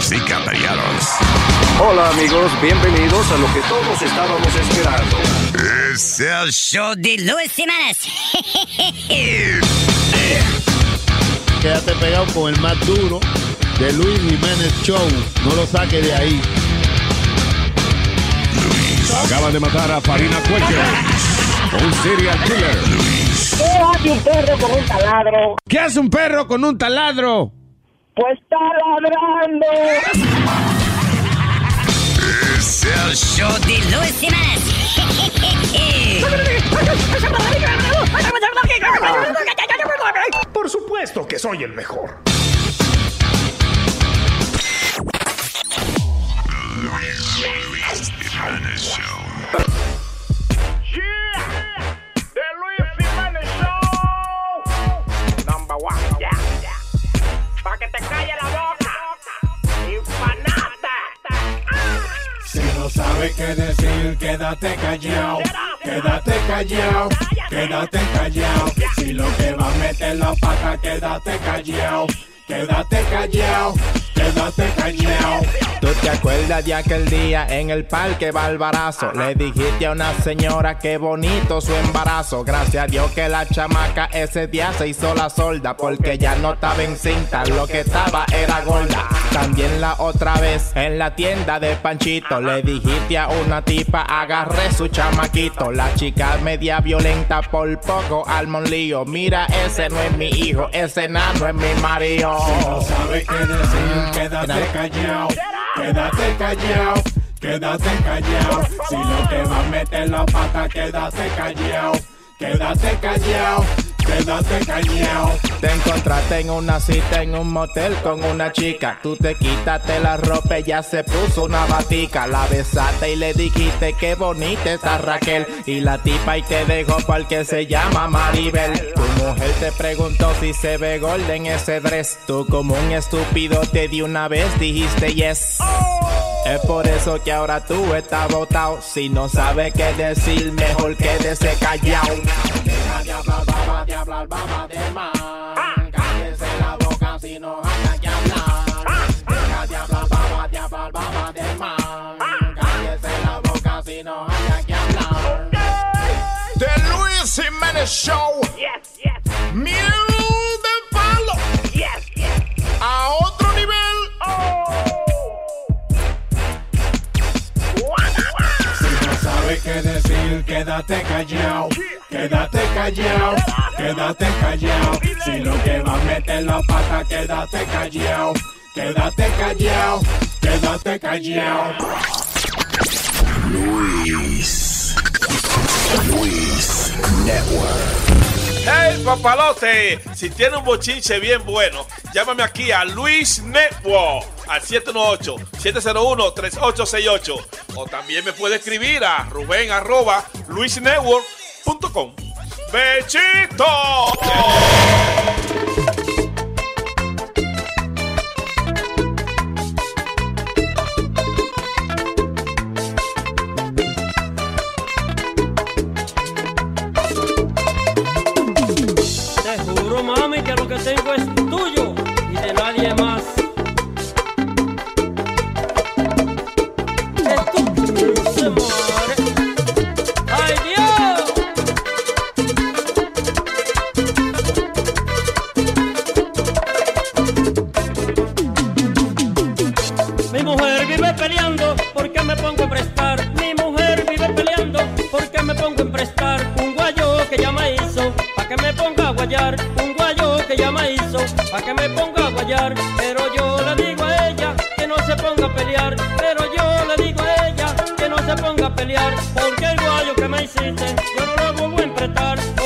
Damas y caballeros. Hola amigos, bienvenidos a lo que todos estábamos esperando. Es el show de Luis Jiménez. Quédate pegado con el más duro de Luis Jiménez Show. No lo saque de ahí. Acaban de matar a Farina Cuello. Un serial killer. ¿Qué hace un perro con un taladro? ¿Qué hace un perro con un taladro? Pues está ladrando. Es el show de Luis Jiménez. Por supuesto que soy el mejor. Luis Jiménez Show. Si no sabes qué decir, quédate callado. Quédate callado, quédate callado. Si lo que va a meter la pata, quédate callado. Quédate callado, quédate callado. ¿Tú te acuerdas de aquel día en el parque Balbarazo? Le dijiste a una señora que bonito su embarazo. Gracias a Dios que la chamaca ese día se hizo la solda. Porque ya no estaba en cinta, lo que estaba era gorda. También la otra vez en la tienda de Panchito le dijiste a una tipa agarré su chamaquito. La chica media violenta por poco al lío. Mira, ese no es mi hijo, ese nano es mi marido. Si no sabes qué decir, quédate callado. Quédate callado, quédate callado. Si lo que va a meter la pata, quédate callado. Quédate callado, quédate callado. Te encontraste en una cita en un motel con una chica. Tú te quitaste la ropa, ella se puso una batica. La besaste y le dijiste que bonita está Raquel. Y la tipa y te dejó porque se llama Maribel. Tu mujer te preguntó si se ve golden ese dress. Tú como un estúpido te di una vez, dijiste yes. Es por eso que ahora tú estás botado. Si no sabes qué decir, mejor quédese callado. Deja de hablar, baba, de ah. hablar, man. Cállese la boca si no haya que hablar. Ah, ah. Deja de hablar, baba, de hablar, baba de man. Cállese la boca si no haya que hablar. The Luis Jiménez Show. Yes, yes. Miel Sabes qué decir, quédate callado. Quédate callado, quédate callado. Si lo que va a meter la pata, quédate callado. Quédate callado, quédate callado. Luis. Luis Network. Hey papalote, si tiene un bochinche bien bueno, llámame aquí a Luis Network al 718-701-3868 o también me puede escribir a ruben arroba luisnetwork.com. ¡Bechito! Mami, que lo que tengo es tuyo y de nadie más. ¡Ay, Dios! Mi mujer vive peleando porque me pongo a prestar. Mi mujer vive peleando porque me pongo a prestar que ya me hizo pa' que me ponga a guayar. Pero yo le digo a ella que no se ponga a pelear. Pero yo le digo a ella que no se ponga a pelear. Porque el guayo que me hiciste yo no lo vuelvo a emprestar.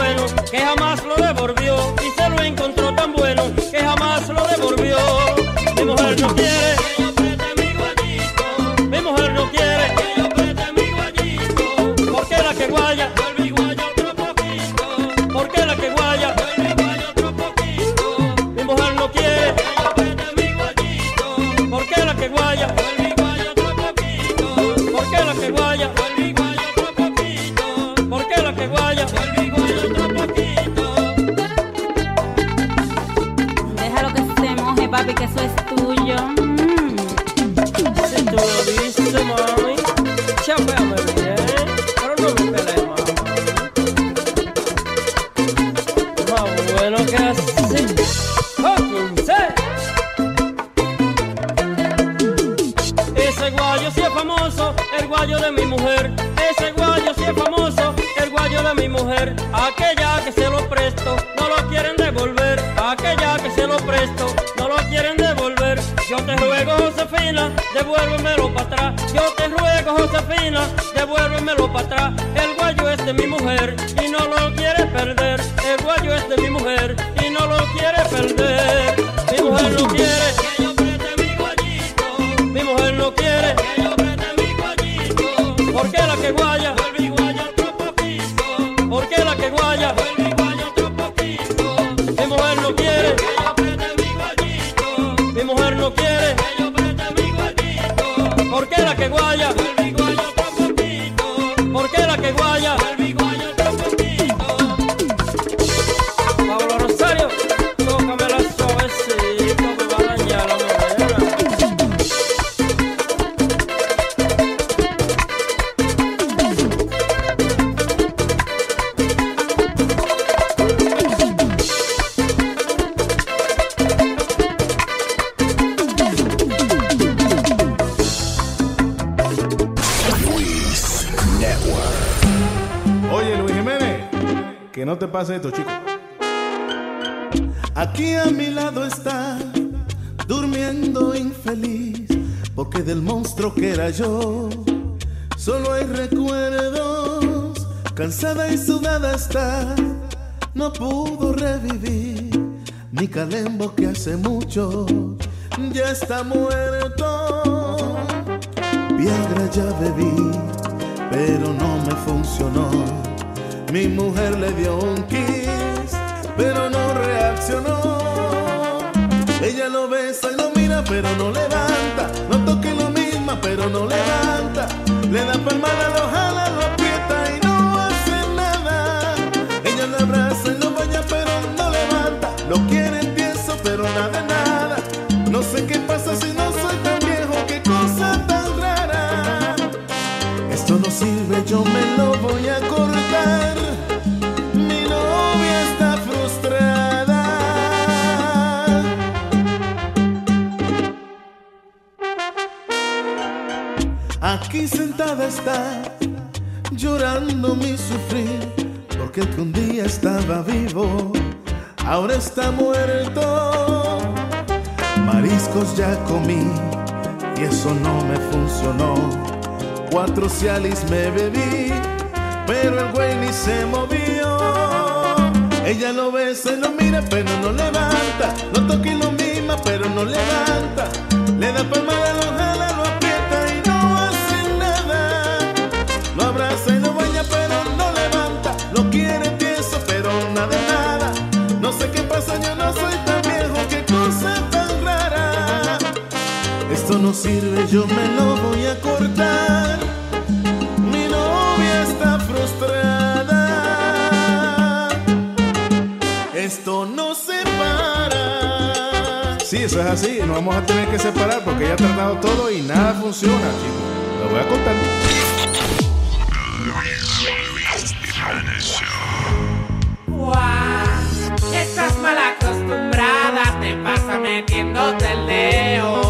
Bueno que jamás papi, que eso es tuyo. Si tú lo dices, mami, chapéame bien, pero no me pelees, mami. Más bueno que así. Ese guayo sí es famoso, el guayo de mi mujer. Ese guayo sí es famoso, el guayo de mi mujer. Aquella que se lo presto, devuélvemelo para atrás. Yo te ruego, Josefina, devuélvemelo para atrás. El guayo es de mi mujer y no lo quiere perder. El guayo es de mi mujer y no lo quiere perder. Aquí a mi lado está, durmiendo infeliz, porque del monstruo que era yo, solo hay recuerdos, cansada y sudada está, no pudo revivir mi calembo que hace mucho ya está muerto. Viagra ya bebí, pero no me funcionó. Mi mujer le dio un kiss, pero no reaccionó. Ella lo besa y lo mira, pero no levanta. No toque lo misma, pero no levanta. Le da palmada, lo jala, Comí y eso no me funcionó. Cuatro cialis me bebí, pero el güey ni se movió. Ella lo besa y lo mira, pero no levanta. Yo me lo voy a cortar. Mi novia está frustrada. Esto no se para. Sí, eso es así. Nos vamos a tener que separar porque ya ha tratado todo y nada funciona, chicos. Lo voy a contar. Guau, estás mal acostumbrada, te pasa metiéndote el dedo,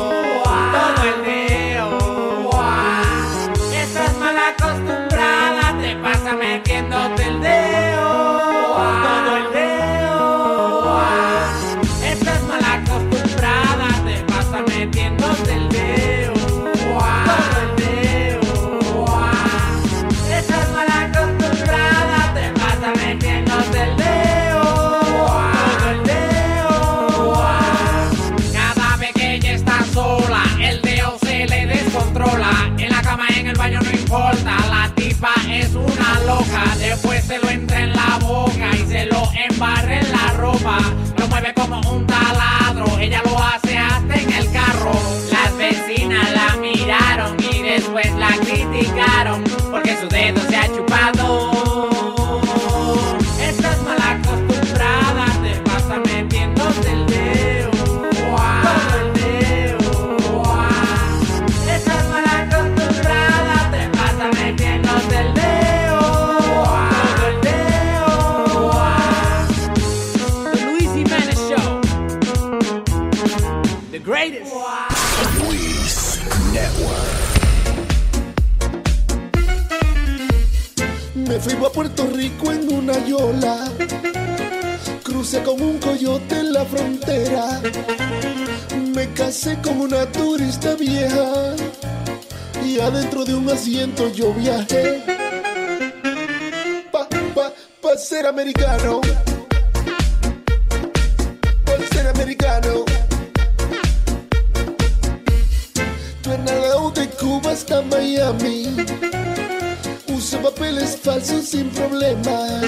ropa, lo mueve como un taladro, ella lo hace hasta en el carro. Las vecinas la miraron y después la criticaron porque sus dedos rico en una yola. Crucé con un coyote en la frontera. Me casé con una turista vieja. Y adentro de un asiento yo viajé. Pa, pa, pa ser americano. Pa ser americano. Tú en la de Cuba hasta Miami sin problema.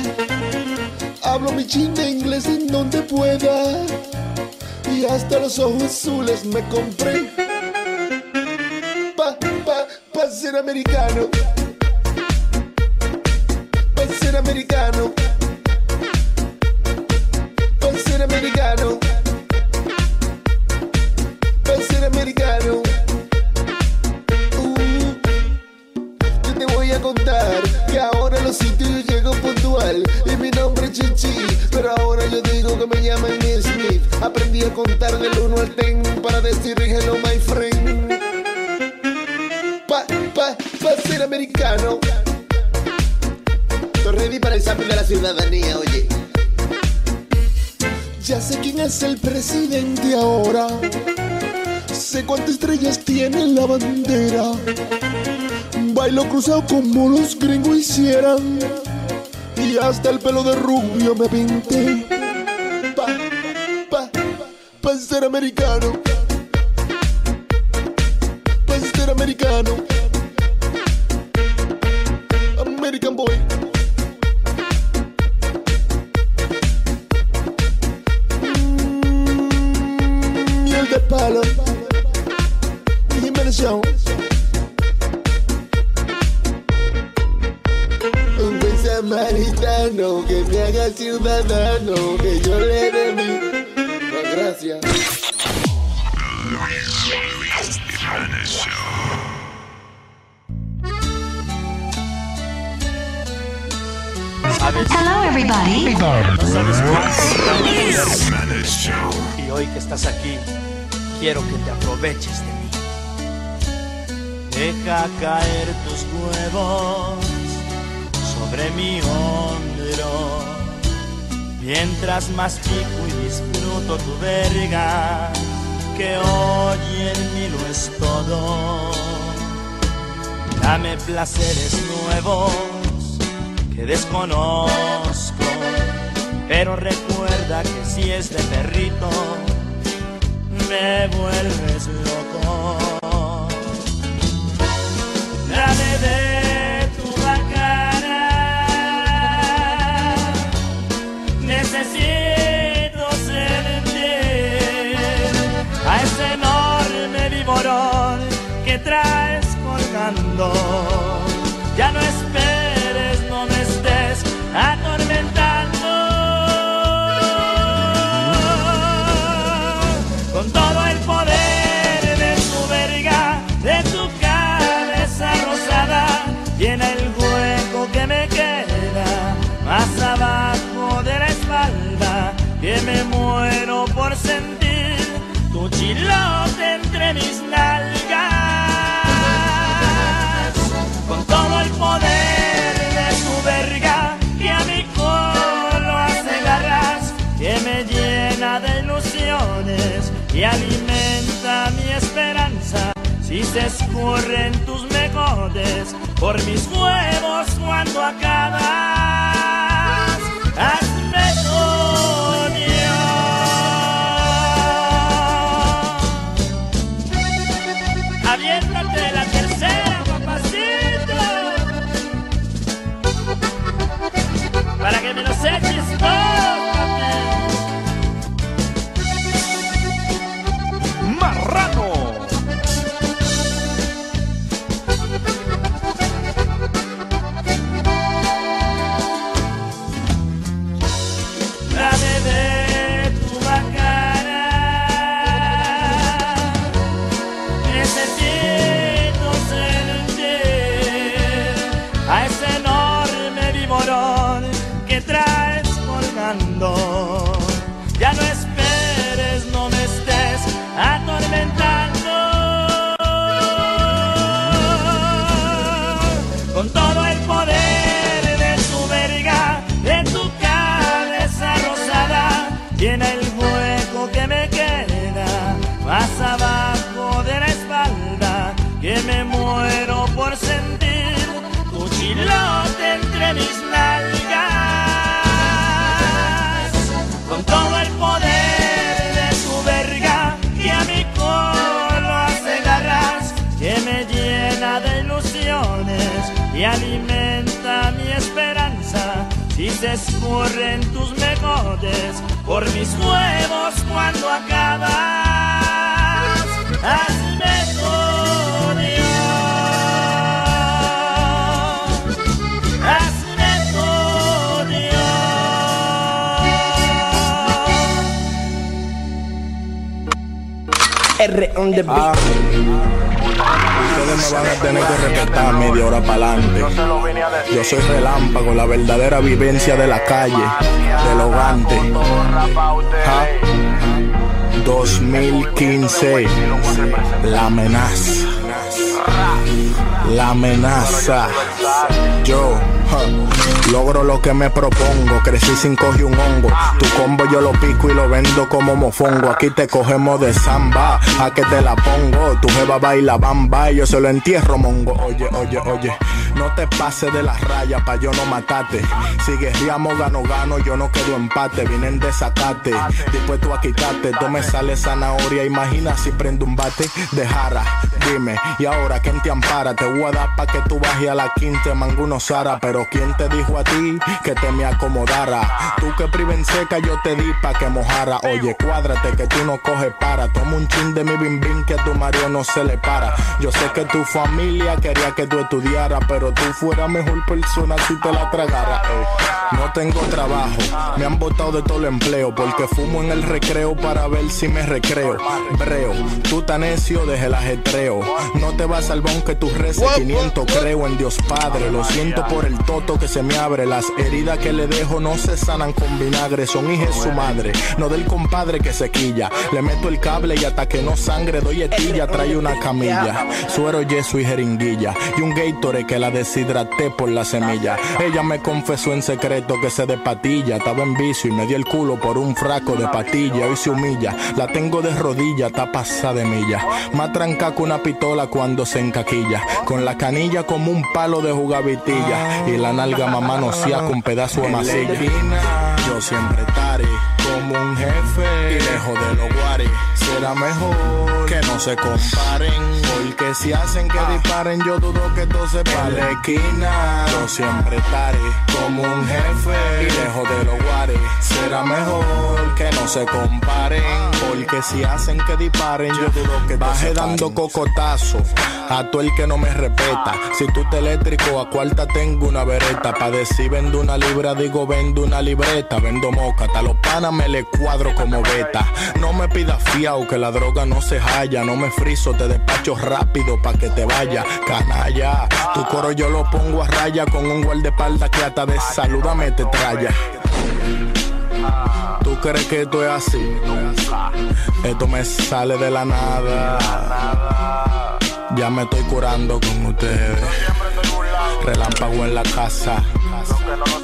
Hablo mi china inglés en donde pueda. Y hasta los ojos azules me compré. Pa, pa, pa ser americano. como los gringos hicieran. Y hasta el pelo de rubio me pinté. Pa, pa, pa ser americano. R on beat. Ustedes me van a tener que respetar media hora para adelante. Yo soy relámpago, la verdadera vivencia de la calle, del hogante. Ja. 2015, la amenaza. La amenaza. Yo. Logro lo que me propongo, crecí sin coger un hongo. Tu combo yo lo pico y lo vendo como mofongo. Aquí te cogemos de samba, a que te la pongo. Tu jeva baila bamba y yo se lo entierro mongo. Oye, oye, oye, no te pases de las rayas pa' yo no matarte. Si guerriamos gano gano, yo no quedo empate. Vienen de sacate, dispuesto a quitarte. Tú me sale zanahoria, imagina si prendo un bate de jara. Dime, y ahora quién te ampara? Te voy a dar pa' que tú bajes a la quinta, manguno Sara. Pero quién te dijo a ti que te me acomodara? Tú que priven seca, yo te di pa' que mojara. Oye, cuádrate que tú no coges para. Toma un chin de mi bim bim que a tu Mario no se le para. Yo sé que tu familia quería que tú estudiara, pero tú fueras mejor persona si te la tragara. Ey, No tengo trabajo, me han botado de todo el empleo porque fumo en el recreo para ver si me recreo. Breo, tú tan necio desde el ajetreo. No te vas al aunque tú reces 500. Creo en Dios Padre, lo siento por el toto que se me abre. Las heridas que le dejo no se sanan con vinagre, son hijas de su madre. No del compadre que se quilla. Le meto el cable y hasta que no sangre doy etilla, trae una camilla. Suero, yeso y jeringuilla. Y un Gatorade que la deshidraté por la semilla. Ella me confesó en secreto que se de patilla. Estaba en vicio y me dio el culo por un fraco de patilla. Hoy se humilla. La tengo de rodilla, está pasada de milla. Más tranca que una pistola cuando se encaquilla. Con la canilla como un palo de jugavitilla. Y la nalga mamá no con pedazo de masilla. Yo siempre estaré como un jefe. Y lejos de los guares. Será mejor que no se comparen. Porque si hacen que disparen, yo dudo que todo se para la esquina. Yo siempre estaré como un jefe. Y lejos de los guares. Será mejor que no se comparen. Porque si hacen que disparen, yo dudo que baje dando cocotazo a todo el que no me respeta. Si tú te eléctrico, a cuarta tengo una vereta. Pa' decir vendo una libra, digo vendo una libreta. Vendo moca, a los panas me le cuadro como beta. No me pidas fiao que la droga no se halla. No me friso, te despacho rápido pa' que te vaya. Canalla, tu coro yo lo pongo a raya con un guardaespaldas que hasta de saludame te traya. ¿Tú crees que esto es así? Esto me sale de la nada. Ya me estoy curando con ustedes. Relámpago en la casa.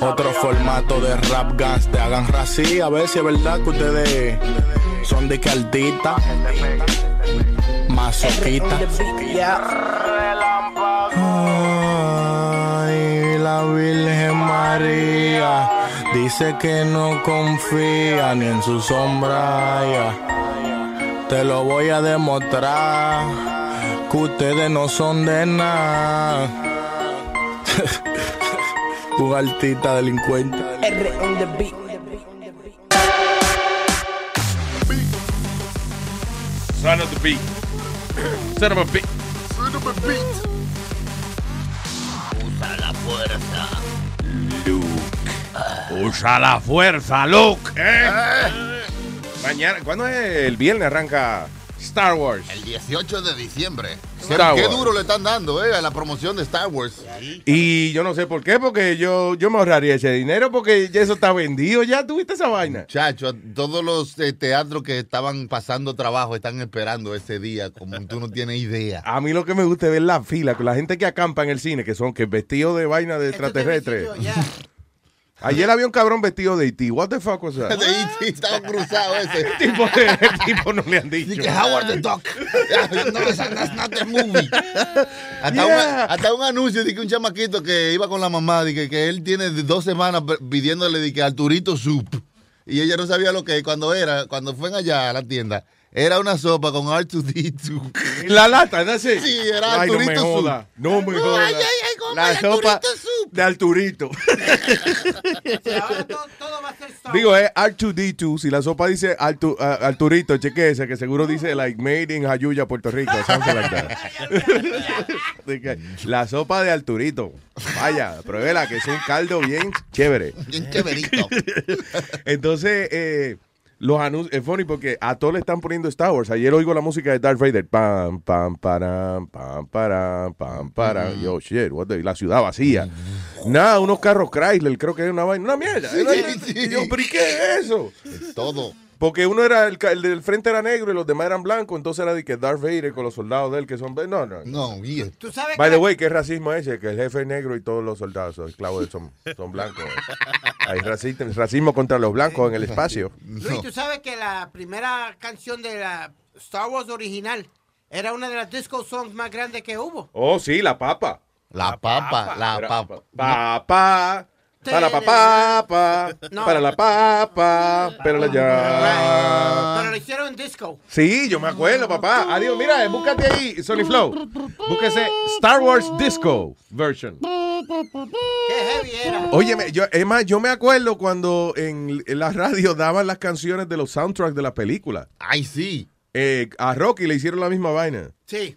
Otro formato de rap guns. Te hagan rací. A ver si es verdad que ustedes son de que Ay, la Virgen María dice que no confía ni en su sombra. ya. Te lo voy a demostrar que ustedes no son de nada. Un artista delincuente. R on the beat. Son of the beat. Son of a beat. Son of a beat. Usa la fuerza. Usa la fuerza, Luke. ¿eh? Mañana, ¿cuándo es el viernes arranca Star Wars? El 18 de diciembre. Star Qué Wars. duro le están dando, eh, a la promoción de Star Wars. Y yo no sé por qué, porque yo, yo me ahorraría ese dinero porque ya eso está vendido. ¿Ya tuviste esa vaina? Chacho, todos los eh, teatros que estaban pasando trabajo están esperando ese día, como tú no tienes idea. A mí lo que me gusta es ver la fila con la gente que acampa en el cine, que son que vestidos de vaina de extraterrestre. Ayer había un cabrón vestido de E.T. What the fuck was that? De E.T. estaba cruzado ese. El tipo, el tipo no le han dicho. Dice, Howard the Duck. no, that's not the movie. Hasta, Yeah. un, hasta un anuncio de que un chamaquito que iba con la mamá, de que, que él tiene dos semanas pidiéndole de que Arturito Soup. Y ella no sabía lo que cuando era, cuando fue allá a la tienda. Era una sopa con R2D2. La lata, ¿no sé? Sí, era Ay, no me Arturito Soup. joda. No me joda. Ay, ay, ay, come La Arturito sopa Soup. de Arturito. Digo, es R2D2. Si la sopa dice Artu- ah, Arturito, chequese, que seguro dice like made in Jayuya, Puerto Rico. something like that. Que, la sopa de Arturito. Vaya, pruébela, que es un caldo bien chévere. Bien chéverito. Entonces, eh, los anuncios, es funny porque a todos le están poniendo Star Wars. Ayer oigo la música de Darth Vader. Pam, pam, param, pam, param, pam, param. Yo, shit, what the- la ciudad vacía. Nada, unos carros Chrysler, creo que es una vaina, una mierda. Sí, Era- sí. y yo, ¿pero y qué es eso? Todo. Porque uno era, el, ca- el del frente era negro y los demás eran blancos, entonces era de que Darth Vader con los soldados de él que son... No, no. no. No, sabes By que the way, ¿qué racismo es ese? Que el jefe es negro y todos los soldados, los esclavos de él son, son blancos. Hay racismo, racismo contra los blancos en el espacio. Luis, tú sabes que la primera canción de la Star Wars original era una de las disco songs más grandes que hubo. Oh, sí, la papa. La papa, la papa. Papa. Para la papa, No. para la papa, pero la ya. Pero lo hicieron en disco. Sí, yo me acuerdo, papá. Adiós, mira, búscate ahí, Sony Flow. Búsquese Star Wars Disco version. Qué heavy era. Óyeme, yo, es más, yo me acuerdo cuando en, en la radio daban las canciones de los soundtracks de las películas. Ay, sí. Eh, a Rocky le hicieron la misma vaina. Sí.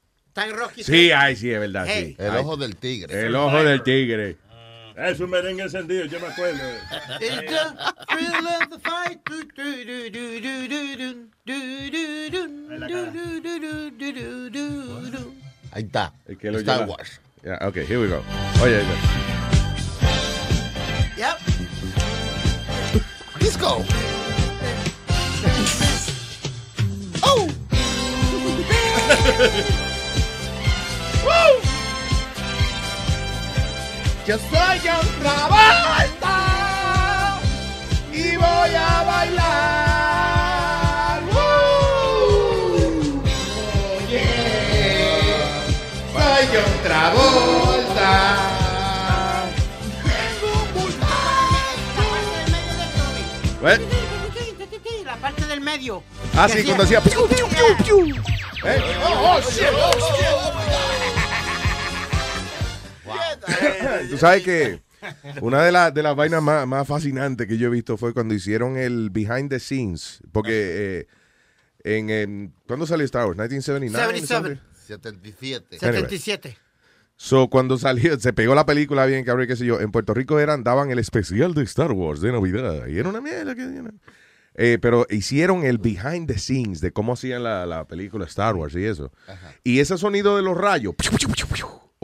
Está en Sí, ay, sí, es verdad. El ojo del tigre. El ojo del tigre. Es un merengue encendido, yo me acuerdo. Ahí está. Star Wars. Yeah, okay, here we go. Oye, oye. Yep. Disco. oh. Yo soy John Travolta y voy a bailar. ¡Woo! Oye, soy John Travolta. What? La parte del medio. Ah, sí, hacía- cuando hacía. piu, piu, piu, piu. ¿Eh? Oh, oh, shit, oh, Tú sabes que una de, las de las vainas más, más fascinantes que yo he visto fue cuando hicieron el behind the scenes. Porque eh, en, en- ¿Cuándo salió Star Wars? 1979. 77. 77. 77. So, cuando salió, se pegó la película bien, cabrón, qué sé yo. En Puerto Rico eran, daban el especial de Star Wars de Navidad. Y era una mierda. Que, you know. Eh, pero hicieron el behind the scenes de cómo hacían la, la película Star Wars y eso. Y ese sonido de los rayos.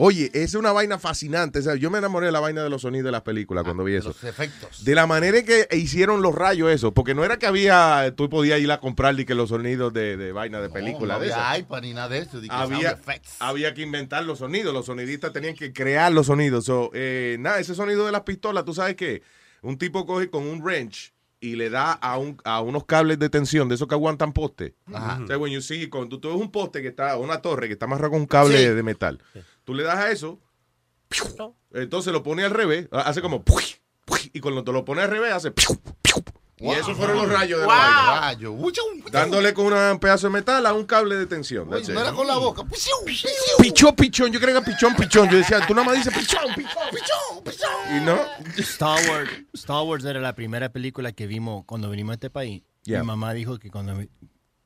Oye, es una vaina fascinante. O sea, yo me enamoré de la vaina de los sonidos de las películas cuando vi eso. Los efectos. De la manera en que hicieron los rayos eso. Porque no era que había, tú podías ir a comprar y que los sonidos de, de vaina de película. No, no de había esas. iPad ni nada de eso. de que sound había, que inventar los sonidos. Los sonidistas tenían que crear los sonidos. So, eh, nada, ese sonido de las pistolas, tú sabes que un tipo coge con un wrench y le da a, un, a unos cables de tensión de esos que aguantan poste. Ajá. O sea, when you see, cuando tú ves un poste que está, una torre que está amarrado con un cable Sí. de metal, tú le das a eso, entonces lo pone al revés, hace como, y cuando te lo pone al revés, hace, y esos fueron los rayos de la vaina. Rayo. Dándole con un pedazo de metal a un cable de tensión. No era con la boca. Pichón, pichón. Yo creía que pichón, pichón. Yo decía, tú nada más dices pichón, pichón. Y no. Star Wars, Star Wars era la primera película que vimos cuando vinimos a este país. Yeah. Mi mamá dijo que cuando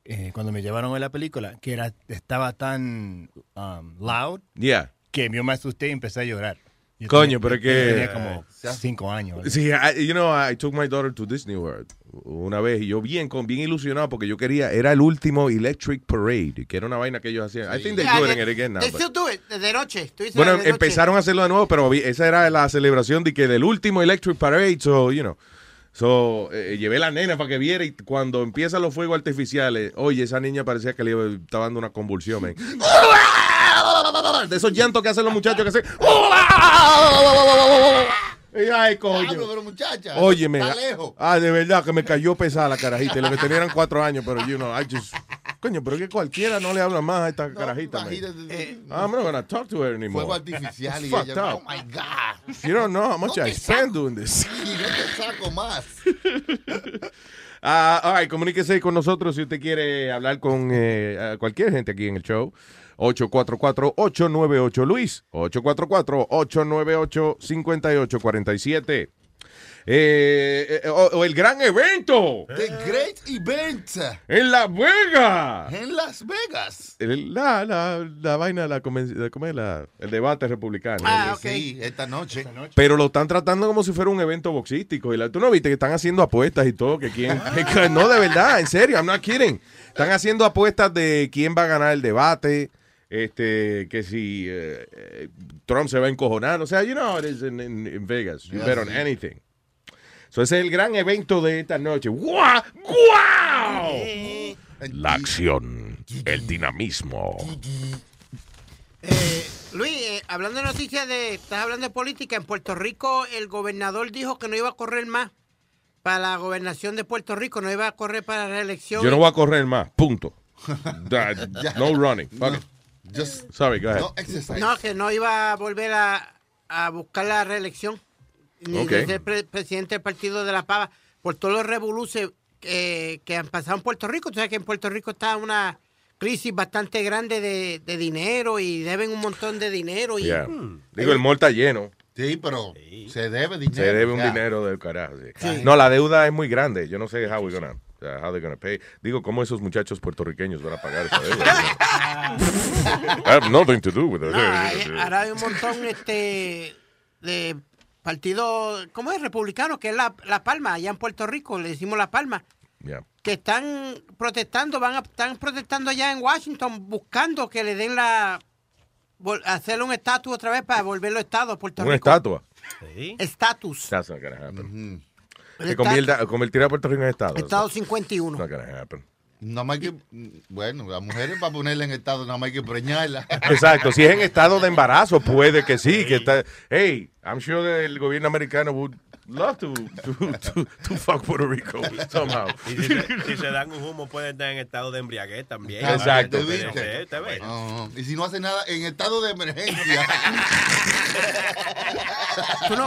eh, cuando me llevaron a la película, que era estaba tan um, loud Yeah. que yo me asusté y empecé a llorar. Yo Coño, tenía- pero que- Tenía como cinco años. ¿verdad? Sí, I- you know, I took my daughter to Disney World una vez y yo bien, con, bien ilusionado porque yo quería, era el último Electric Parade, que era una vaina que ellos hacían. I think they Yeah, do it they- again now, they but- still do it, de noche. Bueno, de noche. empezaron a hacerlo de nuevo, pero esa era la celebración de que del último Electric Parade, so, you know. So, eh, llevé la nena para que viera y cuando empiezan los fuegos artificiales, oye, esa niña parecía que le estaba dando una convulsión, man. De esos llantos que hacen los muchachos que hacen. Ay, coño. Diablo, pero muchacha. Óyeme. Está lejos. Ah, de verdad que me cayó pesada la carajita. Lo que tenía eran cuatro años, pero you know, I just. Coño, pero que cualquiera no le habla más a esta carajita, man. Imagínate. I'm not gonna talk to her anymore. Fuego artificial y ella, oh my God. You don't know how much No I spend doing this. Y no te saco más. Ah, all right, comuníquese con nosotros si usted quiere hablar con eh, cualquier gente aquí en el show. 844-898-LUIS. 844-898-5847. Eh, eh, o, o el gran evento The Great Event en Las Vegas. en Las Vegas. La, la, la vaina, la, ¿cómo es la- el debate republicano. Ah, Sí, esta noche. Pero lo están tratando como si fuera un evento boxístico. Y la- tú no viste que están haciendo apuestas y todo. Que quién, que no, de verdad, en serio, I'm not kidding. Están haciendo apuestas de quién va a ganar el debate. Este, que si eh, eh, Trump se va a encojonar. O sea, you know it is in, in- in Vegas. You Yeah, bet on anything. So ese es el gran evento de esta noche. ¡Guau! ¡Guau! La acción, el dinamismo. Eh, Luis, eh, hablando de noticias de, estás hablando de política, en Puerto Rico el gobernador dijo que no iba a correr más para la gobernación de Puerto Rico, no iba a correr para la reelección. Yo no voy a correr más. Punto. That- no running. Fuck it. Just Sorry, go ahead. no exercise. No, que no iba a volver a, a buscar la reelección. Ni Ok. de ser pre- presidente del Partido de la Pava. Por todos los revoluces que, que han pasado en Puerto Rico. Tú sabes que en Puerto Rico está una crisis bastante grande de, de dinero y deben un montón de dinero. Y, Yeah. Digo, el mall está lleno. Sí, pero se debe dinero. Se debe un ya. dinero del carajo. sí. Sí. No, la deuda es muy grande. Yo no sé how we gonna, uh, how they're gonna pay. Digo, ¿cómo esos muchachos puertorriqueños van a pagar esa deuda? I have nothing to do with it. No, ahora hay un montón este de partidos, ¿cómo es? Republicanos, que es la, la Palma, allá en Puerto Rico, le decimos La Palma, Yeah. que están protestando, van a, están protestando allá en Washington, buscando que le den la, hacerle un estatus otra vez para volverlo estado a Puerto Una Rico. estatua. Estatus. That's not gonna happen. El Que esta- convierta- convertir a Puerto Rico en estado. Estado It's 51. not gonna happen. Nada más que, bueno, las mujeres para ponerla en estado, nada más hay que preñarla. Exacto, si es en estado de embarazo, puede que sí, que está, hey, I'm sure el gobierno americano would love to, to, to, to fuck Puerto Rico somehow. Y si se, si se dan un humo, pueden estar en estado de embriaguez también. Exacto. Puede ¿Viste? ser, ¿te ves? No, y si no hace nada en estado de emergencia.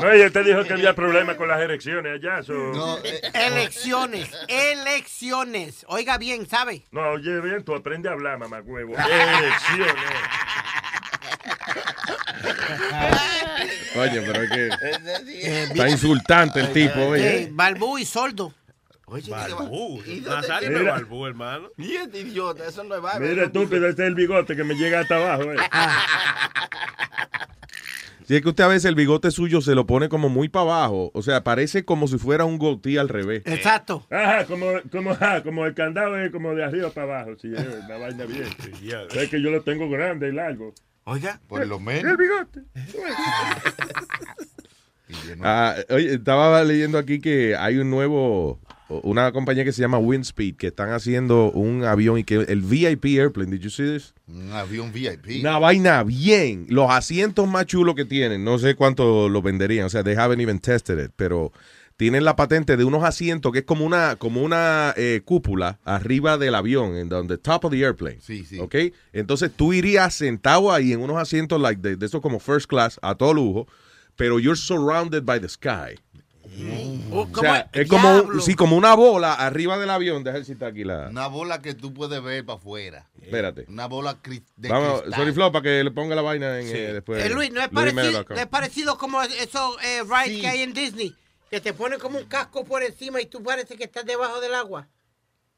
Oye, te dijo que había problemas con las erecciones allá. so- Elecciones, elecciones. Oiga bien, ¿sabe? No, oye, bien, tú aprende a hablar, mamá huevo. Elecciones. Oye, pero es que Eh, está insultante el tipo, Eh, oye. Balbú y Soldo. Balbú. ¿Y dónde- Nazario no es Mira. balbú, hermano. Y este idiota, eso no es. Mira, estúpido, este es el bigote que me llega hasta abajo. eh. Si es que usted a veces el bigote suyo se lo pone como muy para abajo, o sea, parece como si fuera un goatee al revés. Exacto. Ajá, como, como, ajá, como el candado es como de arriba para abajo. Sí, es una vaina bien. Es que yo lo tengo grande y largo. Oiga, por lo El menos. bigote. Ah, oye, estaba leyendo aquí que hay un nuevo, una compañía que se llama Windspeed, que están haciendo un avión y que el VIP Airplane, did you see this? Un avión VIP. Una vaina bien. Los asientos más chulos que tienen, no sé cuánto lo venderían, o sea, they haven't even tested it, pero tienen la patente de unos asientos que es como una, como una eh, cúpula arriba del avión, en donde top of the airplane. Sí, sí. ¿Ok? Entonces tú irías sentado ahí en unos asientos like de, de esos como first class, a todo lujo, pero you're surrounded by the sky. Oh, O sea, es como, un- sí, como una bola arriba del avión. Deja está aquí la. Una bola que tú puedes ver para afuera. Espérate. Una bola de Vamos, cristal. sorry Flo, para que le ponga la vaina en eh, después. Eh, Luis, ¿no es parecido, no es parecido como esos eh, rides que hay en Disney? Que te ponen como un casco por encima y tú parece que estás debajo del agua.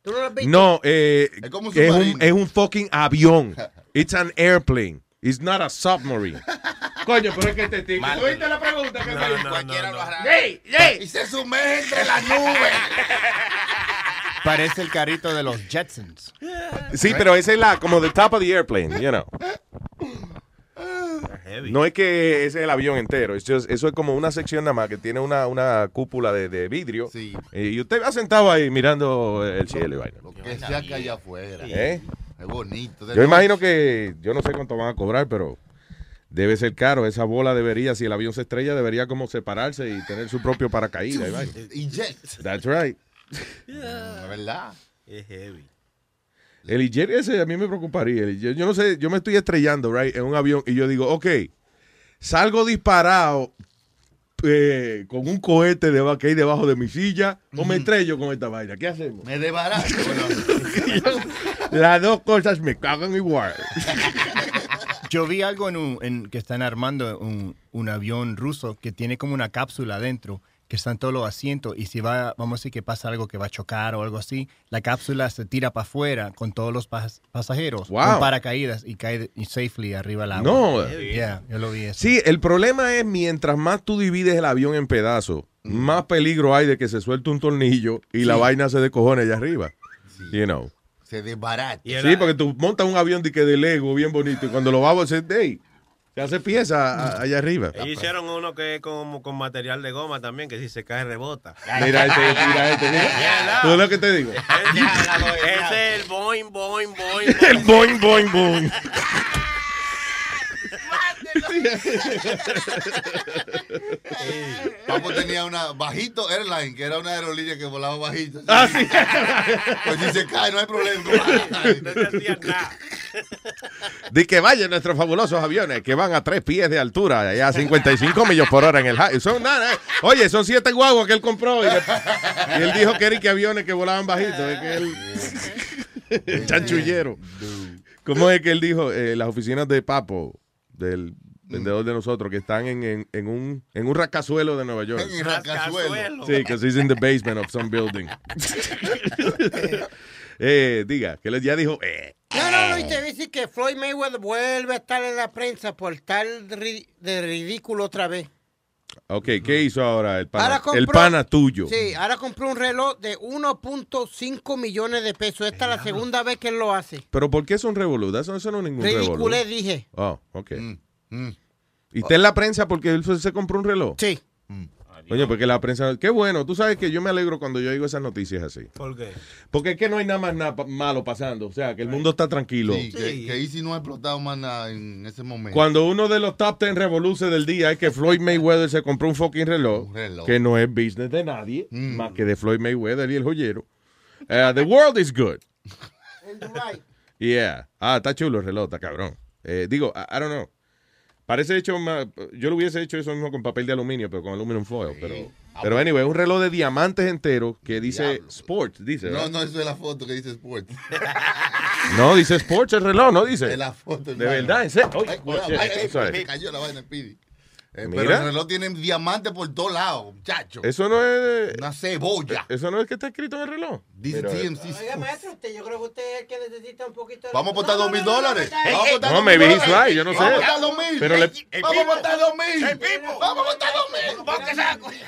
¿Tú no lo has visto? No, eh, Es como un es, un, submarino. es un fucking avión. It's an airplane. It's not a submarine. Coño, pero es que te tic. Mal. ¿Oíste la pregunta que me hizo? Cualquiera lo hará. ¡Ey! ¡Ey! Y se sumerge entre las nubes. Parece el carrito de los Jetsons. Sí, pero esa es la, como the top of the airplane, you know. No es que ese es el avión entero, just- eso es como una sección nada más que tiene una, una cúpula de, de vidrio. Eh, y usted va sentado ahí mirando el cielo y vaina. Que sea que allá afuera. ¿Eh? Es bonito. de Yo noche. imagino que, yo no sé cuánto van a cobrar, pero debe ser caro. Esa bola debería, si el avión se estrella, debería como separarse y tener su propio paracaídas. Eject. That's right. La verdad. Es heavy. El eject ese a mí me preocuparía. El yo no sé, yo me estoy estrellando, right, en un avión y yo digo, ok, salgo disparado eh, con un cohete de, que hay debajo de mi silla o me estrello con esta vaina. ¿Qué hacemos? Me desbarato. Las dos cosas me cagan igual. Yo vi algo en un, en, que están armando un, un avión ruso que tiene como una cápsula adentro, que están todos los asientos, y si va, vamos a decir que pasa algo que va a chocar o algo así, la cápsula se tira para afuera con todos los pas- pasajeros, Wow. con paracaídas, y cae y safely arriba del agua. No. Yeah, yo lo vi eso. Sí, el problema es mientras más tú divides el avión en pedazos, más peligro hay de que se suelte un tornillo y la Sí. vaina se descojone allá arriba. You know. Se desbarata. Sí, porque tú montas un avión de, que de Lego bien bonito y cuando lo vamos a hacer, hey, se hace pieza a- allá arriba. Ellos hicieron uno que es como con material de goma también, que si se cae rebota. Mira este, mira este, mira. ¿Tú lo que te digo? Ese es el boing, boing, boing. El boing, boing, boing. Papo tenía una bajito airline, que era una aerolínea que volaba bajito. Ah, sí. Pues si se cae, no hay problema. De que vayan nuestros fabulosos aviones que van a tres pies de altura, allá a 55 millas por hora en el high. Son nada. eh. Oye, son siete guaguas que él compró. Y, le- y él dijo que era y que aviones que volaban bajito. Es que él. El chanchullero. ¿Cómo es que él dijo? Eh, las oficinas de Papo, del vendedor de nosotros, que están en, en, en un, en un rascazuelo de Nueva York. En el rascazuelo. Sí, because he's in the basement of some building. eh, diga, que él ya dijo, eh, No, no, no, y te dice que Floyd Mayweather vuelve a estar en la prensa por tal de, ri- de ridículo otra vez. ok, ¿qué hizo ahora el pana, Ahora compró- el pana tuyo? Sí, ahora compró un reloj de 1.5 millones de pesos. Esta es la segunda vez que él lo hace. Pero ¿por qué es un revolú? Eso, no es ningún revolú. Ridiculé, dije. Oh, ok. ¿Y está en la prensa porque él se compró un reloj? Sí. Oye, porque la prensa... Qué bueno, tú sabes que yo me alegro cuando yo oigo esas noticias así. ¿Por qué? Porque es que no hay nada más nada malo pasando. O sea, que el mundo está tranquilo. Sí, que, que Easy no ha explotado más nada en ese momento. Cuando uno de los top 10 revoluces del día es que Floyd Mayweather se compró un fucking reloj, reloj. que no es business de nadie, más que de Floyd Mayweather y el joyero. Uh, the world is good. Yeah. Ah, está chulo el reloj, está cabrón. Eh, digo, I, I don't know. Parece hecho más, yo lo hubiese hecho eso mismo con papel de aluminio, pero con aluminum foil. Pero, pero anyway, un reloj de diamantes entero que dice Sports, dice. No, ¿verdad? no, eso es la foto que dice Sports. No, dice Sports el reloj, no dice. Es la foto. De verdad, en serio. Ay, cuidado, ay, ay, me cayó la vaina, Pidi. Eh, Mira. pero el reloj tiene diamantes por todos lados, muchacho. Eso no es. Una cebolla. Eso no es que está escrito en el reloj. Dice TMC. Oiga, maestro, usted, yo creo que usted es el que necesita un poquito de... Vamos a botar dos mil dólares. Vamos a botar No, dos maybe mil he's dólares. right, yo no sé. Vamos a botar dos mil. Pero le- Vamos a botar dos mil. Vamos a botar dos mil.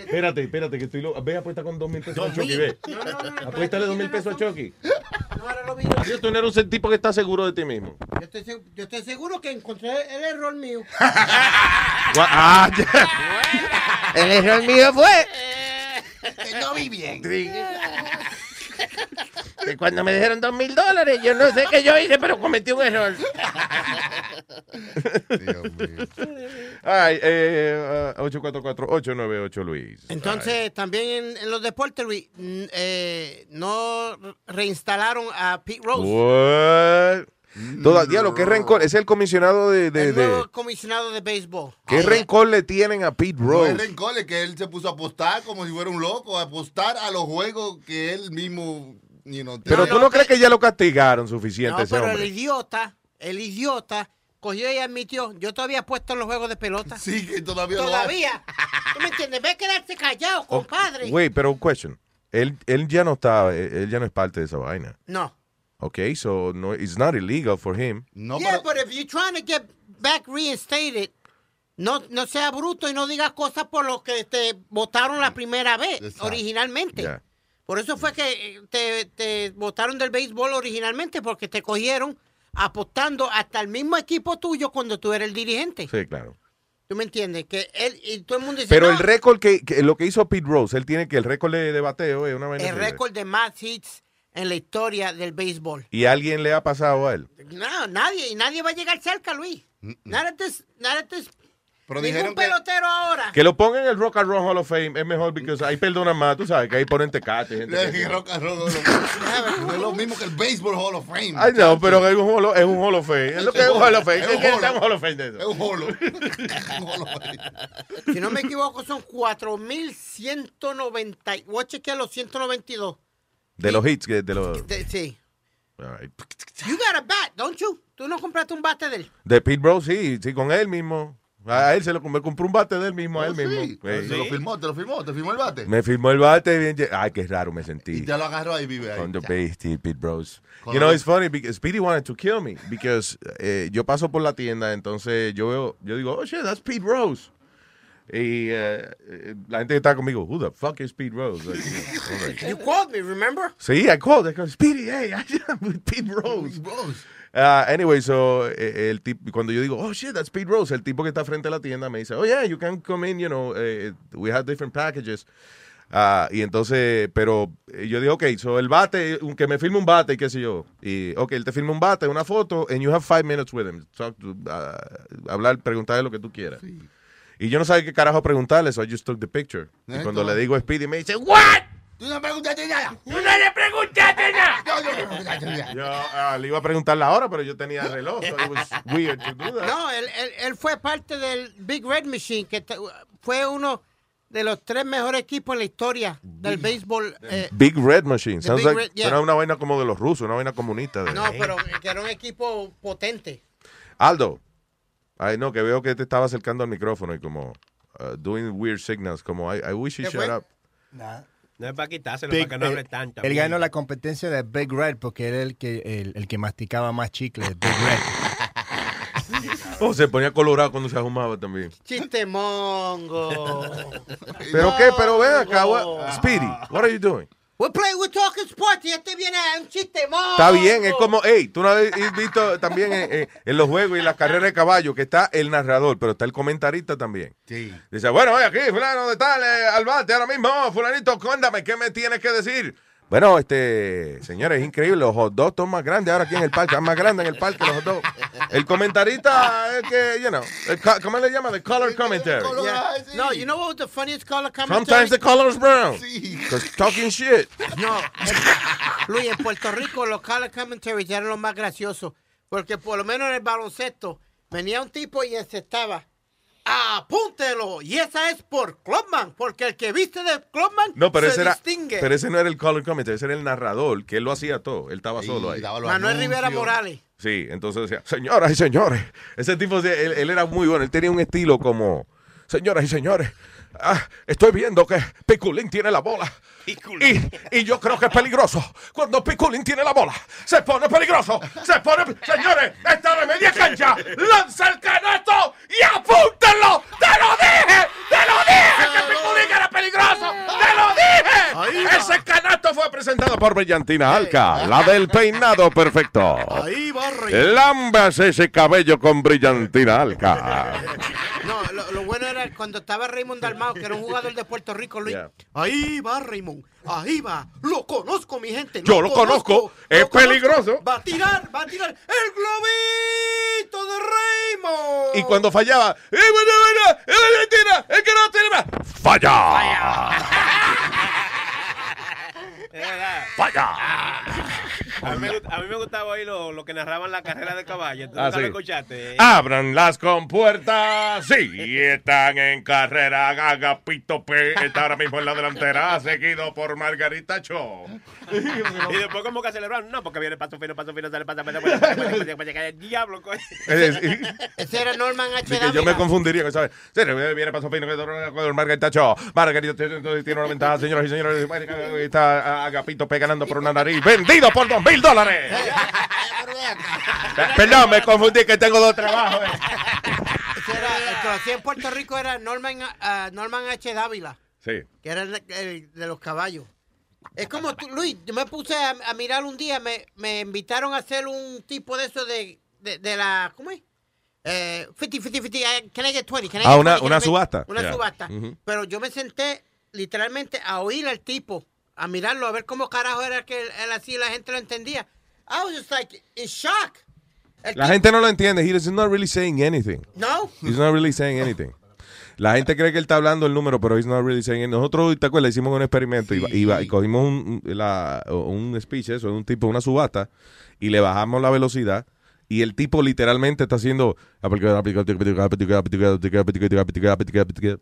Espérate, espérate, que estoy loco. Ve, apuesta con dos mil pesos a Chucky, ve. Apuéstale dos mil pesos a Chucky. Yo, tú no eres un tipo que está seguro de ti mismo. Yo estoy, yo estoy seguro que encontré el error mío. Ah, ya. El error mío fue... Que no vi bien. Que cuando me dijeron dos mil dólares, yo no sé qué yo hice, pero cometí un error. Ay, eh, uh, 844-898 Luis. Entonces, también en, en los deportes, Luis, eh, no reinstalaron a Pete Rose. What? Todavía lo que es rencor, es el comisionado de, de, el de- comisionado de béisbol. ¿Qué rencor le tienen a Pete No Rose? es rencor, es que él se puso a apostar como si fuera un loco, a apostar a los juegos que él mismo, you know, Pero tú no crees que ya lo castigaron suficiente No, ese pero el idiota, el idiota, cogió y admitió, yo todavía he puesto en los juegos de pelota. Sí, que todavía lo Todavía. ¿Tú me entiendes? Ve quedarse callado, compadre. Wait, pero question. Él, él ya no está, él ya no es parte de esa vaina. No. Okay, so no, it's not illegal for him. yeah, but if you're trying to get back reinstated, no, no sea bruto y no digas cosas por lo que te votaron la primera vez, originalmente. Ya. Por eso fue que eh, te, te votaron del béisbol originalmente, porque te cogieron apostando hasta el mismo equipo tuyo cuando tú eres el dirigente. Sí, claro. ¿Tú me entiendes? Que él y todo el mundo dice, Pero "No, el récord que, que lo que hizo Pete Rose, él tiene que el récord de, de bateo es una vaina. el que- récord de más hits en la historia del béisbol. Y alguien le ha pasado a él. No, nadie, y nadie va a llegar cerca, Luis. Nada de nada Pero ningún dijeron que- pelotero ahora. Que lo pongan en el Rock and Roll Hall of Fame es mejor porque ahí perdonan más, tú sabes, que ahí ponen tecate. gente que- rock and roll, no es lo mismo que el Baseball Hall of Fame. Ay, no, pero es un Hall of, es un Hall of Fame. Es lo que es un Hall of Fame. Es ¿Qué un holo. un Hall of Fame de eso? Es un holo. Si no me equivoco, son 4.190. Voy a chequear los 192. De los hits, que- de los... De- sí. All right. You got a bat, don't you? ¿Tú no compraste un bate de él? De Pete Rose, sí, sí, con él mismo. A él se lo me compró un bate de él mismo, a él mismo. Oh, Sí. Te lo firmó, te lo firmó, te firmó el bate. Me firmó el bate bien. Ay, qué raro me sentí. Y te lo agarró ahí, vive ahí. On the base, Pete Rose. Con You know, it's funny because Speedy wanted to kill me because eh, yo paso por la tienda, entonces yo veo, yo digo, oh shit, that's Pete Rose. Y eh, la gente que está conmigo, who the fuck is Pete Rose? Like, you know, all right. You called me, remember? Sí, I called. I go, Speedy, hey, I'm with Pete Rose. Uh, anyway, so eh, el tipo, cuando yo digo, oh shit, that's Pete Rose, el tipo que está frente a la tienda me dice, oh yeah, you can come in, you know, eh, we have different packages. Ah, y entonces, pero yo digo, ok, so el bate, que me firme un bate qué sé yo. Y, ok, él te firma un bate, una foto, and you have five minutes with him. Talk to- ah, hablar, preguntarle lo que tú quieras. Y yo no sabía qué carajo preguntarle, so I just took the picture. Y cuando le digo a Speedy, me dice, what? Tú no preguntaste nada. ¡Tú no le preguntaste nada! Yo, yo no preguntaste nada. Yo ah, le iba a preguntar la hora, pero yo tenía el reloj. So it was weird to do that. No, él, él, él fue parte del Big Red Machine, que fue uno de los tres mejores equipos en la historia del béisbol. eh, Big Red Machine. Sounds Big like- Red, yeah. Suena una vaina como de los rusos, una vaina comunista. De... no, pero que era un equipo potente. Aldo. Ay, no, que veo que te estaba acercando al micrófono y como uh, doing weird signals, como I, I wish you ¿Qué shut fue? up. No es para quitárselo, Big- para que no hable él- tanto. Él ganó la competencia de Big Red porque era el que, el, el que masticaba más chicle. Big Red. Oh, se ponía colorado cuando se ahumaba también. Chiste mongo. ¿Pero qué? Pero ven acá. what- Speedy, what are you doing? We're playing, we're talking sports y este viene a un chiste. Está bien, es como, hey, tú no has visto también en, en- en los juegos y las carreras de caballo que está el narrador, pero está el comentarista también. Sí. Dice, bueno, oye, aquí, fulano de tal, eh, al bate ahora mismo, fulanito, cuéntame, ¿qué me tienes que decir? Bueno, este, señores, es increíble, los hot dogs son más grandes ahora aquí en el parque, están más grandes en el parque los hot dogs. El comentarista es que, you know, el ¿cómo le llama? The color commentary. Yeah. No, you know what was the funniest color commentary? Sometimes the color's brown. Because talking shit. No, Luis, en Puerto Rico los color commentaries eran los más graciosos. Porque por lo menos en el baloncesto venía un tipo y encestaba. Apúntelo. Y esa es por Clubman. Porque el que viste de Clubman No, pero se ese era, distingue. pero ese no era el color commentary, ese era el narrador, que él lo hacía todo, él estaba solo ahí. Manuel Rivera Morales. Sí, entonces decía, señoras y señores, ese tipo, de- él, él era muy bueno, él tenía un estilo como, señoras y señores, ah, estoy viendo que Piculín tiene la bola. Y, y yo creo que es peligroso. Cuando Piculín tiene la bola, se pone peligroso. Se pone. Señores, está de media cancha. Lanza el canasto y apúntenlo. ¡Te lo dije! ¡Te lo dije! ¡Que Piculín era peligroso! ¡Te lo dije! Ese canasto fue presentado por Brillantina Alca, la del peinado perfecto. Ahí va, Raymond. Lambas ese cabello con Brillantina Alca. No, lo, lo bueno era cuando estaba Raymond Dalmao, que era un jugador de Puerto Rico, Luis. Ahí va Raymond, ahí va. Lo conozco, mi gente. Yo lo conozco, es peligroso. Va a tirar, va a tirar el globito de Raymond. Y cuando fallaba, ¡eh, bueno, bueno! ¡Eh, Brillantina! ¡El que no tiene más! ¡Falla! ¡Falla! A mí, me, gust- a mí me gustaba oír lo, lo que narraban la carrera de caballo. ¿Tú Ah, sí. lo escuchaste? Abran las compuertas. Sí, están en carrera. Agapito P está ahora mismo en la delantera, seguido por Margarita Cho. Y después como que celebraron. No, porque viene paso fino, paso fino, sale paso fino, paso fino, paso fino, paso fino, el diablo, coño. Ese era Norman H. Yo me confundiría, ¿sabes? Viene paso fino con Margarita Cho. Margarita tiene tiene una ventaja, señoras y señores. Está Agapito ganando por una nariz. Vendido por dos mil dólares. Perdón, me confundí que tengo dos trabajos. eh. El que lo hacía en Puerto Rico era Norman, ah, Norman H. Dávila, Sí. que era el, el de los caballos. Es como tú, Luis, yo me puse a, a mirar un día, me, me invitaron a hacer un tipo de eso de, de, de la, ¿cómo es? Eh, 50, 50, 50, eh, can I get 20? Can I Ah, una- 20? Can una subasta. Una Yeah. subasta. Ujú. Pero yo me senté literalmente a oír al tipo, a mirarlo, a ver cómo carajo era que él, él y la gente lo entendía. I was just like, in shock. El La tipo- gente no lo entiende. He is not really saying anything. No. He's not really saying anything. La gente cree que él está hablando el número, pero he's not really saying anything. Nosotros, ¿te acuerdas? Hicimos un experimento y, iba- y cogimos un, un- la- un speech, eso, un tipo, una subasta, y le bajamos la velocidad. Y el tipo literalmente está haciendo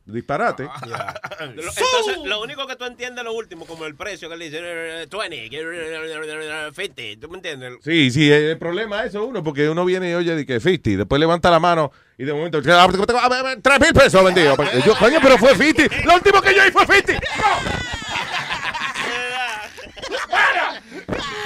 disparate. Lo- Entonces, lo único que tú entiendes es lo último, como el precio que le dice eh, 20, eh, 50, ¿tú me entiendes? Sí, sí, el problema es eso uno, porque uno viene y oye de que 50, después levanta la mano y de momento, "Ah, 3 mil pesos vendido. Yo, coño, pero fue 50. Lo último que yo hice fue 50.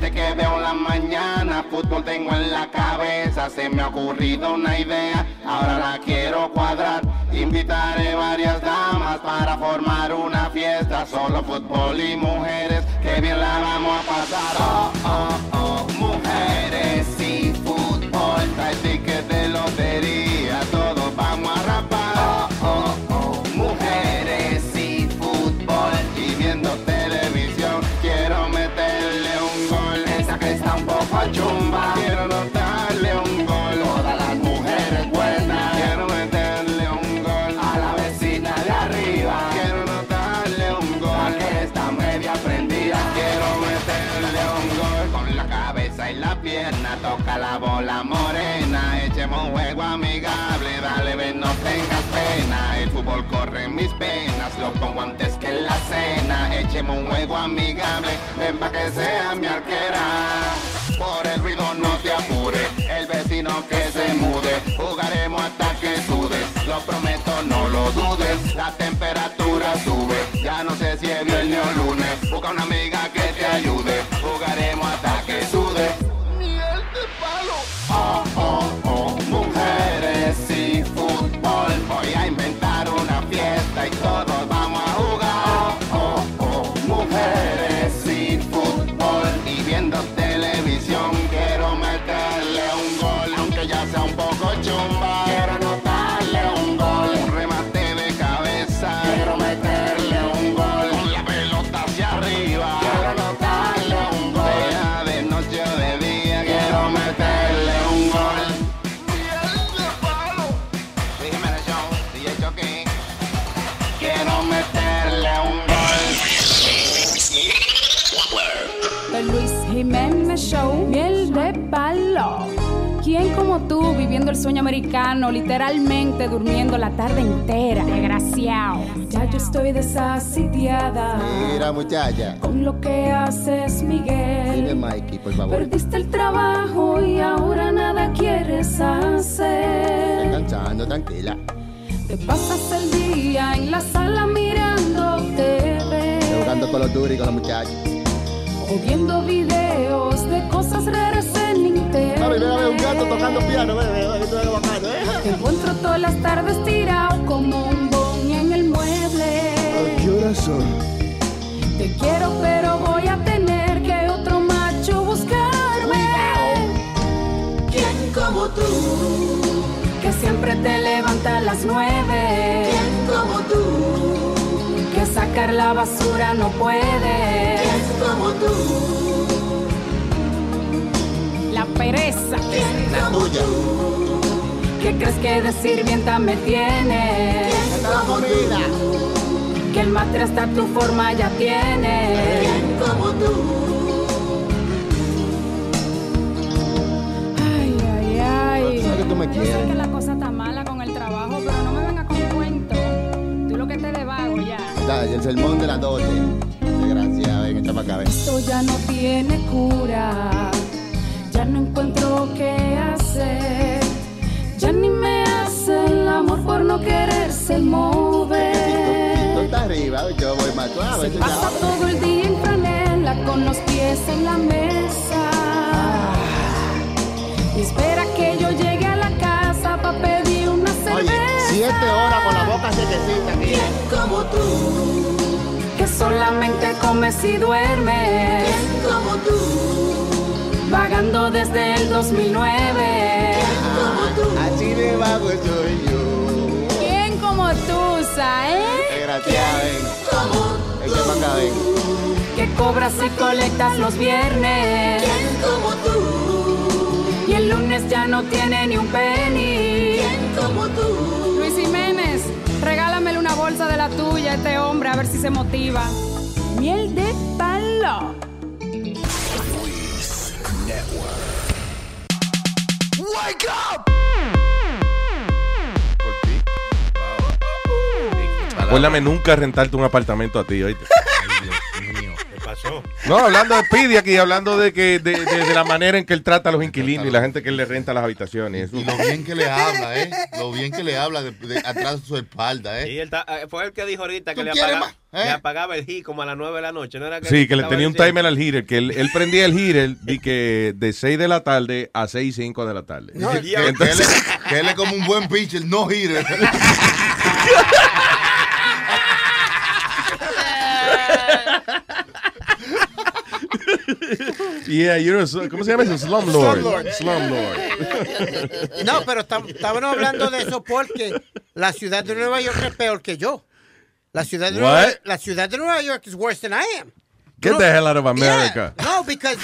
Desde que veo la mañana, fútbol tengo en la cabeza. Se me ha ocurrido una idea, ahora la quiero cuadrar. Invitaré varias damas para formar una fiesta. Solo fútbol y mujeres, que bien la vamos a pasar. Oh, oh, oh, mujeres un juego amigable, ven pa' que sea mi arquera. Por el ruido no te apures, el vecino que se mude. Jugaremos hasta que sudes, lo prometo, no lo dudes. La temperatura sube, ya no sé si es viernes o lunes. Busca una amiga que te ayude, jugaremos el sueño americano, literalmente durmiendo la tarde entera? Desgraciado. Ya yo estoy desasitiada Mira, muchacha. con lo que haces, Dime, Miguel. Mikey, por favor. Perdiste el trabajo y ahora nada quieres hacer. Descansando, tranquila. Te pasas el día en la sala mirando TV. Jugando con los duros y con los muchachos. o viendo videos de cosas raras en hotel. Mami, ven a ver un gato tocando piano, ven, Te encuentro todas las tardes tirado como un boni en el mueble. ¿Qué horas son? Te quiero, pero voy a tener que otro macho buscarme. ¿Quién como tú? Que siempre te levanta a las nueve. ¿Quién como tú? Que sacar la basura no puede. ¿Quién como tú? La pereza. ¿Quién La tuya. ¿Qué crees que de sirvienta me tienes? La comida. Que el matre hasta tu forma ya tiene. como tú. Ay, ay, ay. Sabes que tú me Yo sé quieres. que la cosa está mala con el trabajo, pero no me vengas con cuento. Tú lo que te de vago ya. Dale, el sermón de las 12. Desgraciado, ven, echa para acá, ven. Esto ya no tiene cura. Ya no encuentro qué hacer. Ya ni me hace el amor por no quererse mover. Tú estás arriba, yo voy más suave. Se pasa todo el día en franela con los pies en la mesa. Y espera que yo llegue a la casa para pedir una cerveza. Oye, siete horas con la boca sequecita. ¿Quién como tú? Que solamente comes y duermes. ¿Quién como tú? Vagando desde el 2009. ¿Quién como tú? Así de vago soy yo. ¿Quién como tú, Sae? Desgraciado, ven. Como Echa para acá, ven. que cobras y colectas los viernes. ¿Quién como tú? Y el lunes ya no tiene ni un penny. ¿Quién como tú? Luis Jiménez, regálamele una bolsa de la tuya a este hombre a ver si se motiva. Miel de palo. Luis Network. Wake up! Acuérdame nunca rentarte un apartamento a ti, ¿oíste? ¿Qué pasó? No, hablando de Pidi aquí, hablando de que de, de- de la manera en que él trata a los inquilinos y la gente que él le renta las habitaciones. Eso. Y lo bien que le habla, ¿eh? Lo bien que le habla de, de- atrás de su espalda, ¿eh? Y él ta- eh, fue el que dijo ahorita que ¿Tú le apagaba? ¿Eh? le apagaba el heat como a las 9 de la noche. ¿no era Sí, que le tenía un timer al heater, que él, él prendía el heater de, que de 6 de la tarde a 6 y 5 de la tarde. No, que, Entonces- que él es, que él es como un buen pitcher, no hitter. Yeah, you're a ¿Cómo se llama eso? Slumlord. Slumlord. Slumlord. No, pero estábamos hablando de eso porque la ciudad de Nueva York es peor que yo. La ciudad de, Nueva, What? la ciudad de Nueva York is worse than I am. Get No, the hell out of America. yeah, no, because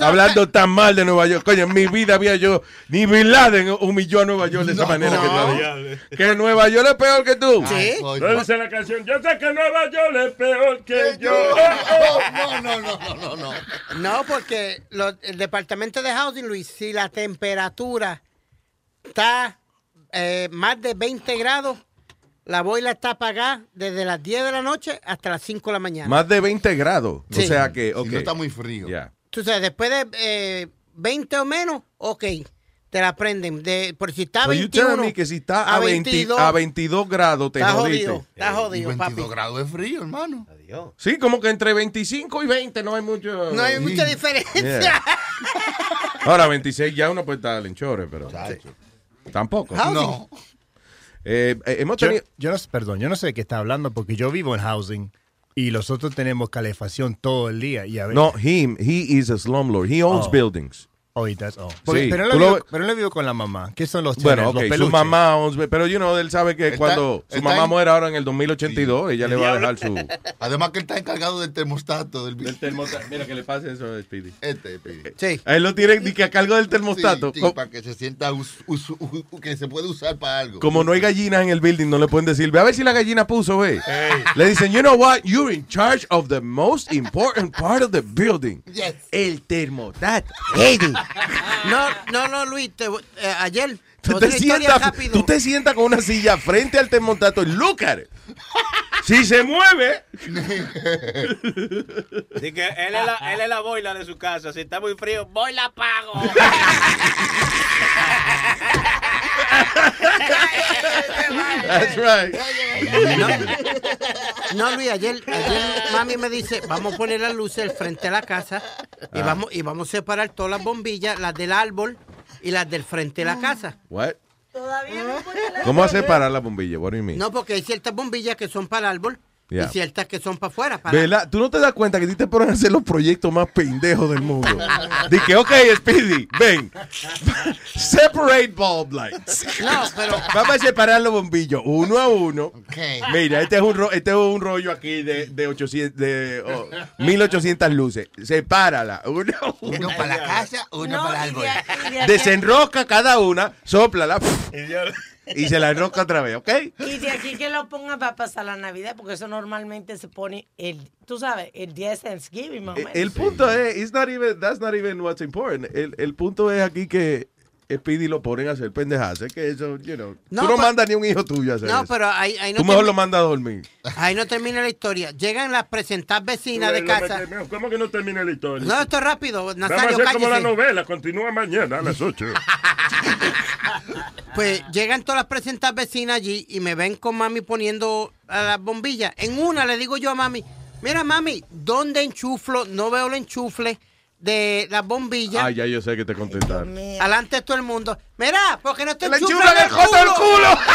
Hablando tan mal de Nueva York. Coño, en mi vida había yo. Ni Bin Laden humilló a Nueva York de esa manera que. Que Nueva York es peor que tú. No dice la canción, yo sé que Nueva York es peor que yo. No, no, no, no, no, no. No, porque lo- el departamento de housing, Luis, si la temperatura está eh, más de 20 grados, la boila está apagada desde las 10 de la noche hasta las 5 de la mañana. Más de 20 grados. Sí. O sea que, Si ok. no está muy frío. Ya. Tú sabes, después de eh, 20 o menos, ok, te la prenden. De, por si está So you 21 telling me que si está a, 20 a 22 grados te está jodiste. jodido, está jodido, Y 22 papi. grados de frío, hermano. Sí, como que entre 25 y 20 no hay mucho. No hay mucha diferencia. Ahora 26 ya uno puede estar en chore, pero. Tampoco. Housing. Eh, eh, hemos Yo, tenido. yo no, sé- perdón, yo no sé de qué está hablando porque yo vivo en housing y nosotros tenemos calefacción todo el día. Y a veces, No, him, he is a slumlord. He owns Oh. buildings. Oh, y that's all. Porque- Sí, pero, él tú no lo- pero él con la mamá. ¿Qué son los Bueno, teners, ok, los su peluches? mamá, pero you know, él sabe que Está- cuando su está mamá en- muera ahora en el 2082, ella le va a dejar su. Además que él está encargado del termostato del, Del termostato. Mira que le pase eso a Speedy. Este, Speedy. Sí. A él lo tiene ni que a cargo del termostato. Sí, sí, Co- para que se sienta us- us- u- que se puede usar para algo. Como no hay gallinas en el building, no le pueden decir, ve a ver si la gallina puso, ve. Le dicen, you know what, you're in charge of the most important part of the building. Yes. El termostato. No, no, no, Luis, te- eh, ayer. Tú te, sientas, tú te sientas con una silla frente al termostato y look at it. Si se mueve, Así que él es, la, él es la boila de su casa. Si está muy frío, voy la apago. that's right. No, Luis, ayer, ayer mami me dice, vamos a poner las luces al frente de la casa Y, Ah. vamos, y vamos a separar todas las bombillas, las del árbol y las del frente de la casa. What? Todavía no ¿Cómo hace parar la bombilla? What do you mean? No, porque hay ciertas bombillas que son para el árbol Yeah. y ciertas que son para afuera. Para... ¿Verdad? Tú no te das cuenta que a ti te ponen a hacer los proyectos más pendejos del mundo. Dice que, ok, Speedy, ven. Separate bulb lights. No, pero. Vamos a separar los bombillos uno a uno. Mira, este es un, ro- este es un rollo aquí de, de, 800, de oh, 1800 luces. Sepárala. Uno, a uno. Uno para la casa, uno No, para el árbol. Desenrosca cada una, sóplala y se la enrosca otra vez, ¿ok? Y de aquí que lo pongan para pasar la Navidad, porque eso normalmente se pone el, tú sabes, el día de Thanksgiving, más o menos. El punto es, it's not even, that's not even what's important. El, el punto es aquí que Speedy lo ponen a hacer pendejadas. Es que eso, you know, No, tú no mandas ni un hijo tuyo a hacer No, eso. pero ahí, ahí no tú mejor lo mandas a dormir. Ahí no termina la historia. Llegan las presentadas vecinas de casa. ¿Cómo que no termina la historia? No, esto es rápido. Vamos a Nazario, como la novela, continúa mañana a las 8. Pues llegan todas las presentadas vecinas allí y me ven con mami poniendo a las bombillas. En una le digo yo a mami, mira mami, ¿dónde enchuflo? No veo el enchufle de las bombillas. Ah, ya yo sé que te contestaron. Alante de todo el mundo. Mira, porque no te ¡Le enchuflan enchuflan el joto del culo!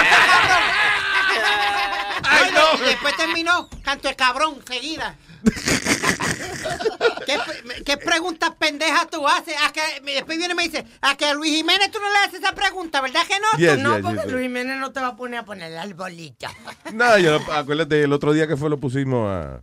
Ay, no. Y después terminó, canto de cabrón, seguida. ¿Qué, preguntas pendejas tú haces? A que, después viene y me dice, a que a Luis Jiménez tú no le haces esa pregunta, ¿verdad que no? Yes, no, yes, porque yes, Luis Jiménez no te va a poner a poner el arbolito. No, yo, acuérdate, el otro día que fue lo pusimos a...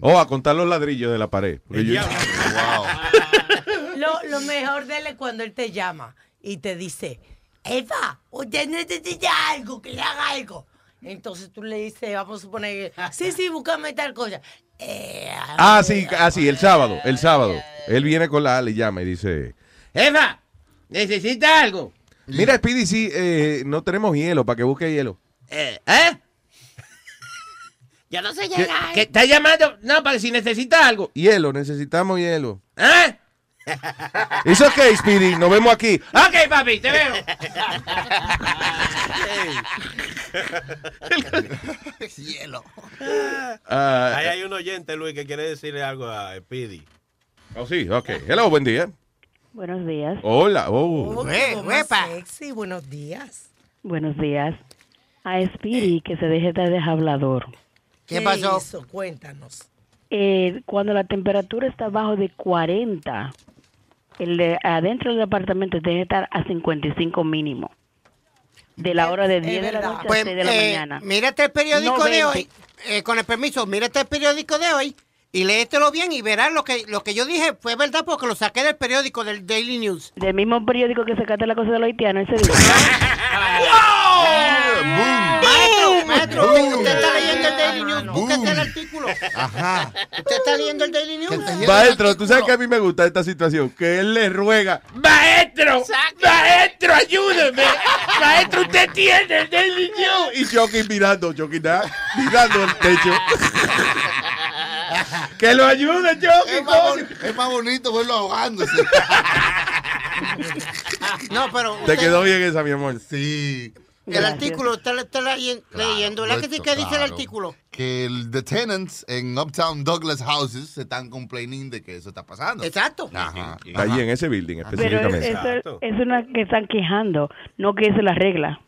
Oh, a contar los ladrillos de la pared. Yo- Lo, lo mejor de él es cuando él te llama y te dice, Eva, usted necesita algo, que le haga algo. Entonces tú le dices, vamos a suponer, sí, sí, búscame tal cosa. Eh, Ah, sí, ah, sí, el sábado, el sábado. Él viene con la Ale y llama y dice, Eva, ¿necesita algo? mira, Speedy, sí, eh, no tenemos hielo, para que busque hielo. Eh, ¿Eh? Yo no sé ¿Que, llegar. que está llamando? No, para que si necesita algo. Hielo, necesitamos hielo. ¿Eh? It's okay, Speedy, nos vemos aquí. Ok, papi, te veo. Hielo. Ah, Ahí hay un oyente, Luis, que quiere decirle algo a Speedy. Oh, sí, ok. Hello, buen día. Buenos días. Hola, oh. Oh, sexy, buenos días. Buenos días. A Speedy que se deje de hablador. ¿Qué pasó? Hizo? Cuéntanos. Eh, cuando la temperatura está bajo de 40, el de adentro del apartamento debe estar a 55 mínimo. De la hora de 10 de la noche Pues, a 6 de la eh, mañana. Mírate el periódico No de 20. hoy. Eh, con el permiso, mírate el periódico de hoy y léetelo bien y verás lo que, lo que yo dije fue verdad porque lo saqué del periódico del Daily News. Del mismo periódico que sacaste la cosa de los haitianos ese día. Maestro, maestro, usted está leyendo el Daily News, búsquese el artículo. Ajá. ¿Usted está leyendo el Daily News? Maestro, tú sabes que a mí me gusta esta situación, que él le ruega, Maestro, maestro, ayúdeme. Maestro, usted tiene el Daily News. y Chucky mirando, Chucky nada, mirando el techo. que lo ayude, Chucky. Es más, es más bonito verlo ahogándose. No, pero Te quedó bien esa, mi amor. Sí. El artículo, está leyen- leyendo, ¿verdad que sí? ¿Qué dice el Claro. artículo? Que el, the tenants en Uptown Douglas Houses se están complaining de que eso está pasando. Exacto. Ajá. Allí en ese building Pero específicamente. eso es una que están quejando, no que esa es la regla.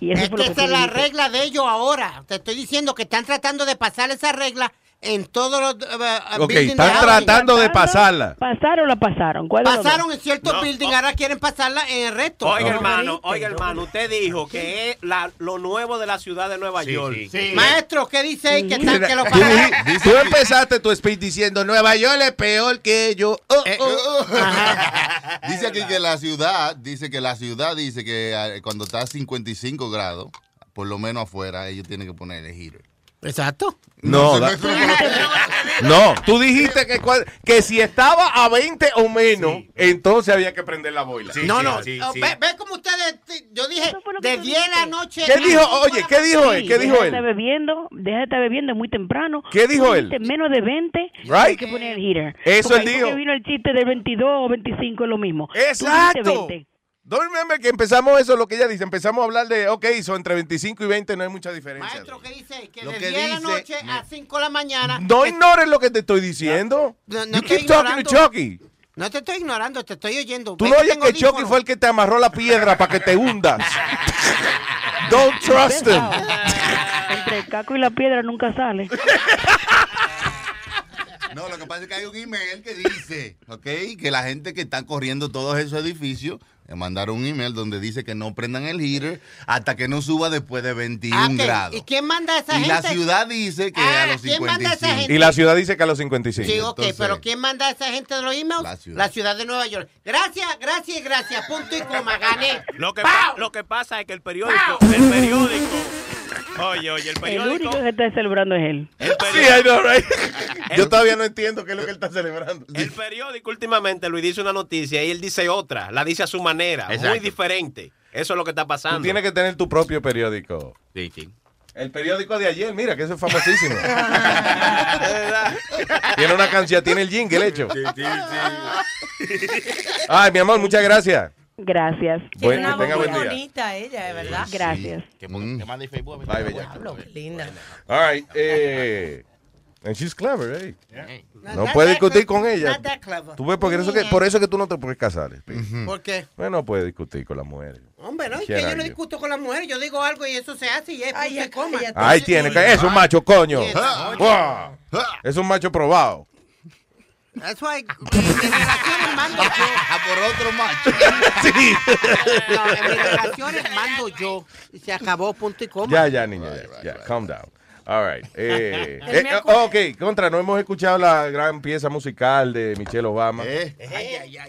Y eso Es que que esa es la regla de ellos ahora. Te estoy diciendo que están tratando de pasar esa regla en todos los uh, Ok, están tratando de pasarla. ¿Pasaron o la pasaron? ¿Cuál de los Pasaron en ciertos No, buildings, ahora quieren pasarla en el resto. Oiga, No. hermano, oiga, hermano, usted dijo que es la- lo nuevo de la ciudad de Nueva York. Maestro, ¿qué dice ahí que, están, que lo pasaron? tú empezaste tu speech diciendo Nueva York es peor que yo. Oh, oh. Dice aquí que la ciudad, dice que la ciudad dice que eh, cuando está a 55 grados, por lo menos afuera, ellos tienen que poner el heater. Exacto. No, fregó. no, tú dijiste que, cual- que si estaba a 20 o menos, entonces había que prender la boila. no, no. Oh, Ve, ve como ustedes, yo dije, de 10 de la noche. ¿Qué a dijo? Oye, ¿qué dijo él? ¿Qué dijo deja de él? estar bebiendo, deja de estar bebiendo muy temprano. ¿Qué dijo Tú él? menos de 20, Right. hay que poner el heater. Eso él ahí dijo. vino el chiste de 22 o 25 es lo mismo. Exacto. 20. Don't remember que empezamos eso, lo que ella dice, empezamos a hablar de, ok, son entre 25 y 20 no hay mucha diferencia. Maestro, ¿qué dice? Que Lo de que 10 de la noche a 5 de la mañana. No ignores lo que te estoy diciendo. No, no you estoy keep talking to ignorando. Chucky. No te estoy ignorando, te estoy oyendo. Tú no oyes que Chucky fue el que te amarró la piedra para que te hundas. Don't trust him. Entre el caco y la piedra nunca sale. No, lo que pasa es que hay un email que dice, ¿ok? Que la gente que está corriendo todos esos edificios me mandaron un email donde dice que no prendan el heater hasta que no suba después de 21 Ah, grados. ¿Y quién manda a esa Y gente? la ciudad dice que a Ah, los ¿quién manda a esa 55. gente? Y la ciudad dice que a los 55. Sí, ok, Entonces, pero ¿quién manda a esa gente de los emails? La ciudad. de Nueva York. Gracias, gracias, gracias. Punto y coma, gané. Lo que, lo que pasa es que el periódico, el periódico, oye, oye, el El periódico, único que está celebrando es él. Sí, I know, right? Yo todavía no entiendo qué es lo que él está celebrando. el periódico últimamente Luis dice una noticia y él dice otra, la dice a su manera, muy diferente. Eso es lo que está pasando. Tú tienes que tener tu propio periódico. Sí, sí. El periódico de ayer, mira, que eso es famosísimo. tiene una canción, tiene el jingle hecho. Ay, mi amor, muchas gracias. Gracias. Buen- Tiene una que tenga voz buen día. bonita ella, de verdad. Gracias. Que manda en Facebook. Diablo, qué linda. All right. Eh, and she's clever, eh. No puedes that discutir con ella. Not that clever. Tú ves, porque eso que, por eso que tú no te puedes casar. Speedy. ¿Por qué? Bueno, no puedes discutir con las mujeres. Hombre, no, es que yo no discuto con las mujeres. Yo digo algo y eso se hace y es. Ahí tiene, que es un macho, coño. Ah. Es un macho probado. That's why en mis relaciones mando yo. Por otro macho. Sí. No, en mis relaciones mando yo. Y se acabó punto y coma. Ya, ya, niña, ya, ya, calm down. All right. Eh, eh, eh, acuerda- ok, contra, no hemos escuchado la gran pieza musical de Michelle Obama. Eh,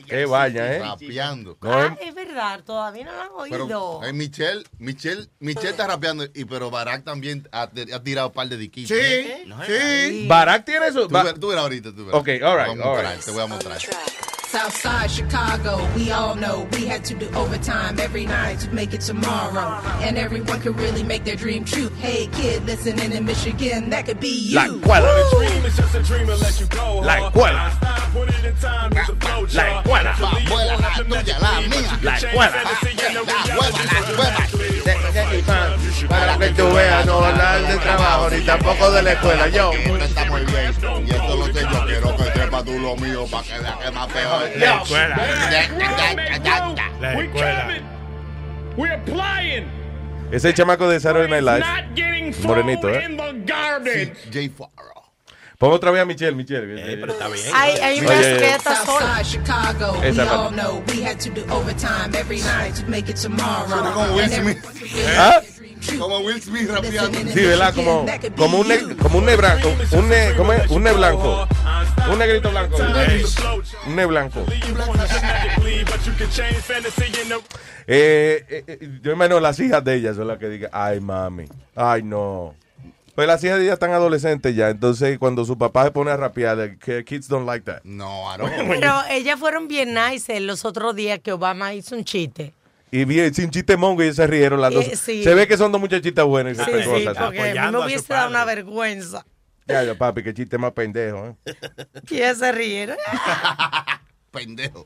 Qué vaya, ¿eh? Rapeando. Ah, eh, es verdad, todavía no la han oído. Pero eh, Michelle, Michelle, Michelle está rapeando, y, pero Barack también ha, ha tirado un par de diquitos. Sí, sí. Barack tiene eso. Tú, tú verás ahorita, tú verás. Ok, all right, Te voy a all right. Te voy a mostrar. Southside Chicago, we all know we had to do overtime every night to make it tomorrow. And everyone could really make their dream true. Hey kid, listening in Michigan, that could be you. La abuela, la tuya, la mía. La escuela. La hueva, la hueva. Para que tú veas, no hablar de trabajo ni tampoco de la escuela. Yo. Esto está muy bien. Y esto lo sé yo. Quiero que sepa tú lo mío para que veas que más peor. La escuela. La escuela. We're applying. Ese chamaco de Saturday Night Live. Morenito, ¿eh? in the garbage. Jay Farrow. Pon otra vez a Michelle, Michelle. pero está bien. Hay, hay una Oye, que está sola. Southside Chicago, we all know we had to do overtime every night to make it tomorrow. ¿Ah? Como Will Smith rapeando. Sí, ¿verdad? Como, como un, ne- como un ne blanco. Un ne, ¿cómo es? Un ne blanco. Un negrito blanco. Un ne blanco. Eh, eh, eh, yo imagino las hijas de ella son las que digan, ay mami, ay no. Pues las hijas de ella están adolescentes ya, entonces cuando su papá se pone a rapear, que kids don't like that. No, I don't. Pero ellas fueron bien nice los otros días que Obama hizo un chiste. Y bien, sin chiste mongo y ellos se rieron las dos. Eh, sí. Se ve que son dos muchachitas buenas y Sí, esas sí, cosas. porque a mí me hubiese dado una vergüenza Ya, ya, papi, que chiste más pendejo, ¿eh? ella se riera. Pendejo.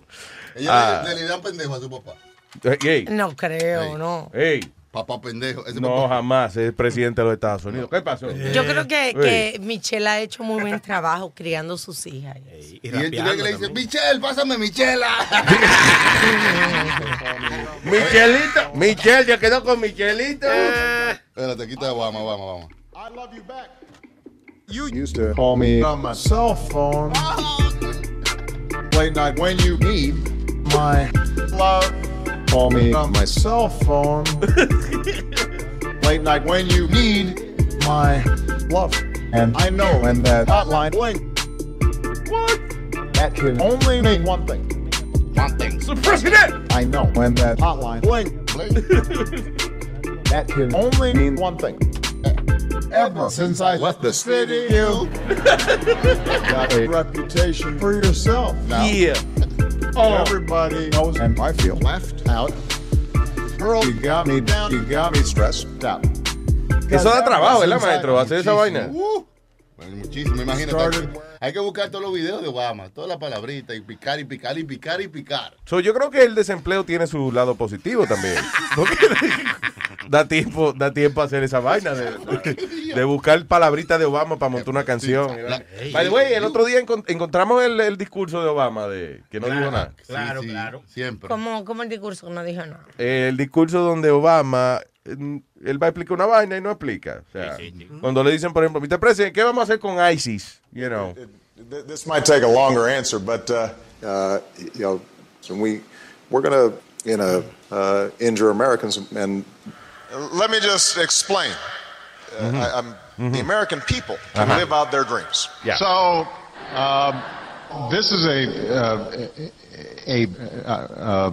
Ellos Ah. le, le dan pendejo a su papá. Eh, No creo, no. ey, Papá pendejo. Ese no papá. jamás es presidente de los Estados Unidos. ¿Qué pasó? Yo creo que, que Michelle ha hecho muy buen trabajo criando sus hijas. Y él tiene que le dice, Michelle, pásame Michela. Michelito, Michelle, ya quedó con Michelito. Espérate, quita, vamos, vamos, vamos. You used to call me on my cell phone late night when you need my love. Call me on my cell phone late night when you need my love. And I know when that hotline blink, what? That can only mean one thing. One thing. The president. I know when that hotline blink, that can only mean one thing. Ever since I left the city, you got a reputation for yourself now. Yeah. Oh. Everybody knows, and I feel left out. Girl, you got me down, you got me stressed out. Eso da trabajo, ¿verdad, maestro? Hacer esa vaina. Uh, Muchísimo, imagínate. Hay que, hay que buscar todos los videos de Obama, todas las palabritas, y picar, y picar, y picar, y picar. So, yo creo que el desempleo tiene su lado positivo también. Da tiempo, da tiempo a hacer esa vaina de, de buscar palabritas de Obama para montar una canción. By the way, el otro día encon- encontramos el, el discurso de Obama de que no dijo nada. Claro, claro. Siempre. Como, como el discurso que no dijo nada. El discurso donde Obama mm, él va a explicar una vaina y no explica. O sea, cuando le dicen, por ejemplo, Mr. President, ¿qué vamos a hacer con ISIS? You know. Th- This might take a longer answer, but uh, uh, you know, so we we're going to you know uh, injure Americans, and let me just explain. Uh, I, I'm the American people can Uh-huh. live out their dreams. Yeah. So um, this is a uh, a, uh, uh,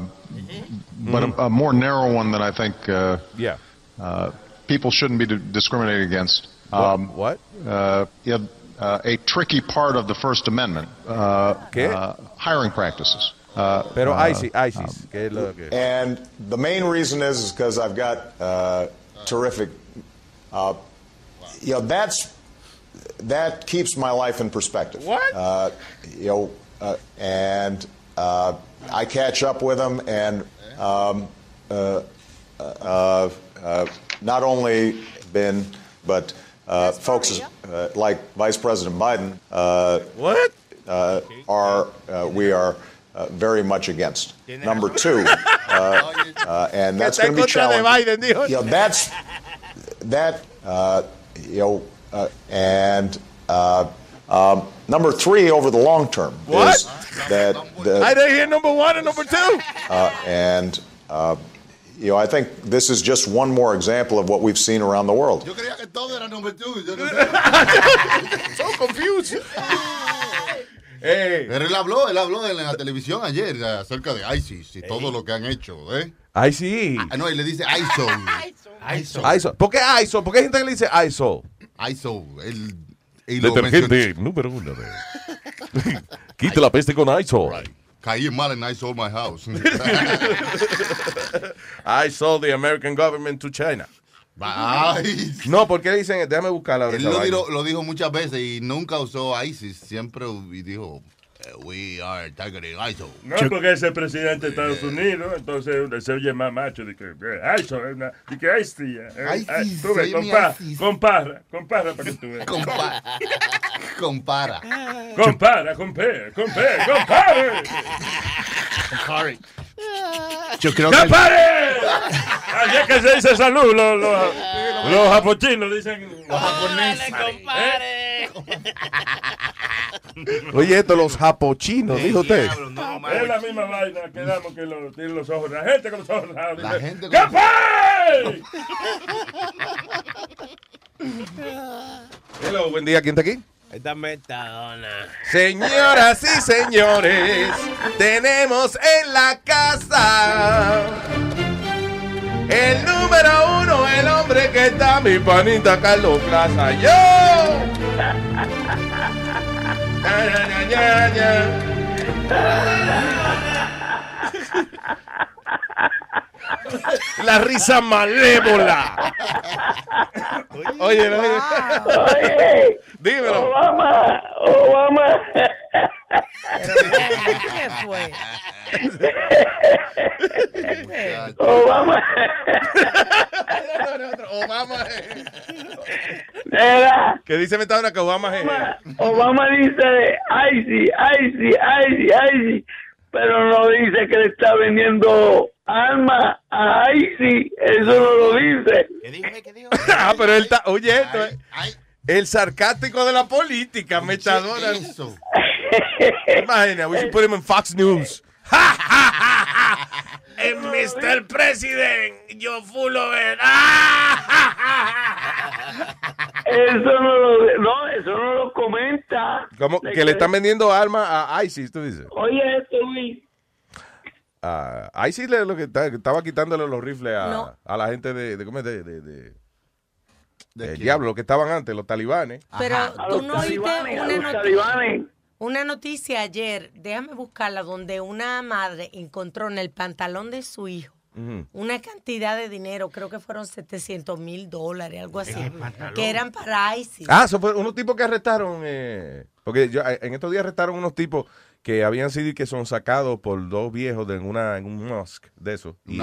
but a, a more narrow one than I think uh, yeah uh, people shouldn't be discriminated against. Um, what? Uh, yeah, uh, a tricky part of the First Amendment. Uh, uh, hiring practices. Uh, Pero uh, ISIS, ISIS, que es lo and the main reason is because I've got uh, terrific. Uh, you know, that's that keeps my life in perspective. What? Uh, you know, uh, and uh, I catch up with them, and um, uh, uh, uh, not only been, but uh, folks uh, like Vice President Biden. Uh, what? Uh, are uh, we are uh, very much against. Number two, uh, uh, and that's going to be en contra de challenging. You know, that's that. Uh, you know, uh, and uh, um, number three over the long term What? is that the, I didn't hear number one and number two. uh, and uh, you know, I think this is just one more example of what we've seen around the world. Yo creía que todo era number two. Yo no so confused. Hey. Pero él habló, él habló en la televisión ayer acerca de ISIS y todo lo que han hecho, ¿eh? Sí. Ah, no, él le dice ISO. ISO. ISO. ¿Por qué ISO? ¿Por qué hay gente que le dice ISO? ISO. Y lo Detergente número uno. De... Quite la peste con ISO. Caí mal en I sold my house. I sold the American government to China. Ay. No, porque dicen, déjame buscarla. ahora Él lo lo dijo muchas veces y nunca usó ISIS. Siempre dijo, we are targeting ISO. No, porque ese presidente de Estados Unidos, entonces se oye más macho de que, eh, ay, eso es una, de que eh, sí, tú ves, soy mi compa- ISIS. compara, compara para que tú veas. Compara. Compara. Compara, compare, compare, compare. Yo creo que. ¡Compare! Así es que se dice salud, los, los, los japochinos dicen. Los japoneses. Oye, esto, los japochinos, dijo usted. Es la misma vaina que damos que lo, tienen los ojos. La gente con los ojos raros. La dice, gente con-. Hello, buen día. ¿Quién está aquí? Esta metadona. Señoras y señores, tenemos en la casa el número uno, el hombre que está mi panita Carlos Plaza. ¡Yo! Ya. La risa malévola. Oye, oye. Oye, Dímelo. Obama, Obama. ¿Qué fue? Obama. Obama. Mira, Que dice Metadona que Obama es. Obama dice, ay sí, ay sí, ay sí, ay sí, pero no dice que le está vendiendo armas a ISIS, eso no lo dice. Ah, pero él está. Oye, esto es. El sarcástico de la política, Metadona. Imagina, we should put him in Fox News. En Mr. President, yo fulo ver. Eso no lo, no, eso no lo comenta. Como que le están vendiendo armas a ISIS, tú dices. Oye, esto, Luis. A ISIS le- lo que está- estaba quitándole los rifles a, No. a la gente de, de, ¿cómo es? de, de, de- ¿De del quién? diablo, que estaban antes, los talibanes. Pero tú no oíste una, una noticia ayer, déjame buscarla, donde una madre encontró en el pantalón de su hijo una cantidad de dinero, creo que fueron 700 mil dólares, algo así, que eran para ISIS. Ah, eso fue unos tipos que arrestaron. eh, porque yo, eh, en estos días arrestaron unos tipos que habían sido y que son sacados por dos viejos de una, en un mosque de eso. Y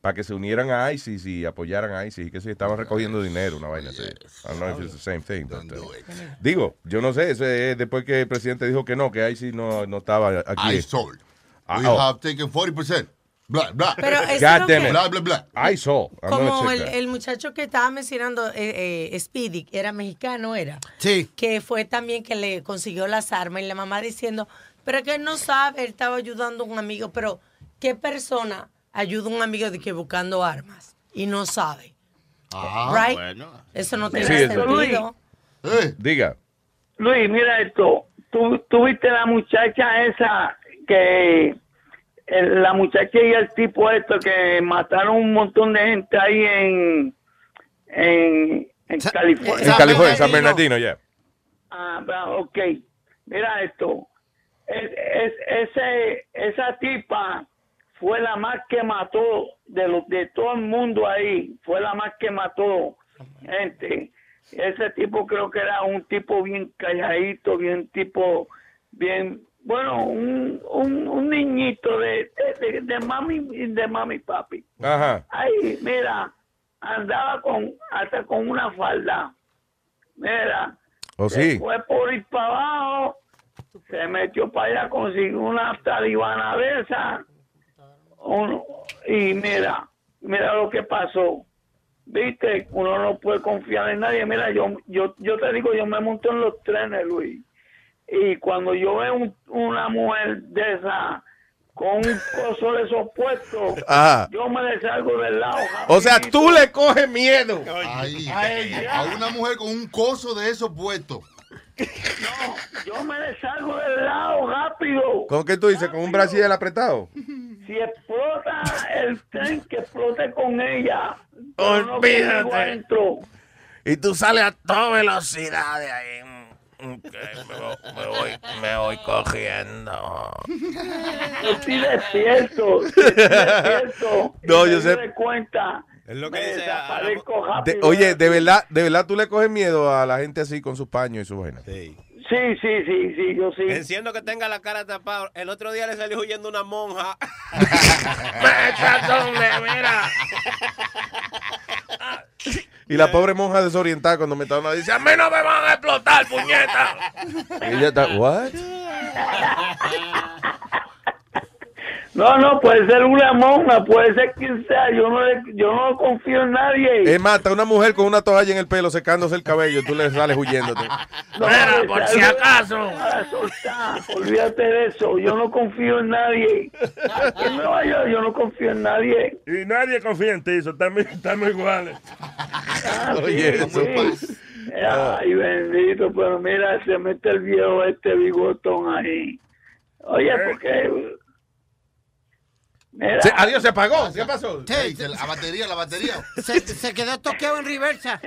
para que se unieran a ISIS y apoyaran a ISIS y que se estaban recogiendo dinero, una vaina así. I don't know if it's the same thing. but, uh, digo, yo no sé, eso es después que el presidente dijo que no, que ISIS no, no estaba aquí. ISIL. Ah, We oh. have taken 40%. Blah, blah. Pero God es damn. Blah, blah, blah. ISIL. I'm gonna Como el, muchacho que estaba mencionando, eh, eh, Speedy, que era mexicano, era. Sí. Que fue también que le consiguió las armas y la mamá diciendo, pero que él no sabe, él estaba ayudando a un amigo, pero ¿qué persona ayuda a un amigo de que buscando armas y no sabe? Ah, right? bueno. Eso no tiene Sí, eso. sentido. Diga. Luis, mira esto. Tú, tú viste la muchacha esa que la muchacha y el tipo esto que mataron un montón de gente ahí en en, en California. En California, San Bernardino, ya. Ah, ok. Mira esto. Es, es- ese, esa tipa fue la más que mató de los de todo el mundo ahí. Fue la más que mató gente. Ese tipo creo que era un tipo bien calladito, bien tipo, bien, bueno, un, un, un niñito de, de, de, de mami de mami papi. Ajá. Ay, mira, andaba con hasta con una falda. Mira, ¿O sí? se fue por ir para abajo, se metió para allá, consiguió una talibana de esa. uno- y mira, mira lo que pasó. Viste, uno no puede confiar en nadie. Mira, yo, yo, yo te digo, yo me monto en los trenes, Luis. Y cuando yo veo un- una mujer de esa con un coso de esos puestos, Ajá. yo me le salgo del lado. O sea, tú le coges miedo. Ahí, A ella. a una mujer con un coso de esos puestos. No, yo me le salgo del lado rápido. ¿Con qué tú dices? ¿Con un brasier apretado? Si explota el tren, que explote con ella. No Olvídate. conmigo adentro. Y tú sales a toda velocidad de ahí. Me, voy, me voy, me voy cogiendo. Yo estoy despierto. despierto. No, yo me sé. cuenta. Es lo que me dice a- a la- desaparezco De- rápido. oye, de verdad, de verdad tú le coges miedo a la gente así con sus paños y sus vainas. Sí. Sí, sí, sí, sí, yo sí. Enciendo que tenga la cara tapada. El otro día le salió huyendo una monja. mira. Y la pobre monja desorientada cuando me estaba dice, A mí no me van a explotar, puñeta. y ella está, what? No, no, puede ser una monja, puede ser quien sea. Yo no, le- yo no confío en nadie. Es mata una mujer con una toalla en el pelo secándose el cabello, tú le sales huyendo. tú. No, por si acaso. Para soltar, olvídate de eso. Yo no confío en nadie. En Nueva York yo no confío en nadie. Y nadie confía en ti, eso estamos, estamos iguales. Ah, sí, Oye, eso sí. Ay, bendito, pero mira, se mete el viejo este bigotón ahí. Oye, porque... Mira, Se- adiós, se apagó. ¿Qué pasó? Se- la batería, la batería. Se, se quedó toqueado en reversa.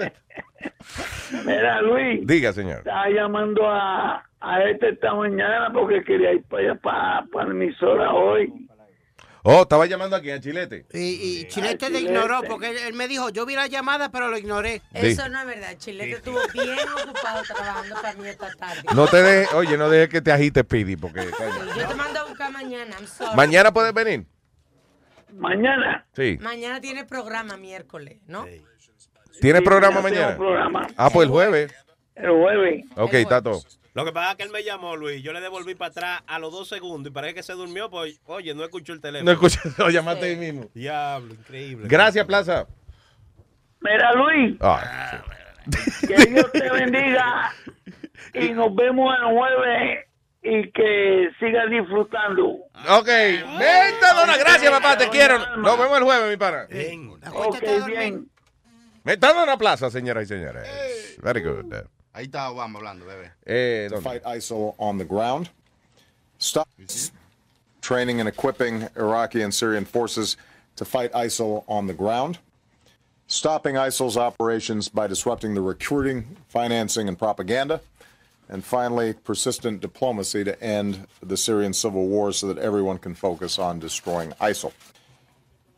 mira, Luis. Diga, señor. Estaba llamando a, a este esta mañana porque quería ir para allá, para, para la emisora hoy. Oh, estaba llamando aquí a Chilete. Y, y Chilete le ignoró porque él, él me dijo, yo vi la llamada, pero lo ignoré. Eso no es verdad. Chilete estuvo bien ocupado trabajando para mí esta tarde. No te dejes, oye, no dejes que te agite, Speedy, porque. Yo te mando a buscar mañana. I'm sorry. mañana puedes venir. Mañana. Sí. Mañana tiene programa miércoles, ¿no? ¿Tienes Sí, programa mañana programa. Ah, pues el jueves. El jueves. Ok, está todo. Lo que pasa es que él me llamó, Luis. Yo le devolví para atrás a los dos segundos y parece que se durmió. Pues, oye, no escuchó el teléfono. No escuché, lo llamaste ahí mismo. Diablo, increíble. Gracias, Plaza. Mira, Luis, Ah, que Dios te bendiga y nos vemos el jueves y que sigas disfrutando. Ok, vente, dona, gracias, papá, te quiero. Nos vemos el jueves, mi pana. Ok, bien. Metadona Plaza, señoras y señores. Very good. Ahí está Obama hablando, bebé. Eh, to fight ISIL on the ground. Stop training and equipping Iraqi and Syrian forces to fight ISIL on the ground. Stopping ISIL's operations by disrupting the recruiting, financing, and propaganda. And finally, persistent diplomacy to end the Syrian civil war so that everyone can focus on destroying ISIL.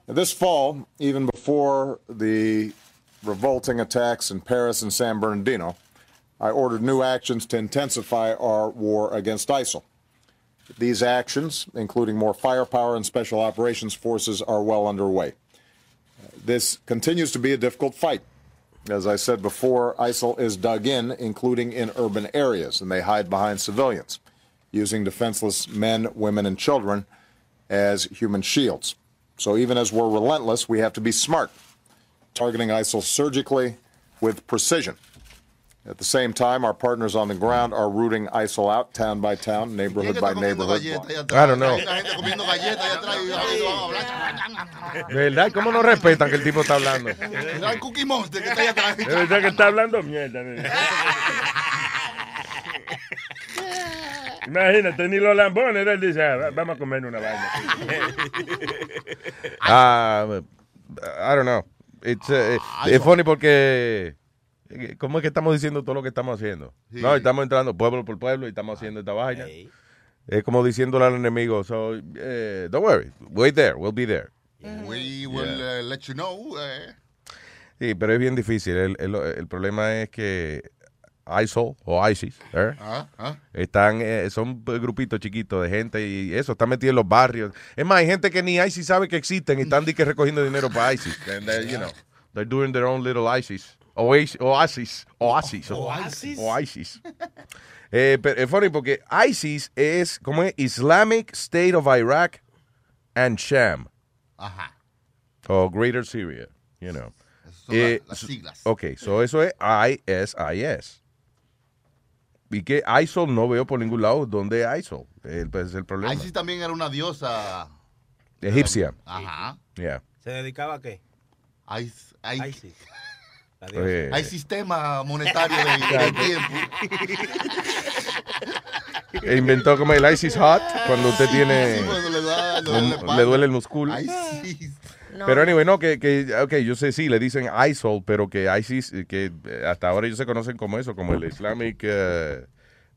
This fall, even before the revolting attacks in Paris and San Bernardino, I ordered new actions to intensify our war against ISIL. These actions, including more firepower and special operations forces, are well underway. This continues to be a difficult fight. As I said before, ISIL is dug in, including in urban areas, and they hide behind civilians, using defenseless men, women, and children as human shields. So even as we're relentless, we have to be smart, targeting ISIL surgically with precision. At the same time, our partners on the ground are rooting ISIL out town by town, neighborhood by neighborhood. I don't know. La gente comiendo galletas allá atrás y hablando. De verdad, ¿cómo no respetan que el tipo está hablando? Mira el Cookie Monster que está allá atrás. Es verdad que está hablando mierda. Imagínate, ni los lambones, él dice, "Ah, vamos a comer una vaina. Ah, I don't know. It's, uh, es funny porque ¿cómo es que estamos diciendo todo lo que estamos haciendo? Sí. No, estamos entrando pueblo por pueblo y estamos haciendo esta vaina. Es como diciéndole al enemigo, so, eh, don't worry, wait there, we'll be there. We will uh, let you know. eh. Sí, pero es bien difícil. El, el- el problema es que ISIL o ISIS ¿eh? Ah, ah. están, eh, son grupitos chiquitos de gente y eso, están metidos en los barrios. Es más, hay gente que ni ISIS sabe que existen y están que recogiendo dinero para ISIS. And you know, they're doing their own little ISIS. Oasis, oasis, oasis, Oasis. oasis. Eh, pero es funny porque ISIS es como es Islamic State of Iraq and Sham. Ajá. O Greater Syria, you know. son Eh, la- las siglas. Ok, so eso es ISIS. Y que ISIL no veo por ningún lado dónde es ISIL. El, pues, es el problema. ISIS también era una diosa. Egipcia. Ajá. Yeah. ¿Se dedicaba a qué? ISIS. Eh. hay sistema monetario de, de tiempo. E inventó como el ISIS Hot cuando usted tiene. Sí, cuando le da- le duele la un- espalda. le duele el músculo. Pero anyway, no, que, que, ok, yo sé, sí, le dicen ISIL, pero que ISIS, eh, que eh, hasta ahora ellos se conocen como eso, como el Islamic eh,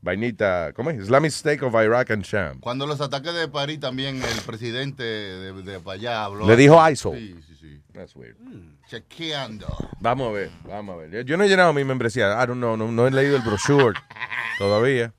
vainita, ¿cómo es? Islamic State of Iraq and Sham. Cuando los ataques de París también el presidente de, de para allá habló. Le dijo ISIL. Sí, sí, sí. That's weird. Chequeando. Vamos a ver, vamos a ver. Yo- no he llenado mi membresía. I don't know, no, no he leído el brochure todavía.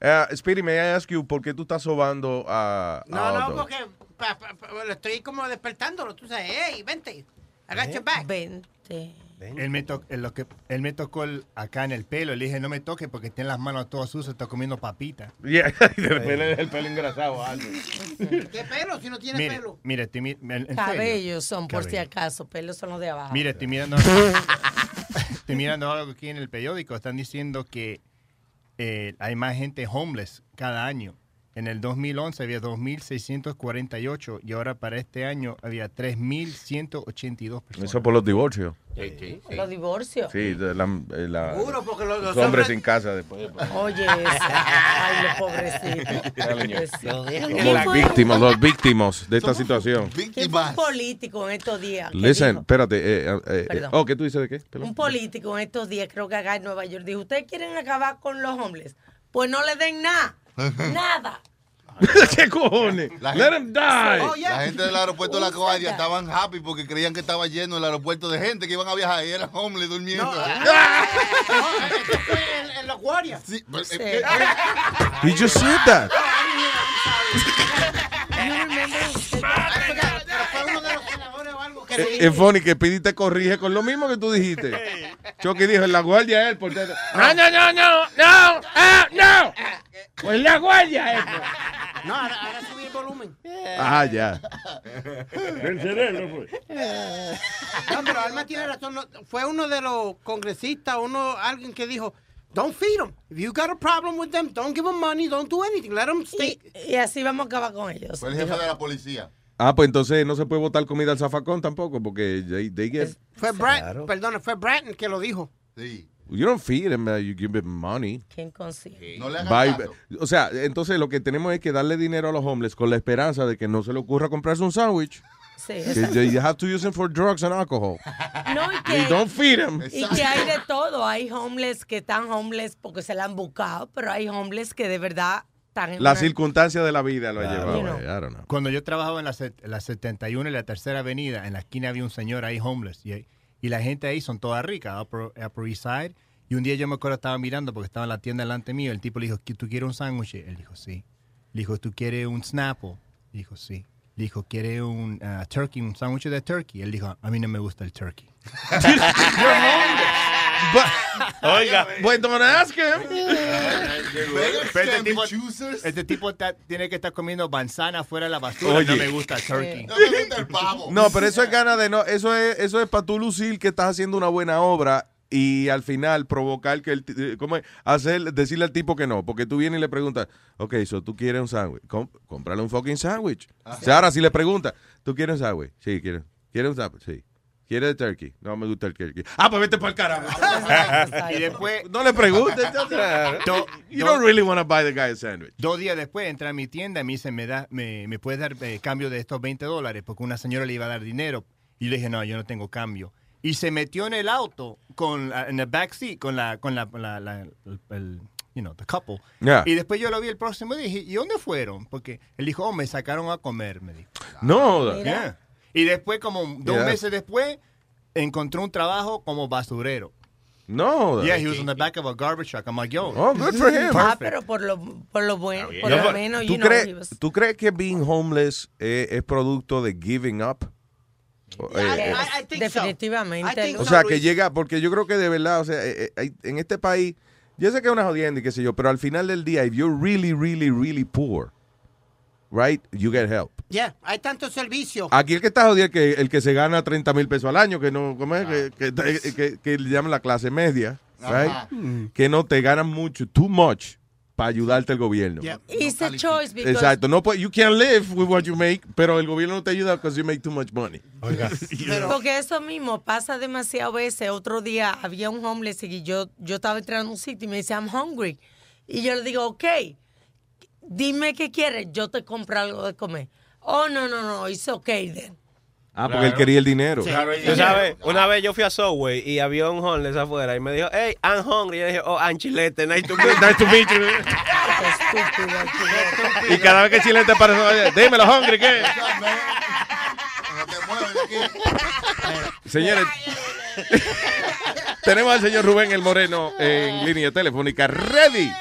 Uh, Speedy, may I ask you, ¿por qué tú estás sobando a, a No, no, porque pa- pa- pa- lo estoy como despertándolo. Tú sabes, hey, vente. I got your back. Vente. Él me, to- él lo que, él me tocó el- acá en el pelo. Le dije, no me toque porque tiene las manos todas sucias, está comiendo papita. Yeah, y de repente el pelo engrasado. algo. ¿Qué pelo? Si no tiene Mire, pelo. mire, estoy. Cabellos son, por si acaso, pelos son los de abajo. Mire, estoy mirando, estoy mirando algo aquí en el periódico. Están diciendo que eh, hay más gente homeless cada año. En el 2011 había 2.648 y ahora para este año había 3.182 personas. Eso por los divorcios. Los divorcios. Sí, la, eh, la- porque los- los los hombres hombres- sin casa después. Oye, ese. Ay, los pobrecitos. Telling you. ¿Quién Los víctimas, los víctimos de esta situación. ¿Quién fue un político en estos días? Listen, dijo- espérate. eh, eh, eh, Perdón. oh, ¿qué tú dices de qué? Perdón. Un político en estos días, creo que acá en Nueva York, dijo, ¿ustedes quieren acabar con los hombres? Pues no le den nada. Nada. ¿Qué cojones? La Let gente- him die. Oh, yeah. La gente del aeropuerto de la Guardia estaban happy porque creían que estaba lleno el aeropuerto de gente que iban a viajar y eran homeless durmiendo. No, esto fue en, en los guardias. Sí, pues, Sí. eh, eh, He just said that. Es funny que Pidi te corrige con lo mismo que tú dijiste. Chucky dijo, en la guardia él. Por dentro. No, no, no, no, no, ah, no. Pues la guardia, esto. No, ahora, ahora subí el volumen. Ah, ya. Del cerebro, pues. No, pero Alma tiene razón. no, fue uno de los congresistas, uno, alguien que dijo, don't feed them. If you got a problem with them, don't give them money, don't do anything. Let them stay. Y, y así vamos a acabar con ellos. Fue el jefe de la policía. Ah, pues entonces no se puede botar comida al zafacón tampoco, porque they, they get- Fue Brad, perdona, fue Bratton que lo dijo. Sí. you don't feed them, uh, you give them money. ¿Quién consigue? No le caso. o sea, entonces lo que tenemos es que darle dinero a los homeless con la esperanza de que no se le ocurra comprarse un sándwich. Sí, you have to use them for drugs and alcohol. No, y You que, don't feed them. y que hay de todo. Hay homeless que están homeless porque se la han buscado, pero hay homeless que de verdad están en La una- circunstancia de la vida lo ha Claro. llevado. You know. ahí, I don't know. Cuando yo trabajaba en la, la 71 y la tercera avenida, en la esquina había un señor ahí homeless. Y, y la gente ahí son todas ricas, Upper, Upper East Side. Y un día yo me acuerdo estaba mirando porque estaba en la tienda delante mío. El tipo le dijo, ¿tú quieres un sándwich? Él dijo, sí. Le dijo, ¿tú quieres un Snapple? Dijo, sí. Le dijo, ¿quieres un ah, turkey, un sándwich de turkey? Él dijo, a mí no me gusta el turkey. Oiga, bueno, don't ask him. Pero este tipo, este tipo está- tiene que estar comiendo manzana fuera de la basura. Oye. No me gusta el turkey. No, pero eso es gana de no, eso es, eso es para tú lucir que estás haciendo una buena obra y al final provocar que el, ti- eh, ¿cómo es? hacer, decirle al tipo que no, porque tú vienes y le preguntas, ok, so tú quieres un sándwich, Com- cómprale un fucking sándwich. O sea, ahora si le preguntas, ¿tú quieres un sándwich? Sí, quiero. ¿Quieres un sándwich? Sí. ¿Quieres el turkey? No me gusta el turkey. Ah, pues vete para el carajo. y después... No le preguntes. Do- you do- don't really want to buy the guy a sandwich. Dos días después entra a mi tienda y me dice, ¿me, da, me, me puedes dar eh, cambio de estos 20 dólares? Porque una señora le iba a dar dinero. Y le dije, no, yo no tengo cambio. Y se metió en el auto, con, la- en el backseat, con la, con la, la- la- el, el, you know, the couple. Yeah. Y después yo lo vi el próximo día y dije, ¿y dónde fueron? Porque él dijo, oh, me sacaron a comer, me dijo. No. Yeah. Y después, como dos Yeah. meses después, encontró un trabajo como basurero. No. Yeah, he was on the back of a garbage truck. I'm like, yo. Oh, good for him. Ah, pero por lo, por lo bueno, por No, lo menos, ¿tú, you know, was- ¿Tú crees que being homeless eh, es producto de giving up? Eh, eh, Definitivamente. o sea, que llega, porque yo creo que de verdad, o sea, eh, eh, en este país, yo sé que es una jodienda y qué sé yo, pero al final del día, if you're really, really, really poor, right, you get help. Ya, hay tantos servicios. Aquí el que está jodido es que el que se gana 30 mil pesos al año, que no, ¿cómo es? Que, que, que- que- que le llaman la clase media, right? Ajá. Que no te ganan mucho, too much, para ayudarte el gobierno. It's a choice because Exacto, no puede- you can live with what you make, pero el gobierno no te ayuda because you make too much money. Porque eso mismo pasa demasiado veces. Otro día había un homeless y yo, yo estaba entrando a un sitio y me dice, I'm hungry. Y yo le digo, ok, dime qué quieres, yo te compro algo de comer. Oh, no, no, no, it's okay then. Ah, porque él quería el dinero. Tú sabes, una vez yo fui a Subway y había un homeless afuera y me dijo, hey, I'm hungry. Y yo dije, oh, I'm chilete, nice to meet, nice to meet you. Y cada vez que Chile te parece, oye, dímelo, hungry, ¿qué? Señores, tenemos al señor Rubén el Moreno en línea telefónica, ready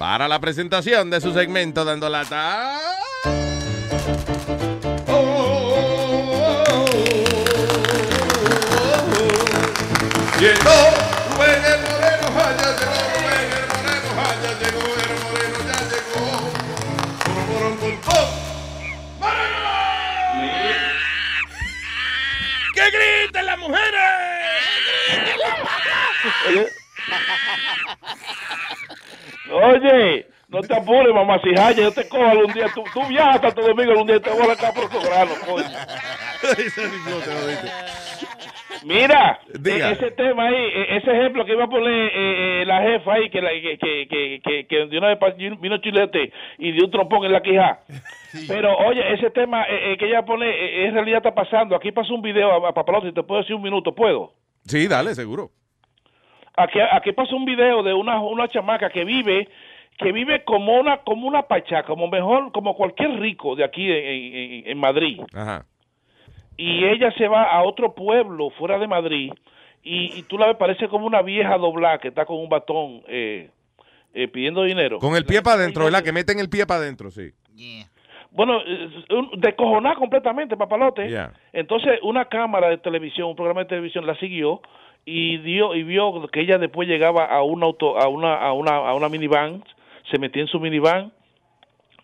para la presentación de su segmento Dando Lata. Llegó Rubén el Moreno, ya llegó Rubén el Moreno, ya llegó el Moreno, ya llegó. Pum, pum, pum, pum. ¡Que griten las mujeres! Oye, no te apures, mamá, si haya, yo te cojo algún día. Tú, tú viajas hasta Santo Domingo algún día te voy a sacar por tu grano, coño. Mira, Diga. ese tema ahí, e- ese ejemplo que iba a poner eh, eh, la jefa ahí, que, la, que, que, que, de una vez vino chilete y dio un trompón en la quija. Pero oye, ese tema eh, eh, que ella pone, eh, en realidad está pasando. Aquí pasó un video a, a Papalote, si te puedo decir un minuto, ¿puedo? Sí, dale, seguro. Aquí, aquí pasó un video de una, una chamaca que vive que vive como una como una pacha, como mejor, como cualquier rico de aquí en, en- en Madrid. Ajá. Y ella se va a otro pueblo fuera de Madrid y, y tú la ves, parece como una vieja doblada que está con un batón eh, eh, pidiendo dinero. Con el pie para adentro, ¿verdad? Que meten el pie para adentro, sí. Bueno, un- descojonada completamente, papalote. Yeah. Entonces, una cámara de televisión, un programa de televisión la siguió y dio y vio que ella después llegaba a un auto, a una, a una, a una minivan, se metía en su minivan,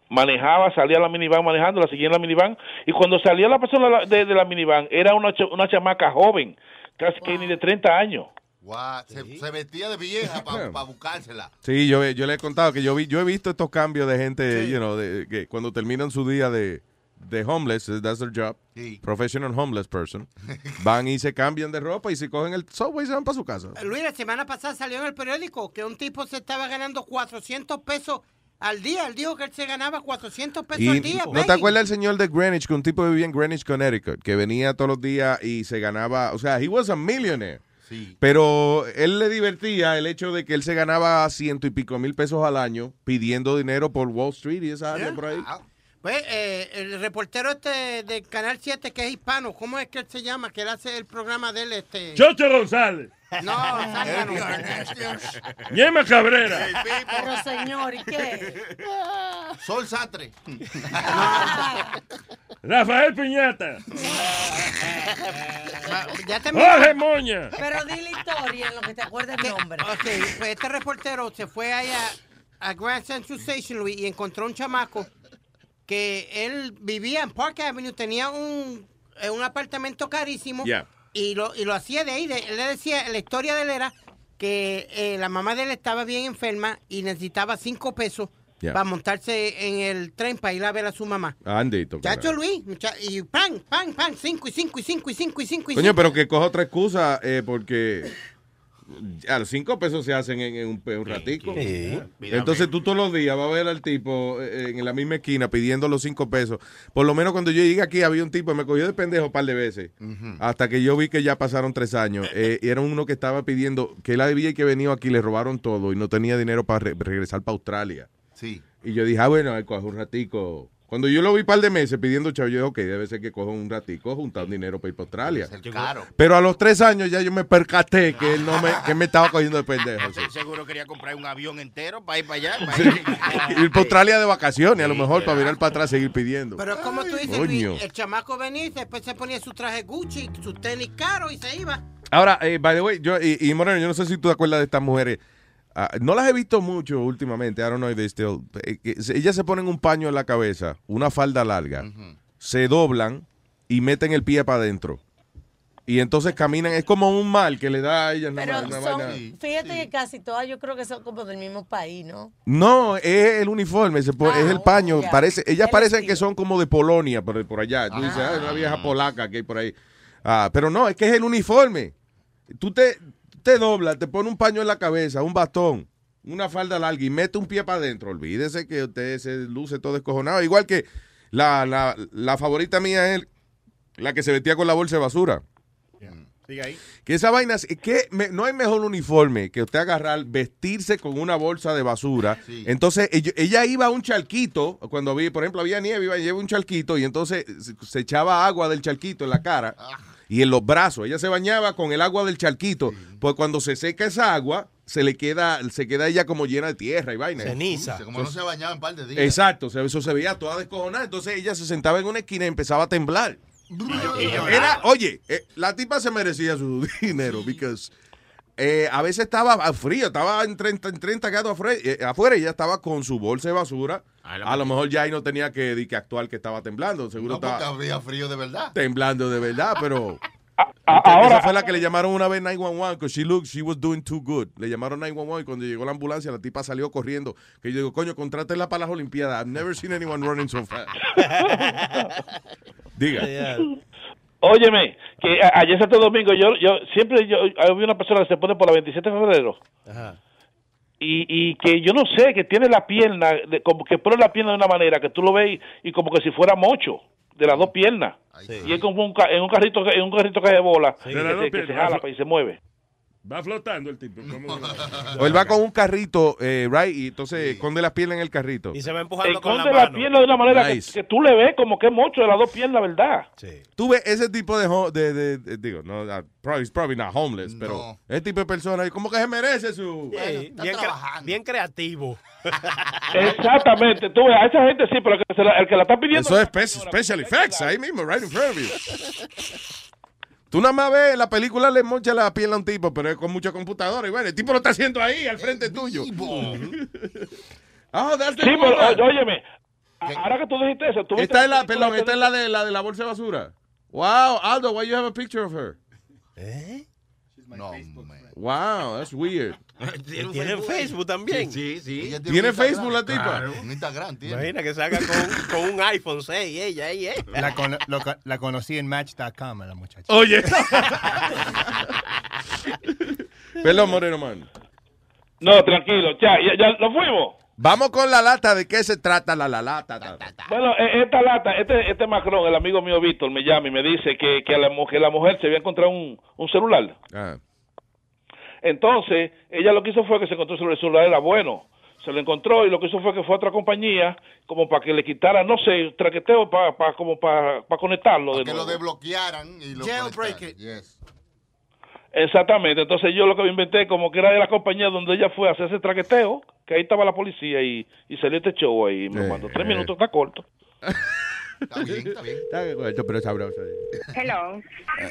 manejaba, salía a la minivan manejando, la seguía en la minivan y cuando salía la persona de, de la minivan era una, una chamaca joven, casi que ni de 30 años. Guau, se, se vestía de vieja para buscársela. Sí, yo, yo le he contado que yo vi, yo he visto estos cambios de gente, you know, de, que cuando terminan su día de, de homeless, that's their job, Sí. professional homeless person, van y se cambian de ropa y se cogen el subway y se van para su casa. Luis, la semana pasada salió en el periódico que un tipo se estaba ganando 400 pesos al día. Él dijo que él se ganaba 400 pesos Y al día. ¿no baby. te acuerdas el señor de Greenwich, que un tipo vivía en Greenwich, Connecticut, que venía todos los días y se ganaba, o sea, he was a millionaire. Pero él le divertía el hecho de que él se ganaba ciento y pico mil pesos al año pidiendo dinero por Wall Street y esa área por ahí. Pues eh, el reportero este del Canal 7 que es hispano, ¿cómo es que él se llama? Que él hace el programa de él, este... Chocho González. No, Zángano. Ñema Cabrera. Pero señor, ¿y qué? Sol Satre. Rafael Piñata. ya te Jorge Moña. Pero di la historia en lo que te acuerdas el nombre. Ok, pues este reportero se fue allá a Grand Central Station, Luis, y encontró un chamaco que él vivía en Park Avenue, tenía un, eh, un apartamento carísimo Yeah. Y, lo, y lo hacía de ahí. De- él le decía, la historia de él era que eh, la mamá de él estaba bien enferma y necesitaba cinco pesos Yeah. para montarse en el tren para ir a ver a su mamá. Andito. Chacho Luis, mucha- y pan, pan, pan, cinco y cinco y cinco y cinco y cinco y Coño, cinco. pero que coja otra excusa eh, porque a los cinco pesos se hacen en, en un, en un ratico. Sí. Entonces tú todos los días vas a ver al tipo eh, en la misma esquina pidiendo los cinco pesos. Por lo menos cuando yo llegué aquí había un tipo que me cogió de pendejo un par de veces. Hasta que yo vi que ya pasaron tres años. Eh, y era uno que estaba pidiendo que él había que venido aquí, le robaron todo y no tenía dinero para re- regresar para Australia. Sí. Y yo dije, ah, bueno, coge un ratico. Cuando yo lo vi un par de meses pidiendo chavo, yo dije, ok, debe ser que coja un ratico, juntar dinero para ir para Australia. caro. Pero a los tres años ya yo me percaté que él no me, que me estaba cogiendo de pendejo. sí. Seguro quería comprar un avión entero para ir para allá. para Sí. ir- Ir para Australia de vacaciones, a lo mejor para virar para atrás seguir pidiendo. Pero como tú dices. Luis, el chamaco venía y después se ponía su traje Gucci, sus tenis caros y se iba. Ahora, eh, by the way, yo, y, y Moreno, yo no sé si tú te acuerdas de estas mujeres. Ah, no las he visto mucho últimamente. I don't know if they still. eh, ellas se ponen un paño en la cabeza, una falda larga, se doblan y meten el pie para adentro. Y entonces caminan, es como un mal que le da a ellas. Pero una son, vaina. fíjate que casi todas yo creo que son como del mismo país, ¿no? No, es el uniforme, se pone- es el paño. ya. Parece, ellas El parecen que son como de Polonia, por, por allá. Tú dices, ah, una vieja polaca que hay por ahí. Ah, pero no, es que es el uniforme. Tú te, te doblas, te pones un paño en la cabeza, un bastón, una falda larga y mete un pie para adentro. Olvídese que usted se luce todo descojonado. Igual que la, la, la favorita mía es la que se vestía con la bolsa de basura. Sigue ahí. Que esa vaina, que me- no hay mejor uniforme que usted agarrar, vestirse con una bolsa de basura. Entonces, ella, ella iba a un charquito, cuando había, por ejemplo, había nieve, iba lleva un charquito y entonces se, se echaba agua del charquito en la cara y en los brazos. Ella se bañaba con el agua del charquito, pues cuando se seca esa agua, se le queda, se queda ella como llena de tierra y vaina. Como no se bañaba en par de días. Exacto, o sea, eso se veía toda descojonada. Entonces ella se sentaba en una esquina y empezaba a temblar. Era, oye, eh, la tipa se merecía su dinero, because eh, a veces estaba a frío, estaba en 30, en 30 grados afuera, eh, afuera y ella estaba con su bolsa de basura. A lo mejor ya ahí no tenía que, que actuar que estaba temblando, seguro No, porque estaba había frío de verdad. temblando de verdad, pero... ahora- esa fue la que le llamaron una vez 911 because she looked, she was doing too good. Le llamaron 911 y cuando llegó la ambulancia la tipa salió corriendo. Que yo digo, coño, contrátela para las Olimpiadas. I've never seen anyone running so fast. Diga. Óyeme, que a- ayer Santo Domingo, yo, yo siempre yo, había una persona que se pone por la 27 de febrero y, y que yo no sé, que tiene la pierna, de- como que pone la pierna de una manera que tú lo ves y como que si fuera mocho, de las dos piernas. Y es como un, ca- en un carrito que- en un carrito que de bola, Sí. que, se, que jala y se mueve. Va flotando el tipo. como- O él va con un carrito, eh, right, y entonces esconde las piernas en el carrito. Y se va empujando con la Esconde la, mano. pierna de una manera que- Nice. que, tú le ves como que es mocho de las dos piernas, ¿verdad? Tú ves ese tipo de, de, de- de- digo, no, uh, probably, he's probably not homeless, pero ese tipo de persona, como que se merece su... Sí, bien, cre- bien creativo. Exactamente, tú ves, a esa gente sí, pero el que, se la, el que la está pidiendo... Eso es spe- special effects, ahí mismo, right in front of you. Tú nada más ves, la película le mocha la pierna a un tipo, pero es con mucha computadora. Y bueno, el tipo lo está haciendo ahí, al frente tuyo. Ah, that's the Sí, pero óyeme, ahora que tú dijiste eso, tú Esta es la, perdón, esta es la de la de la bolsa de basura. Wow, Aldo, why you have a picture of her? No, Wow, that's weird. Tiene Facebook también. Sí, sí. Ella ¿Tiene Facebook la tipa? Claro, Un Instagram tiene. Imagina que salga con, con un iPhone 6, ella, ella. La, lo co- la conocí en Match.com a la muchacha. Oye. Perdón, Moreno Man. No, tranquilo, ya, ya, ya nos fuimos. Vamos con la lata. ¿De qué se trata la, la lata? Bueno, eh, esta lata, este, este Macron, el amigo mío Víctor, me llama y me dice que, que, la, mu- que la mujer se había encontrado un, un celular. Ah. Entonces, ella lo que hizo fue que se encontró sobre el celular, era bueno. Se lo encontró y lo que hizo fue que fue a otra compañía como para que le quitara, no sé, traqueteo para, para como para, para conectarlo de Que lo desbloquearan y lo Jailbreak. Yes. Exactamente, entonces yo lo que me inventé como que era de la compañía donde ella fue a hacer ese traqueteo, que ahí estaba la policía y, y salió este show ahí, me mandó tres minutos, está corto. Está bien, está bien. Está corto, pero sabroso. Hello.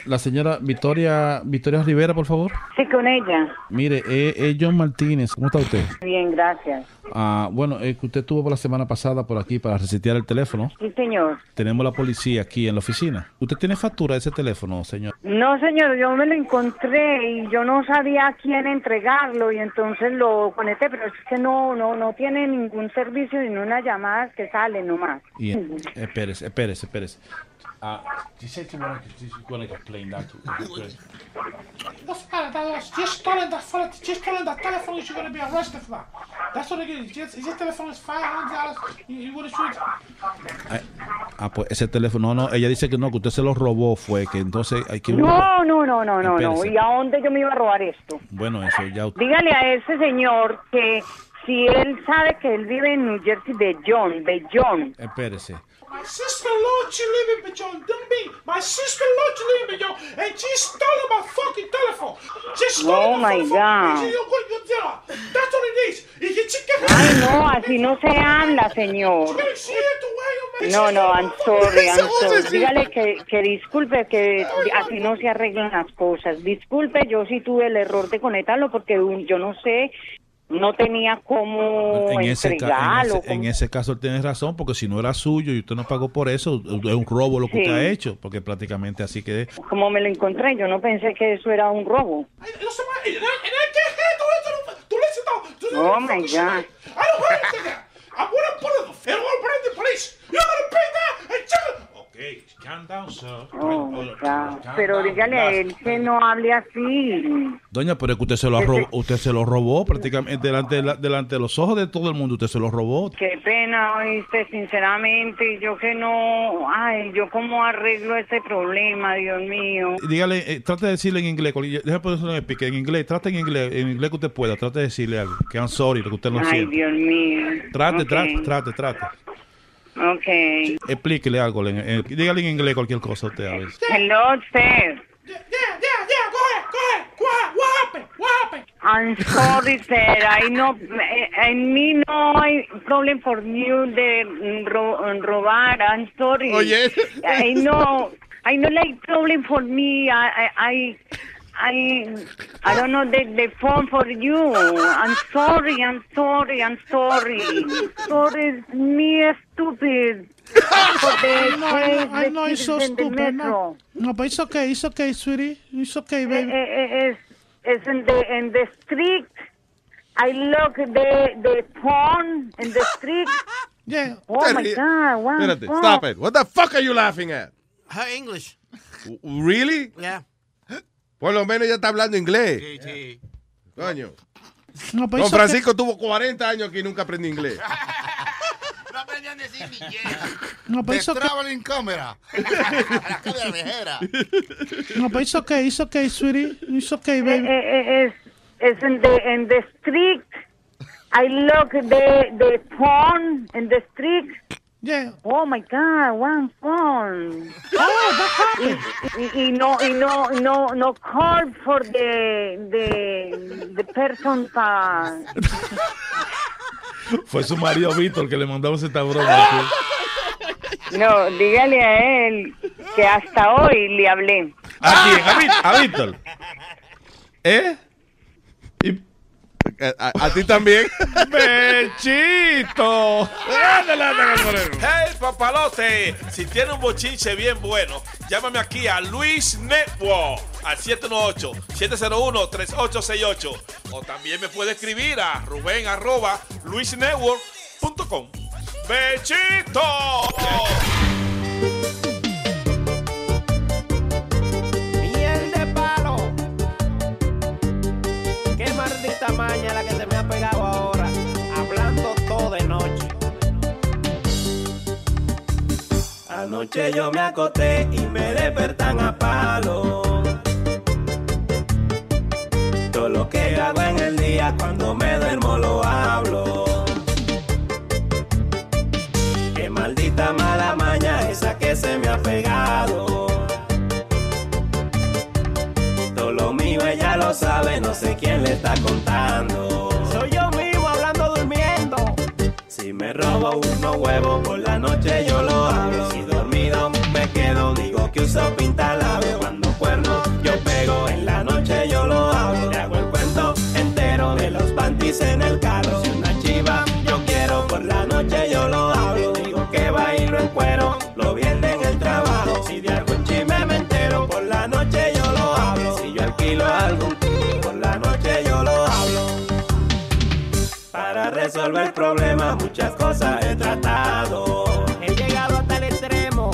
La señora Victoria Victoria Rivera, por favor. Sí, con ella. Mire, es es John Martínez. ¿Cómo está usted? Bien, gracias. Ah, bueno, es que usted estuvo por la semana pasada por aquí para resetear el teléfono. Sí, señor. Tenemos la policía aquí en la oficina. ¿Usted tiene factura de ese teléfono, señor? No, señor, yo me lo encontré y yo no sabía a quién entregarlo y entonces lo conecté, pero es que no, no, no tiene ningún servicio ni una llamada que sale nomás. Y, espérese, espérese, espérese. Ah, she said she wanted to, she wanted to explain that to What's that? That was just stolen that phone. Just stolen that telephone. You're gonna be arrested for that. That's what it is. Just, this telephone is five hundred dollars. You, you wanna shoot? Ah, ah, pues ese teléfono, no, no, ella dice que no, que usted se lo robó, fue que entonces hay que... No, no, no, no, no, no. ¿Y a dónde yo me iba a robar esto? Bueno, eso ya... Dígale a ese señor que si él sabe que él vive en New Jersey, de John, de John. Espérese. My sister-in-law, she live in Bajon. Don't be. My sister-in-law, she live in Bajon, and she stole my fucking telephone. She stole Oh, my. God. She. That's what it is. Ay, no, así no se habla, señor. No, no, I'm sorry, I'm sorry. Dígale que, que disculpe, que así no se arreglan las cosas. Disculpe, yo sí tuve el error de conectarlo porque un- yo no sé, no tenía cómo En ese, ca- en, entregarlo. ese, en ese caso él tiene razón, porque si no era suyo y usted no pagó por eso, es un robo lo que Sí. usted ha hecho, porque prácticamente así que... cómo me lo encontré, yo no pensé que eso era un robo. Oh, my God. I don't want to that. I'm gonna put it. I'm gonna put it in the police. You're gonna pay that. And check. Okay. Oh. Pero dígale a él que no hable así. Doña, pero es que usted se lo, ha ro- usted se lo robó prácticamente delante de, la- delante de los ojos de todo el mundo, usted se lo robó. Qué pena, oíste, sinceramente, yo que no, ay, yo cómo arreglo este problema, Dios mío. Dígale, eh, trate de decirle en inglés, déjame ponerlo en en inglés, trate en inglés, en inglés que usted pueda, trate de decirle algo, que I'm sorry, lo que usted no Ay, siente. Dios mío. Trate, Ok. trate, trate, trate. Ok. Explíquele algo, en- dígale en inglés cualquier cosa a usted a veces. Hello, sir. Yeah, yeah, yeah. Go ahead, go ahead. What happened? What happened? I'm sorry, sir. I know, eh, en mí no hay problem for you de ro- robar. I'm sorry. Oye. I know, I know like problem for me. I, I, I, I I don't know the, the phone for you. I'm sorry, I'm sorry, I'm sorry. Sorry, it's me stupid. For the I know, I know it's so kids in the stupid. No, no, but it's okay. It's okay, sweetie. It's okay, Eh, baby. It's, es, es in the in the street. I look the the phone in the street. Yeah. Oh my God! Wow. Stop it. What the fuck are you laughing at? Her English. Really? Yeah. Por lo menos ella está hablando inglés. Coño. No, Don. Francisco tuvo 40 años aquí y nunca aprendió inglés. No aprendían a decir ni yeah. No, The okay. traveling camera. La cámara viajera. No, but it's okay. It's okay, sweetie. It's okay, Eh, baby. eh, eh, es in the in the street. I look the the phone in the street. Yeah. Oh my God! One phone. Oh, that happened. Y, y no y no no no call for the the the person pa. Fue su marido Víctor que le mandamos esta broma. No, dígale a él que hasta hoy le hablé. ¿A quién? ¿A, Ví- a Víctor? ¿Eh? A, a ti también. ¡Bechito! Hey, papalote, si tiene un bochinche bien bueno, llámame aquí a Luis Network al 718-701-3868. O también me puede escribir a Rubén arroba luisnetwork.com. ¡Bechito! Maldita maña la que se me ha pegado ahora. Hablando todo de noche. Anoche yo me acosté y me despertan a palo. Todo lo que hago en el día cuando me duermo lo hablo. Qué maldita mala maña esa que se me ha pegado. Mío ella lo sabe, no sé quién le está contando. Soy yo mismo hablando durmiendo. Si me robo unos huevos por la noche yo lo hablo. Si dormido me quedo, digo que uso pintalabio. Resolver problemas muchas cosas he tratado. He llegado hasta el extremo.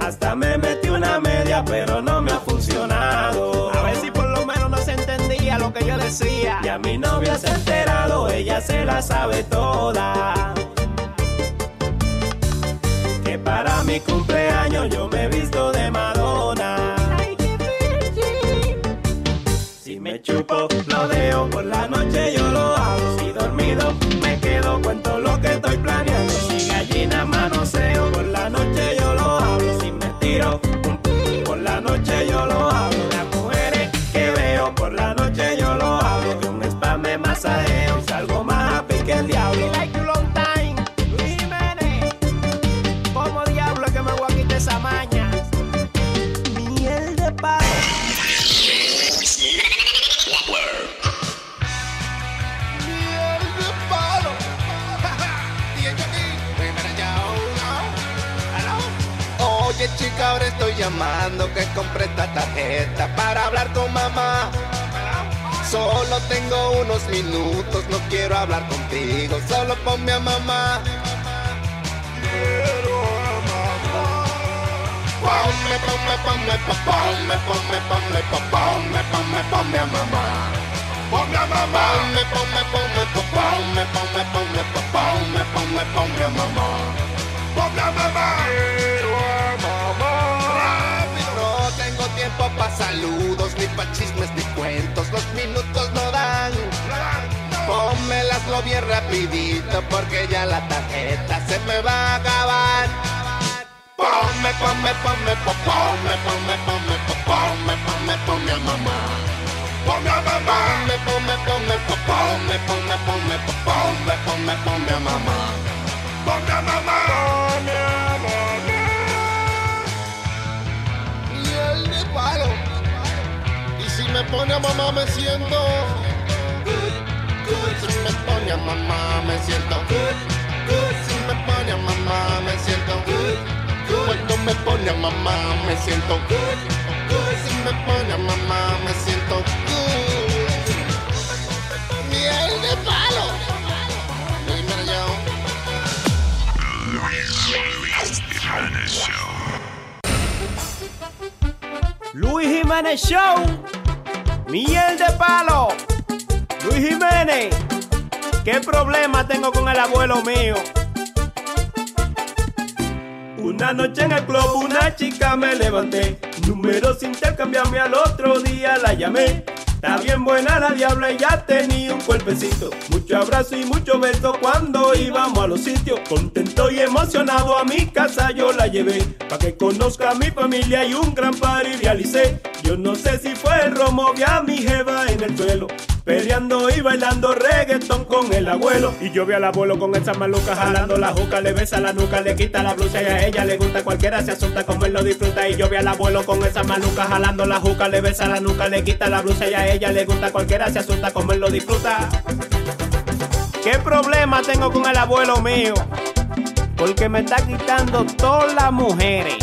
Hasta me metí una media, pero no me ha funcionado. A ver si por lo menos no se entendía lo que yo decía. Ya mi novia se ha enterado, ella se la sabe toda. Que para mi cumpleaños yo me he visto de Madonna. Llamando que compré esta tarjeta para hablar con mamá. Solo tengo unos minutos, no quiero hablar contigo, solo ponme a mamá. Quiero a mamá. Ponme, ponme, ponme, po- ponme, ponme, ponme, po- ponme, ponme, ponme a mamá. Ponme a mamá. Ponme, ponme, ponme, po- ponme, ponme, ponme, po- ponme, ponme, ponme a mamá. Ponme a mamá. Tiempo pa' saludos, ni pa' chismes, ni cuentos. Los minutos no dan. Pónmelaslo bien rapidito porque ya la tarjeta se me va a acabar. Ponme, ponme, ponme, po- ponme, ponme, ponme, po- ponme, ponme, ponme a mamá. Ponme a mamá. Ponme, ponme, ponme, po- ponme, ponme, ponme, po- ponme, ponme. Ponme a mamá. Ponme a mamá. Me pone a mamá me siento good. Si me pone a mamá me siento good. Si me pone a mamá me siento good. Cuando me pone a mamá me siento good. Si me pone a mamá me siento. Miel de palo. Dímelo yo. Luis Jiménez Show. Miel de palo. Luis Jiménez. ¿Qué problema tengo con el abuelo mío? Una noche en el club una chica me levanté Números intercambiarme al otro día la llamé Está bien buena la diabla y ya tenía un cuerpecito Mucho abrazo y mucho beso cuando íbamos a los sitios Contento y emocionado a mi casa yo la llevé Pa' que conozca a mi familia y un gran party realicé Yo no sé si fue el romo, vi a mi jeva en el suelo Peleando y bailando reggaetón con el abuelo Y yo vi al abuelo con esa maluca jalando la juca Le besa la nuca, le quita la blusa y a ella le gusta Cualquiera se asusta como él disfruta Y yo vi al abuelo con esa maluca jalando la juca Le besa la nuca, le quita la blusa y a ella le gusta Cualquiera se asusta como él disfruta ¿Qué problema tengo con el abuelo mío? Porque me está quitando todas las mujeres.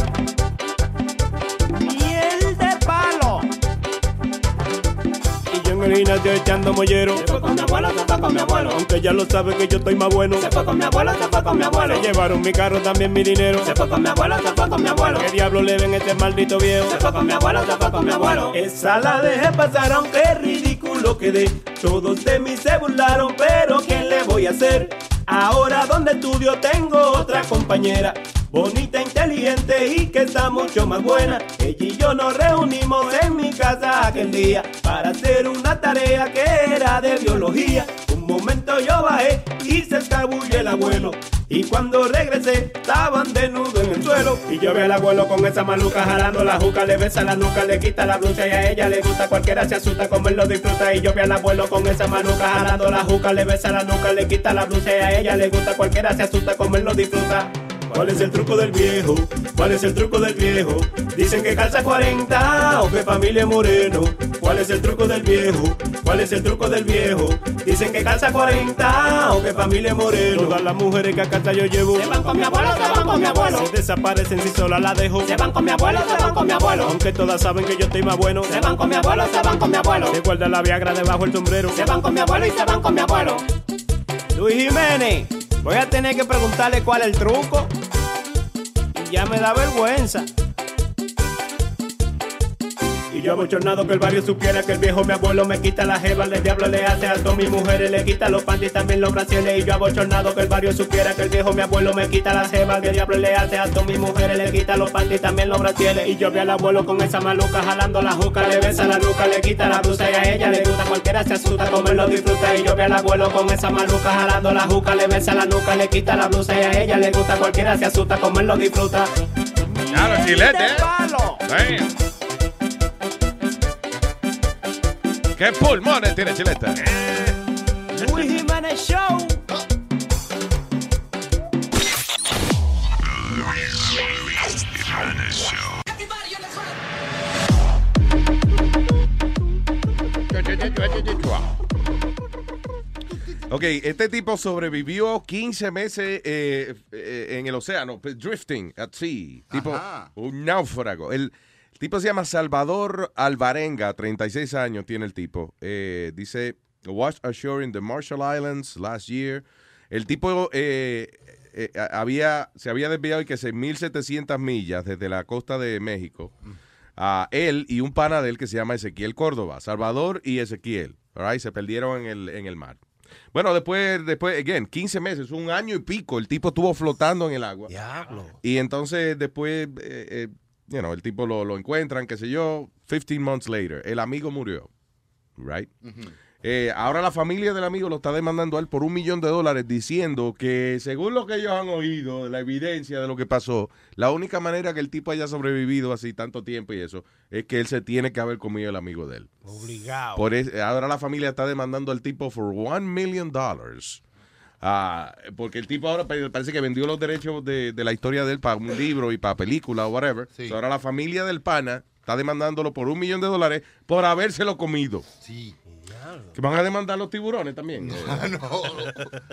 En el gimnasio echando mollero Se fue con mi abuelo, se fue con mi abuelo. Aunque ya lo sabe que yo estoy más bueno Se fue con mi abuelo, se fue con mi abuelo. Se llevaron mi carro, también mi dinero Se fue con mi abuelo, se fue con mi abuelo. ¿Qué diablo le ven a este maldito viejo? Se fue con mi abuelo, se fue con mi abuelo. Esa la dejé pasar aunque ridículo quedé Todos de mí se burlaron pero ¿qué le voy a hacer? Ahora donde estudio tengo otra compañera bonita, inteligente y que está mucho más buena. Ella y yo nos reunimos en mi casa aquel día para hacer una tarea que era de biología. Un momento yo bajé y se escabulle el abuelo. Y cuando regresé, estaban desnudos en el suelo. Y yo vi al abuelo con esa maluca jalando la juca, le besa la nuca, le quita la blusa y a ella le gusta. Cualquiera se asusta, como él lo disfruta. Y yo vi al abuelo con esa maluca jalando la juca, le besa la nuca, le quita la blusa y a ella le gusta. Cualquiera se asusta, como él lo disfruta. ¿Cuál es el truco del viejo? ¿Cuál es el truco del viejo? Dicen que calza 40 o que familia es moreno. ¿Cuál es el truco del viejo? ¿Cuál es el truco del viejo? Dicen que calza 40 o que familia es moreno. Todas las mujeres que a casa yo llevo se van con mi abuelo, se van con mi abuelo. Se desaparecen si sola la dejo. Se van con mi abuelo, se van con mi abuelo. Aunque todas saben que yo estoy más bueno. Se van con mi abuelo, se van con mi abuelo. Se guarda la viagra debajo el sombrero. Se van con mi abuelo y se van con mi abuelo. Luis Jiménez, voy a tener que preguntarle cuál es el truco. Y ya me da vergüenza. Y yo abochornado que el barrio supiera que el viejo mi abuelo me quita la jeva, el diablo le hace alto a mis mujeres, le quita los panties también los brasiles. Y yo abochornado que el barrio supiera que el viejo mi abuelo me quita la jeva, que el diablo le hace alto a mis mujeres, le quita los panties también los brasiles. Y yo vi al abuelo con esa maluca jalando la juca, le besa la nuca, le quita la blusa y a ella le gusta, cualquiera se asusta, como él lo disfruta. Y yo vi al abuelo con esa maluca jalando la juca, le besa la nuca, le quita la blusa y a ella le gusta, cualquiera se asusta, como él lo disfruta. Claro, chilete, ¿eh? ¿Qué pulmones tiene Chilete? Luis Jiménez Show. Ok, este tipo sobrevivió 15 meses eh, eh, en el océano, drifting at sea, tipo un náufrago. El, el tipo se llama Salvador Alvarenga, 36 años tiene el tipo. Eh, dice, washed ashore in the Marshall Islands last year. El tipo eh, eh, había, se había desviado y que 6.700 millas desde la costa de México. A él y un pana de él que se llama Ezequiel Córdoba. Salvador y Ezequiel. right, Se perdieron en el, en el mar. Bueno, después, después, again, 15 meses, un año y pico, el tipo estuvo flotando en el agua. Diablo. Y entonces después, eh, eh, you know, el tipo lo, lo encuentran, qué sé yo, 15 months later, el amigo murió, right? Eh, ahora la familia del amigo lo está demandando a él por un millón de dólares diciendo que según lo que ellos han oído, la evidencia de lo que pasó, la única manera que el tipo haya sobrevivido así tanto tiempo y eso, es que él se tiene que haber comido el amigo de él. Obligado. Por es- ahora la familia está demandando al tipo por one million dollars. Ah, porque el tipo ahora pa- parece que vendió los derechos de, de la historia de él para un libro y para película o whatever. So ahora la familia del pana está demandándolo por un millón de dólares por habérselo comido. Sí. Que van a demandar los tiburones también. Ah, no.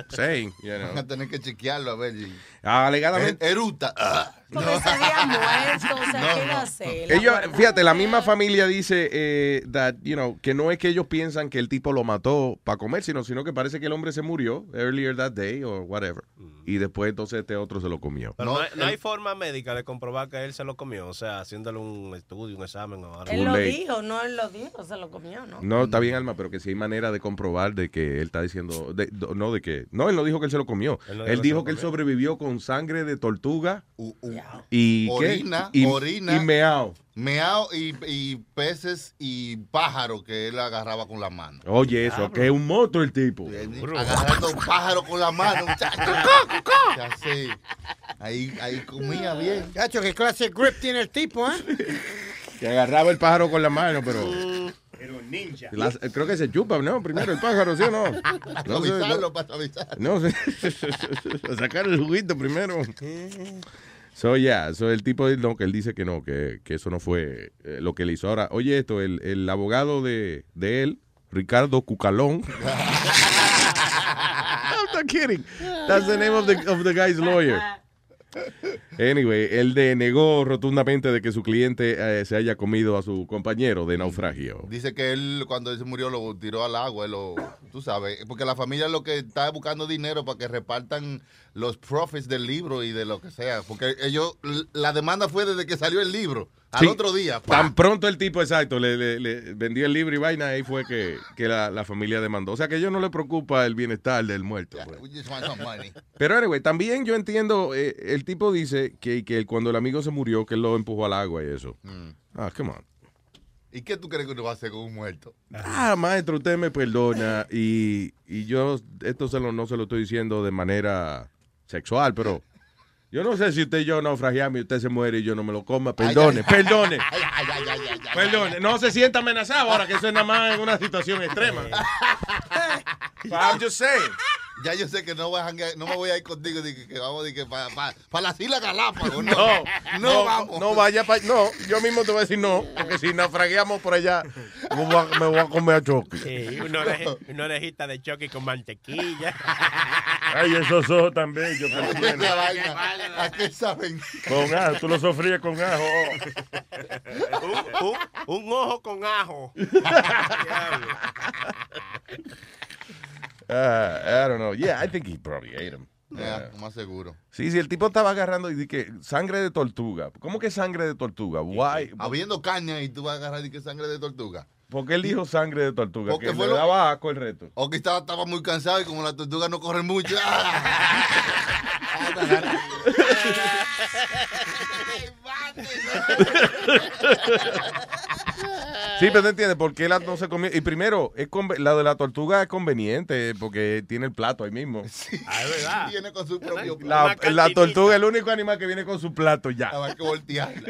Sí, you know. Van a tener que chequearlo a ver. si- Alegadamente. Er- Eruta. Ah. Porque se había muerto, o sea, ¿qué va a hacer? Ellos, fíjate, la misma familia dice eh, that, you know, que no es que ellos piensan que el tipo lo mató para comer, sino, sino que parece que el hombre se murió earlier that day or whatever. Y después entonces este otro se lo comió. Pero no, hay, no hay forma médica de comprobar que él se lo comió, o sea, haciéndole un estudio, un examen o algo. Él Too lo dijo, no, él lo dijo, se lo comió, ¿no? No, está bien, Alma, pero que sí hay manera de comprobar de que él está diciendo, de- no de que, no, él no dijo que él se lo comió. Él no dijo Él que dijo él sobrevivió con sangre de tortuga U- u- y ¿qué? orina, y, orina. y meao. Meao y, y peces y pájaros que él agarraba con la mano. Oye, eso, que es un monstruo el tipo. Agarrando un pájaro con la mano. muchacho. Así. Ahí, ahí comía bien. Chacho, ¿qué clase de grip tiene el tipo, eh? Que agarraba el pájaro con la mano, pero... Era un ninja. Las- creo que se chupa, ¿no? Primero el pájaro, ¿sí o no? No no- para suavizar. No sacar el juguito primero. So, yeah, so el tipo no, que él dice que no, que, que eso no fue eh, lo que le hizo. Ahora, oye esto, el, el abogado de, de él, Ricardo Cucalón. I'm not kidding. That's the name of the, of the guy's lawyer. Anyway, él denegó rotundamente de que su cliente eh, se haya comido a su compañero de naufragio. Dice que él cuando se murió lo tiró al agua, lo, tú sabes, porque la familia lo que está buscando dinero para que repartan los profits del libro y de lo que sea, porque ellos, la demanda fue desde que salió el libro Al Sí, otro día, pa. Tan pronto el tipo, exacto, le, le- le vendió el libro y vaina, ahí fue que, que la, la familia demandó. O sea que a ellos no le preocupa el bienestar del muerto. pues. We just want some money. Pero, anyway, también yo entiendo, eh, el tipo dice que, que cuando el amigo se murió, que él lo empujó al agua y eso. Mm. Ah, come on. ¿Y qué tú crees que uno va a hacer con un muerto? Ah, maestro, usted me perdona y, y yo esto se lo, no se lo estoy diciendo de manera sexual, pero yo no sé si usted y yo naufragiamos y usted se muere y yo no me lo coma. Perdone, perdone, Ay, ay, ay, ay, ay, ay. perdone. No se sienta amenazado ahora que eso es nada más en una situación extrema. I'm just saying. Ya yo sé que no, voy a no me voy a ir contigo de que, que vamos de que para las Islas Galápagos. No, No, no, vamos. No vaya para. No, yo mismo te voy a decir no, porque si naufragiamos por allá, me voy a, me voy a comer a choque. Sí, una, una orejita de choque con mantequilla. Ay, esos ojos. Esa vaina, ¿A qué saben? Con ajo, tú lo sofríes con ajo. un, un- un ojo con ajo. Ah, I don't know. Yeah, I think he probably ate him. Lo más seguro. Sí, sí, el tipo estaba agarrando y que sangre de tortuga. ¿Cómo que sangre de tortuga? Why? Habiendo caña y tú vas a agarrar y que sangre de tortuga. ¿Por qué él dijo sangre de tortuga? Porque que fue le lo- daba asco el reto. O que estaba, estaba muy cansado y como la tortuga no corre mucho. Sí, pero no entiendes por qué la no se comió. Y primero, es conve- la de la tortuga es conveniente porque tiene el plato ahí mismo. Ah, es verdad. Viene con su propio La, la tortuga es el único animal que viene con su plato ya. Hay que voltear.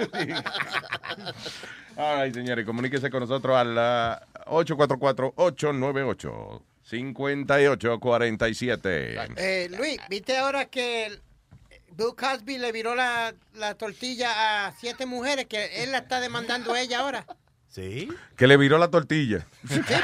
All right, señores, comuníquese con nosotros a la 844-898-5847. Eh, Luis, ¿viste ahora que el- Bill Cosby le viró la, la tortilla a siete mujeres que él la está demandando a ella ahora? Sí. Que le viró la tortilla. Sí, porque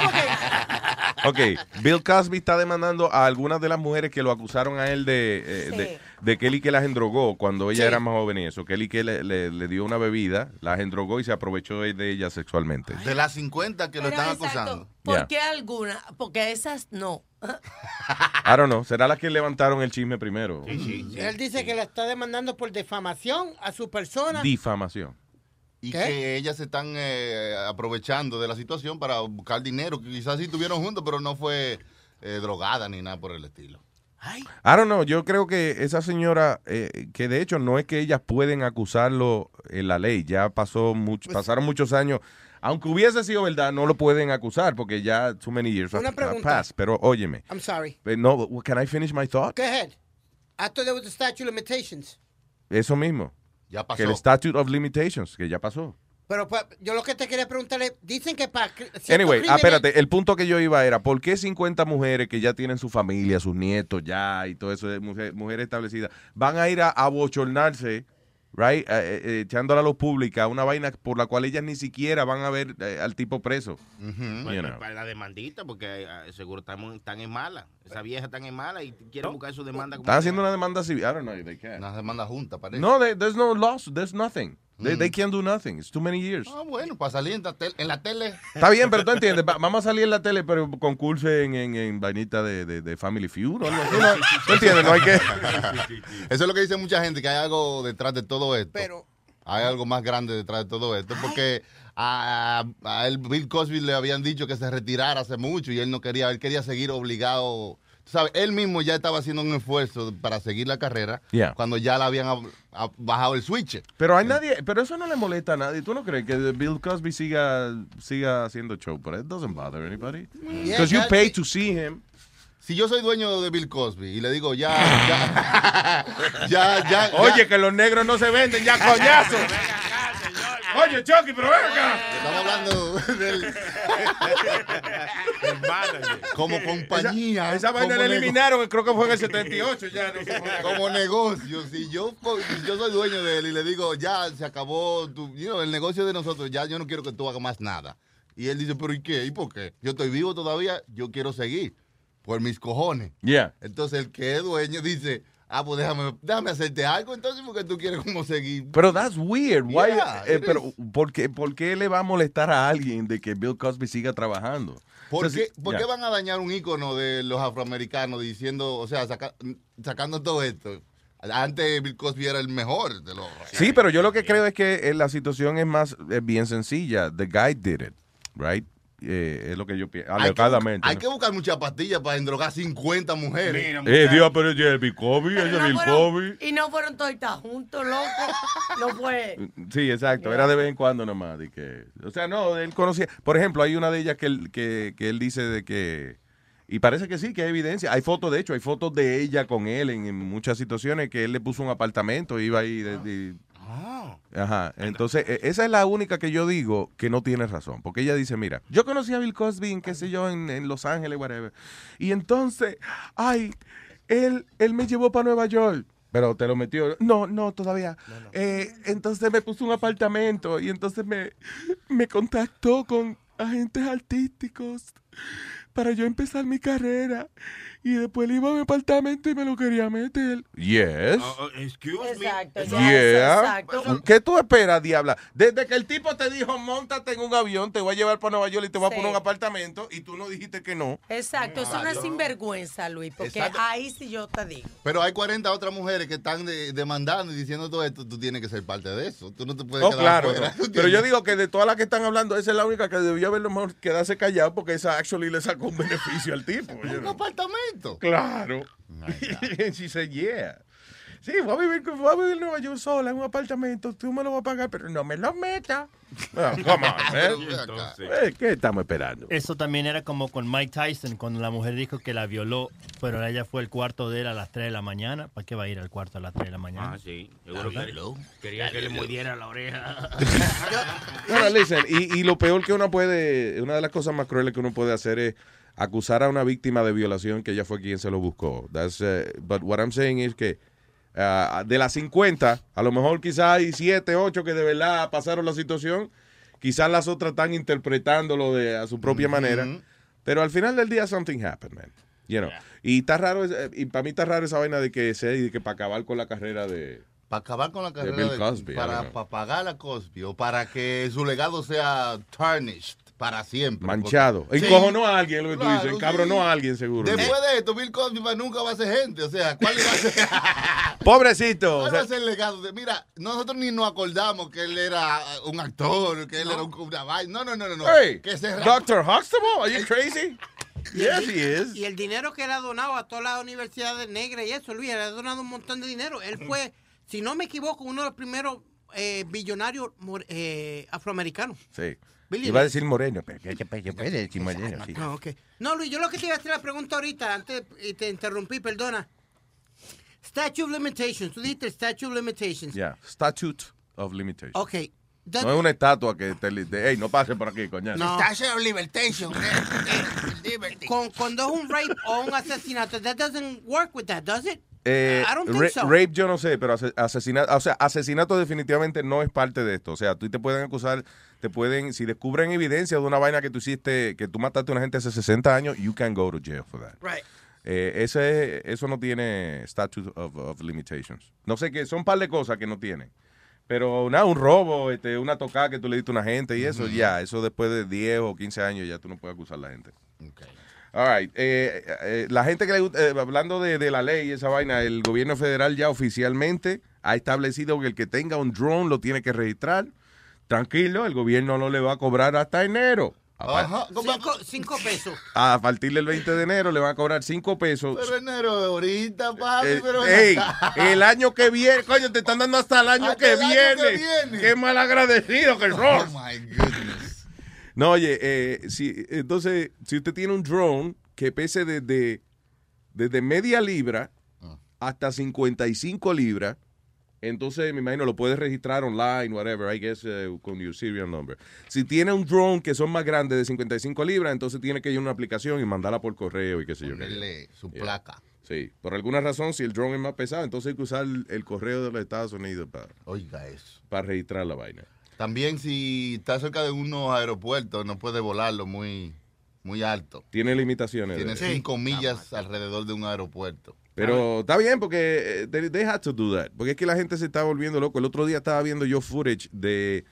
Ok, Bill Cosby está demandando a algunas de las mujeres que lo acusaron a él de, eh, de, de que él y que las endrogó cuando ella Sí. era más joven y eso. Que él y que le, le- le dio una bebida, las endrogó y se aprovechó de ellas sexualmente. De las 50 que lo están exacto, acusando. ¿Por Yeah. qué alguna? Porque esas no. I don't know, será las que levantaron el chisme primero. él dice que la está demandando por defamación a su persona. Difamación. Y ¿Qué? que ellas se están eh, aprovechando de la situación para buscar dinero. Quizás sí estuvieron juntos, pero no fue eh, drogada ni nada por el estilo. I don't know, yo creo que esa señora, eh, que de hecho no es que ellas pueden acusarlo en la ley, ya pasó mucho, pasaron muchos años. Aunque hubiese sido verdad, no lo pueden acusar porque ya too many years Una have- passed. Pero óyeme, I'm sorry. no, can I finish my thought? Go ahead. I thought there was a statute of limitations. Eso mismo. Ya Que el statute of limitations, que ya pasó. Pero pues, yo lo que te quería preguntarle, dicen que para... Anyway, ah, espérate, el punto que yo iba era, ¿por qué 50 mujeres que ya tienen su familia, sus nietos ya y todo eso, de mujer- mujeres establecidas, van a ir a, a bochornarse, right, eh, eh, eh, echándola a luz pública, una vaina por la cual ellas ni siquiera van a ver eh, al tipo preso? Bueno, You know. Para la demandita, porque eh, seguro están, están en mala. Esa vieja está en mala y quieren buscar su demanda. Están haciendo una demanda civil. I don't know if they can. Una demanda junta, parece. No, they- there's no loss, there's nothing. They, Mm. they can't do nothing. It's too many years. Ah, bueno, para salir en la, tel- en la tele. Está bien, pero tú entiendes, va- vamos a salir en la tele, pero concurse en, en, en vainita de, de, de Family Feud o algo así. ¿no? ¿Tú entiendes? No hay que... Eso es lo que dice mucha gente, que hay algo detrás de todo esto. Pero hay algo más grande detrás de todo esto, porque a, a él Bill Cosby le habían dicho que se retirara hace mucho y él no quería, él quería seguir obligado. Tú sabes, él mismo ya estaba haciendo un esfuerzo para seguir la carrera Yeah. cuando ya le habían ab- ab- bajado el switch. Pero hay nadie, pero eso no le molesta a nadie. ¿Tú no crees que Bill Cosby siga, siga haciendo show? But it doesn't bother anybody. Yeah, Because you ya- pay to see him. Si yo soy dueño de Bill Cosby y le digo, ya, ya, ya, ya. Oye, que los negros no se venden ya coñazo. Oye, Chucky, pero ven acá. Estamos hablando del, como compañía. Esa, esa vaina la eliminaron, creo que fue en el 78 ya. No sé. como negocio, si yo, yo soy dueño de él y le digo, ya se acabó tu, you know, el negocio de nosotros, ya yo no quiero que tú hagas más nada. Y él dice, pero ¿y qué? ¿Y por qué? Yo estoy vivo todavía, yo quiero seguir, por mis cojones. Yeah. Entonces el que es dueño dice, ah, pues déjame, déjame hacerte algo, entonces porque tú quieres como seguir. Pero that's weird. Why, Yeah, eh, pero ¿por qué, ¿por qué le va a molestar a alguien de que Bill Cosby siga trabajando? ¿Por, Entonces, qué, por yeah. qué van a dañar un ícono de los afroamericanos diciendo, o sea, saca- sacando todo esto? Antes Bill Cosby era el mejor de los... Sí, pero yo lo que creo es que eh, la situación es más es bien sencilla. The guy did it, right? Eh, es lo que yo pienso. Hay que, Alegadamente. hay ¿no? que buscar muchas pastillas para endrogar 50 mujeres. Eh, Dios, pero es Bill Cosby, ese No fueron- Cosby. y no fueron todos juntos, loco. No fue. Sí, exacto. Era de vez en cuando nomás. de que, o sea, no, él conocía. Por ejemplo, hay una de ellas que él, que, que él dice de que. Y parece que sí, que hay evidencia. Hay fotos, de hecho, hay fotos de ella con él en, en muchas situaciones que él le puso un apartamento, iba ahí. de- de- Ajá. Entonces, e- esa es la única que yo digo que no tiene razón. Porque ella dice, mira, yo conocí a Bill Cosby en, qué sé yo, en, en Los Ángeles, whatever. Y entonces, ay, él, él me llevó para Nueva York. Pero te lo metió. No, no, todavía. Eh, entonces me puso un apartamento y entonces me, me contactó con agentes artísticos para yo empezar mi carrera. Y después le iba a mi apartamento y me lo quería meter. Yes. excuse Exacto, Yeah. ¿Qué tú esperas, diabla? Desde que el tipo te dijo, montate en un avión, te voy a llevar para Nueva York y te voy a poner un apartamento, y tú no dijiste que no. Exacto, es una sinvergüenza, Luis, porque Exacto. ahí sí yo te digo. Pero hay 40 otras mujeres que están de- demandando y diciendo todo esto. Tú tienes que ser parte de eso. Tú no te puedes Oh, quedar claro. fuera. ¿tú Pero yo digo que de todas las que están hablando, esa es la única que debió haberlo mejor quedarse callado porque esa actually le sacó un beneficio al tipo. you Un know. Claro. And she said, yeah. Sí, voy a, vivir, voy a vivir en Nueva York sola en un apartamento, tú me lo vas a pagar, pero no me lo metas. Come on. Eh, ¿Qué estamos esperando? Eso también era como con Mike Tyson, cuando la mujer dijo que la violó, pero ella fue al cuarto de él a las 3 de la mañana. ¿Para qué va a ir al cuarto a las 3 de la mañana? Ah, sí. Seguro que quería que le mordiera la oreja. Bueno, listen, y, y lo peor que uno puede, una de las cosas más crueles que uno puede hacer es acusar a una víctima de violación que ella fue quien se lo buscó. That's, uh, but what I'm saying is que uh, de las 50, a lo mejor quizás hay 7, 8 que de verdad pasaron la situación, quizás las otras están interpretándolo de, a su propia manera, pero al final del día something happened, man. You know. Y está raro, eh, y para mí está raro esa vaina de que se de que para acabar con la carrera de... Para acabar con la carrera Bill de Cosby, I don't para, para pagar a Cosby o para que su legado sea tarnished para siempre. Manchado. Porque- Encojonó a alguien, lo que tú dices. Encabronó sí. a alguien, seguro. Después de esto, Bill Cosby nunca va a ser gente. O sea, ¿cuál va a ser? Pobrecito. o ¿Cuál sea, va a ser el legado? de- mira, nosotros ni nos acordamos que él era un actor, que él era un una vaina. No, no, no, no. no. Hey, que se Dr. Huxtable, are you crazy? Yes, he is. Y el dinero que él ha donado a todas las universidades negras y eso, Luis, él ha donado un montón de dinero. Él fue, si no me equivoco, uno de los primeros eh, billonarios eh, afroamericanos. Sí. Billy Iba a decir moreno, pero que puede puede decir moreno, sí. No, ok. No, Luis, yo lo que te iba a hacer la pregunta ahorita, antes y te interrumpí, perdona. Statute of Limitations, tú dijiste Statute of Limitations. Yeah, Statute of Limitation. Ok. That- No es una estatua que te de, hey, no pase por aquí, coño. No. Statue of Libertation. Liberty. Con- cuando es un rape o un asesinato, that doesn't work with that, does it? Eh, ra- so. Rape yo no sé, pero ase- asesinato, o sea, asesinato definitivamente no es parte de esto. O sea, tú te pueden acusar, te pueden, si descubren evidencia de una vaina que tú hiciste, que tú mataste a una gente hace 60 años, you can go to jail for that. Right. Eh, ese, eso no tiene statute of, of limitations. No sé qué, son un par de cosas que no tienen. Pero nada, un robo, este, una tocada que tú le diste a una gente y eso, ya, eso después de 10 o 15 años ya tú no puedes acusar a la gente. All right. eh, eh, la gente que le gusta, eh, hablando de, de la ley y esa vaina, el gobierno federal ya oficialmente ha establecido que el que tenga un drone lo tiene que registrar. Tranquilo, el gobierno no le va a cobrar hasta enero. A, Ajá. Cinco, cinco pesos. a partir del 20 de enero le van a cobrar 5 pesos. Pero enero ahorita, papi, Eh, pero... ey, el año que viene, coño, te están dando hasta el año, Hasta que, el año viene. que viene. Qué mal agradecido que Oh, sos. my goodness. No, oye, eh, si, entonces, si usted tiene un drone que pese desde, desde media libra Ah. hasta 55 libras, entonces me imagino lo puedes registrar online, whatever, I guess, eh, con your serial number. Si tiene un drone que son más grandes de 55 libras, entonces tiene que ir a una aplicación y mandarla por correo y qué sé yo. Ponerle su Yeah. placa. Sí, por alguna razón, si el drone es más pesado, entonces hay que usar el, el correo de los Estados Unidos para, Oiga eso. para registrar la vaina. También si está cerca de unos aeropuertos, no puede volarlo muy, muy alto. Tiene limitaciones. Tiene ¿verdad? cinco millas alrededor de un aeropuerto. Pero está bien porque eh, they, they had to do that. Porque es que la gente se está volviendo loco. El otro día estaba viendo yo footage de...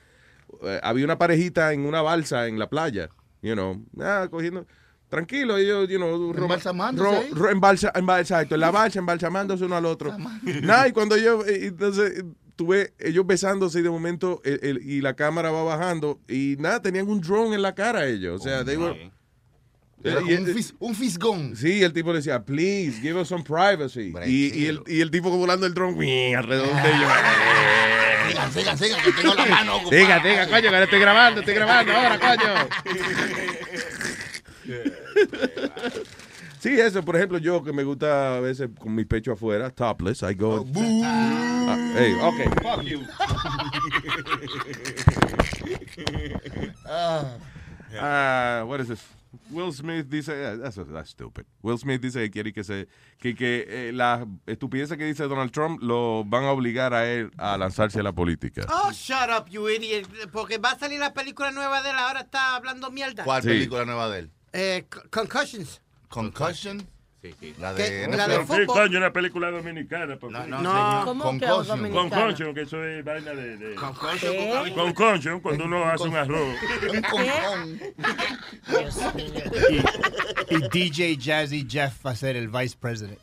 eh, había una parejita en una balsa en la playa. You know, ah, cogiendo... tranquilo, ellos, you know, ro- Embalsamándose ro- ro- embalsa- emba- exacto, en la balsa, embalsamándose uno al otro. Nada, y cuando yo, eh, entonces, tuve ellos besándose y de momento, el- el- y la cámara va bajando, y nada, tenían un drone en la cara ellos, o sea, they were- Era Eh, y- un, fis- un fisgón. Sí, el tipo le decía, please, give us some privacy. Y, y el, y el tipo volando el drone ¡uing! alrededor de ellos. Sigan, sigan, sigan, que tengo la mano ocupada. Diga, diga, coño, que estoy grabando, estoy grabando ahora, coño. Sí, eso, por ejemplo, yo que me gusta a veces con mi pecho afuera, topless, I go. Ah, hey, okay, fuck you. Ah, what is this? Will Smith dice, eh, that's, that's stupid. Will Smith dice que quiere que se que, que eh, las estupideces que dice Donald Trump lo van a obligar a él a lanzarse a la política. Oh, shut up, you idiot. Porque va a salir la película nueva de él, ahora está hablando mierda. ¿Cuál Sí. película nueva de él? Eh, Concussions. Concussion. La ¿Qué? de La de. Sí, coño, una película dominicana. porque- no, No. señor. ¿Cómo que Concussion. Concussion, que eso es vaina de... de... Concussion, Concussion, cuando uno hace un arroz. Un concón. Y, y DJ Jazzy Jeff va a ser el vice president.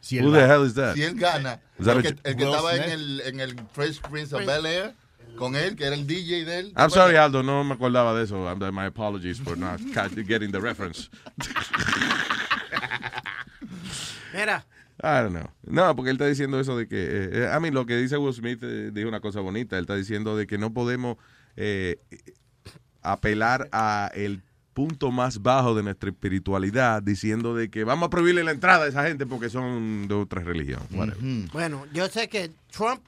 Si él Who the hell is that? Si él gana, el que, el que estaba en el, en el Fresh Prince of Bel Air con él, que era el DJ de él. I'm sorry, Aldo, no me acordaba de eso. I'm- My apologies for not getting the reference. Mira, I don't know. No, porque él está diciendo eso de que, eh, eh, a mí lo que dice Will Smith eh, dijo una cosa bonita. Él está diciendo de que no podemos eh, apelar a el punto más bajo de nuestra espiritualidad diciendo de que vamos a prohibirle la entrada a esa gente porque son de otra religión. whatever. bueno, yo sé que Trump,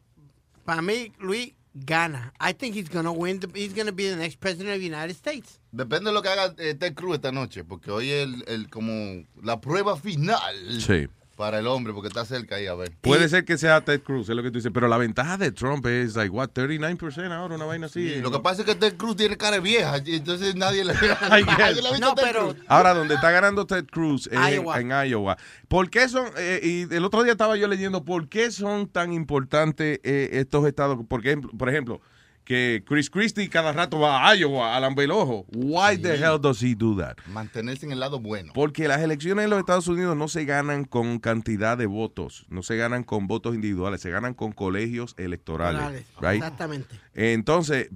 para mí, Luis, gana. I think he's gonna win. The, he's gonna be the next president of the United States. Depende de lo que haga eh, Ted Cruz esta noche, porque hoy es el, el- como la prueba final Sí. Para el hombre, porque está cerca ahí, a ver. Puede ser que sea Ted Cruz, es lo que tú dices, pero la ventaja de Trump es, like, what, 39% ahora, una vaina así. Sí, lo que pasa es que Ted Cruz tiene cara de vieja, y entonces nadie le, nadie le ha visto No, a Ted pero- Cruz. Ahora, donde está ganando Ted Cruz es en- Iowa. En, Iowa. ¿Por qué son, eh, y el otro día estaba yo leyendo, por qué son tan importantes eh, estos estados? Porque, por ejemplo, que Chris Christie cada rato va a Iowa, a lamber el ojo. Why the hell does he do that? Mantenerse en el lado bueno. Porque las elecciones en los Estados Unidos no se ganan con cantidad de votos, no se ganan con votos individuales, se ganan con colegios electorales. Right? Exactamente. Entonces,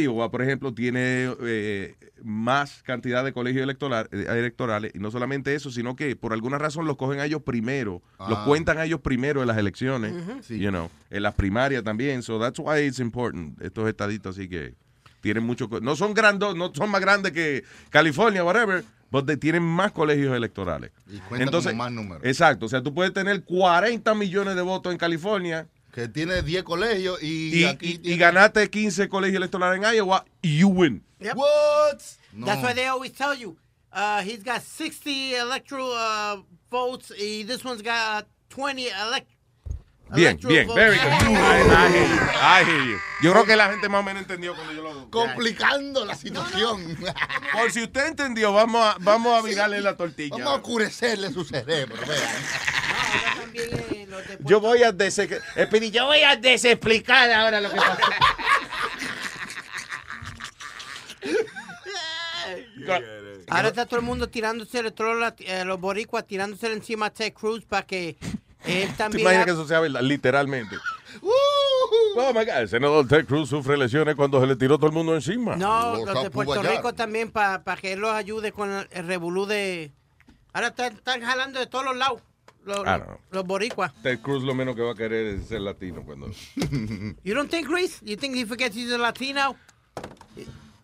Iowa, por ejemplo, tiene eh, más cantidad de colegios electoral- eh, electorales, y no solamente eso, sino que por alguna razón los cogen a ellos primero, los Ah. cuentan a ellos primero en las elecciones, you know, en las primarias también, so that's why it's important, estos estaditos así que tienen mucho, no son grandes, no son más grandes que California, whatever, but they tienen más colegios electorales. Y cuentan con más números. Exacto, o sea, tú puedes tener 40 millones de votos en California, Que tiene 10 colegios y, y, aquí y- y ganaste 15 colegios electorales en Iowa, you win. Yep. What? No. That's why they always tell you uh, he's got 60 electoral uh, votes. Y this one's got 20 elect. Bien, bien, very good. I, I hear you, I hear you. Yo creo que la gente más o menos entendió cuando yo lo... complicando la situación. Por si usted entendió, vamos a, vamos a virarle la tortilla. Vamos a oscurecerle su cerebro. vean. Yo voy a yo voy a desexplicar ahora lo que pasó. Ahora está todo el mundo tirándose, todos los, eh, los boricuas tirándose encima a Ted Cruz para que él ¿Te también. imaginas que eso sea verdad? Literalmente. Oh my God, el senador Ted Cruz sufre lesiones cuando se le tiró todo el mundo encima. No, Los los de Puerto. Rico también para que él los ayude con el, revolú de. Ahora están, están jalando de todos los lados. Los, don't know. los boricuas. Ted Cruz lo menos que va a querer es ser latino cuando... You don't think, Reese? You think he forgets he's a Latino?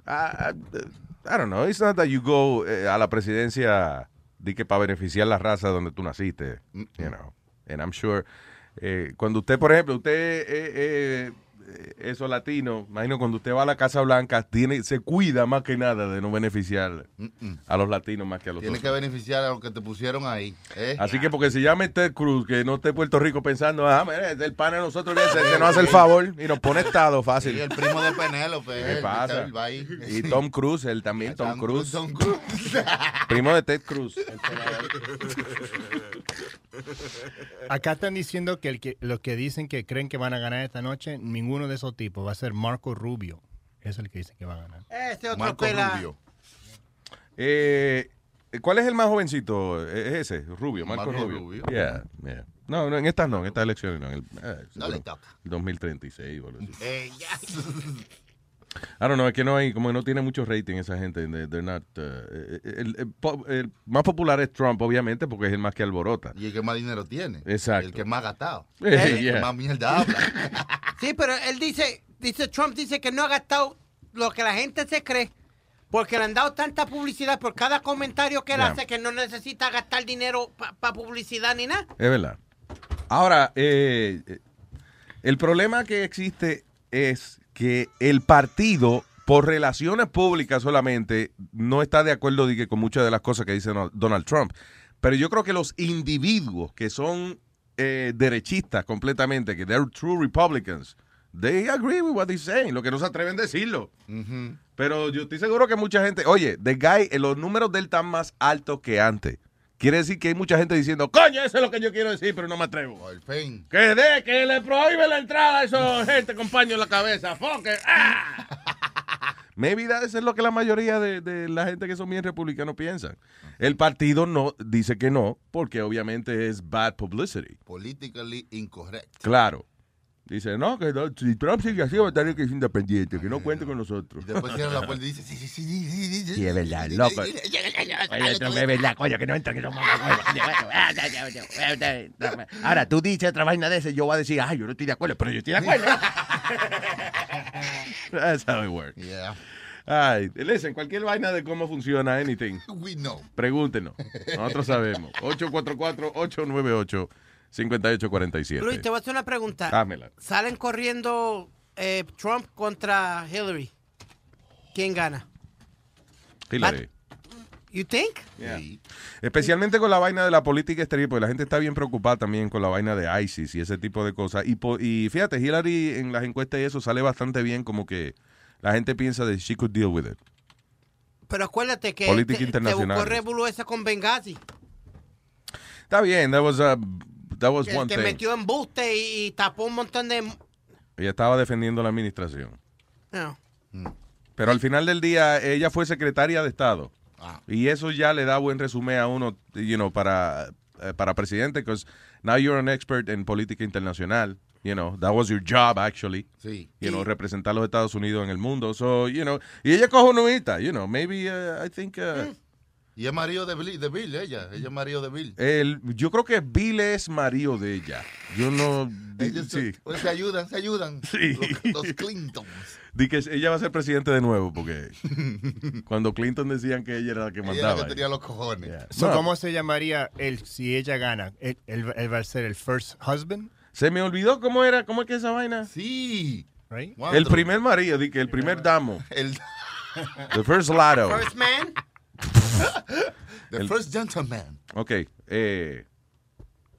I, I, I don't know. It's not that you go eh, a la presidencia de que para beneficiar la raza donde tú naciste, you know. And I'm sure eh, cuando usted, por ejemplo, usted eh, eh, eso latino, imagino cuando usted va a la Casa Blanca tiene se cuida más que nada de no beneficiar a los latinos más que a los Tiene otros. que beneficiar a los que te pusieron ahí. ¿eh? Así que porque se llame Ted Cruz, que no esté Puerto Rico pensando, ah, mira, es el pana de nosotros, que se, se nos hace el favor y nos pone estado fácil. Sí, el primo de Penélope. ¿Qué pasa? Y Tom Cruise, él también, Tom, Tom Cruise. Tom Cruise. Primo de Ted Cruz. Acá están diciendo que, el que los que dicen que creen que van a ganar esta noche, ninguno de esos tipos. Va a ser Marco Rubio. Es el que dice que va a ganar. Este otro Marco pela. Rubio. Eh, ¿Cuál es el más jovencito? Es ese, Rubio, Marco, Marco Rubio. Rubio. Yeah, yeah. No, no, en estas no, en estas elecciones no. en el- eh, No le toca. 2036 o algo así. Eh, ya. I don't know, es que no hay, como que no tiene mucho rating esa gente. they- They're not, uh, el, el más popular es Trump, obviamente, porque es el más que alborota. Y el que más dinero tiene. Exacto. El que más ha gastado. Eh, El yeah. que más mierda habla. Sí, pero él dice, dice Trump dice que no ha gastado lo que la gente se cree. Porque le han dado tanta publicidad por cada comentario que él Yeah. hace que no necesita gastar dinero para publicidad ni nada. Es verdad. Ahora, eh, eh, el problema que existe es que el partido, por relaciones públicas solamente, no está de acuerdo que, con muchas de las cosas que dice Donald Trump. Pero yo creo que los individuos que son eh, derechistas completamente, que they're true Republicans, they agree with what he's saying, lo que no se atreven a decirlo. Pero yo estoy seguro que mucha gente, oye, the guy, eh, los números de él están más altos que antes. Quiere decir que hay mucha gente diciendo, coño, eso es lo que yo quiero decir, pero no me atrevo. Al fin. Que de, que le prohíbe la entrada a esos gente con paño en la cabeza. Fuck it. Ah. Maybe that- eso es lo que la mayoría de, de la gente que son bien republicanos piensan. El partido no dice que no, porque obviamente es bad publicity. Politically incorrect. Claro. Dice, no, que no, si Trump sigue así, va a tener que ser independiente, que no cuente con nosotros. Después cierra la puerta y dice, sí, sí, sí, sí, sí, sí, es verdad, loco. Oye, Trump, es verdad, coño, que no entra, que son mamacuevos. Ahora, tú dices otra vaina de ese, yo voy a decir, ay, yo no estoy de acuerdo, pero yo estoy de acuerdo. That's how it works. Yeah. Ay, listen, cualquier vaina de cómo funciona anything. We know. Pregúntenos. Nosotros sabemos. 844-898-5847. Luis, te voy a hacer una pregunta. Dámela. Salen corriendo eh, Trump contra Hillary. ¿Quién gana? Hillary. You think? Yeah. Especialmente con la vaina de la política exterior, porque la gente está bien preocupada también con la vaina de ISIS y ese tipo de cosas. Y, y fíjate, Hillary en las encuestas y eso sale bastante bien, como que la gente piensa de she could deal with it. Pero acuérdate que Política te, te internacional. buscó revolú esa con Benghazi. Está bien, that was, a- that was Que, one que thing. metió embuste y, y tapó un montón de... Ella estaba defendiendo la administración. No. Pero al final del día, ella fue secretaria de Estado. Y eso ya le da buen resumen a uno, you know, para, eh, para presidente, because now you're an expert en política internacional. You know, that was your job, actually. Sí. You know, representar a los Estados Unidos en el mundo. So, you know, y ella cojo nuita, you know, maybe, uh, I think... uh, Y es marido de Bill, de Bill, ella. Ella es marido de Bill. el, yo creo que Bill es marido de ella. Yo no... Ellos sí. se, pues, se ayudan, se ayudan. Sí. Los, los Clintons. Di que ella va a ser presidente de nuevo, porque cuando Clinton decían que ella era la que Ella mandaba. es la que tenía los cojones. So, No. ¿Cómo se llamaría él si ella gana? ¿Él, él- él va a ser el first husband? Se me olvidó cómo era, cómo es que esa vaina. Sí. Right? El primer marido, di que el primer damo. El, The first lotto. First man. The El- first gentleman. Ok, eh,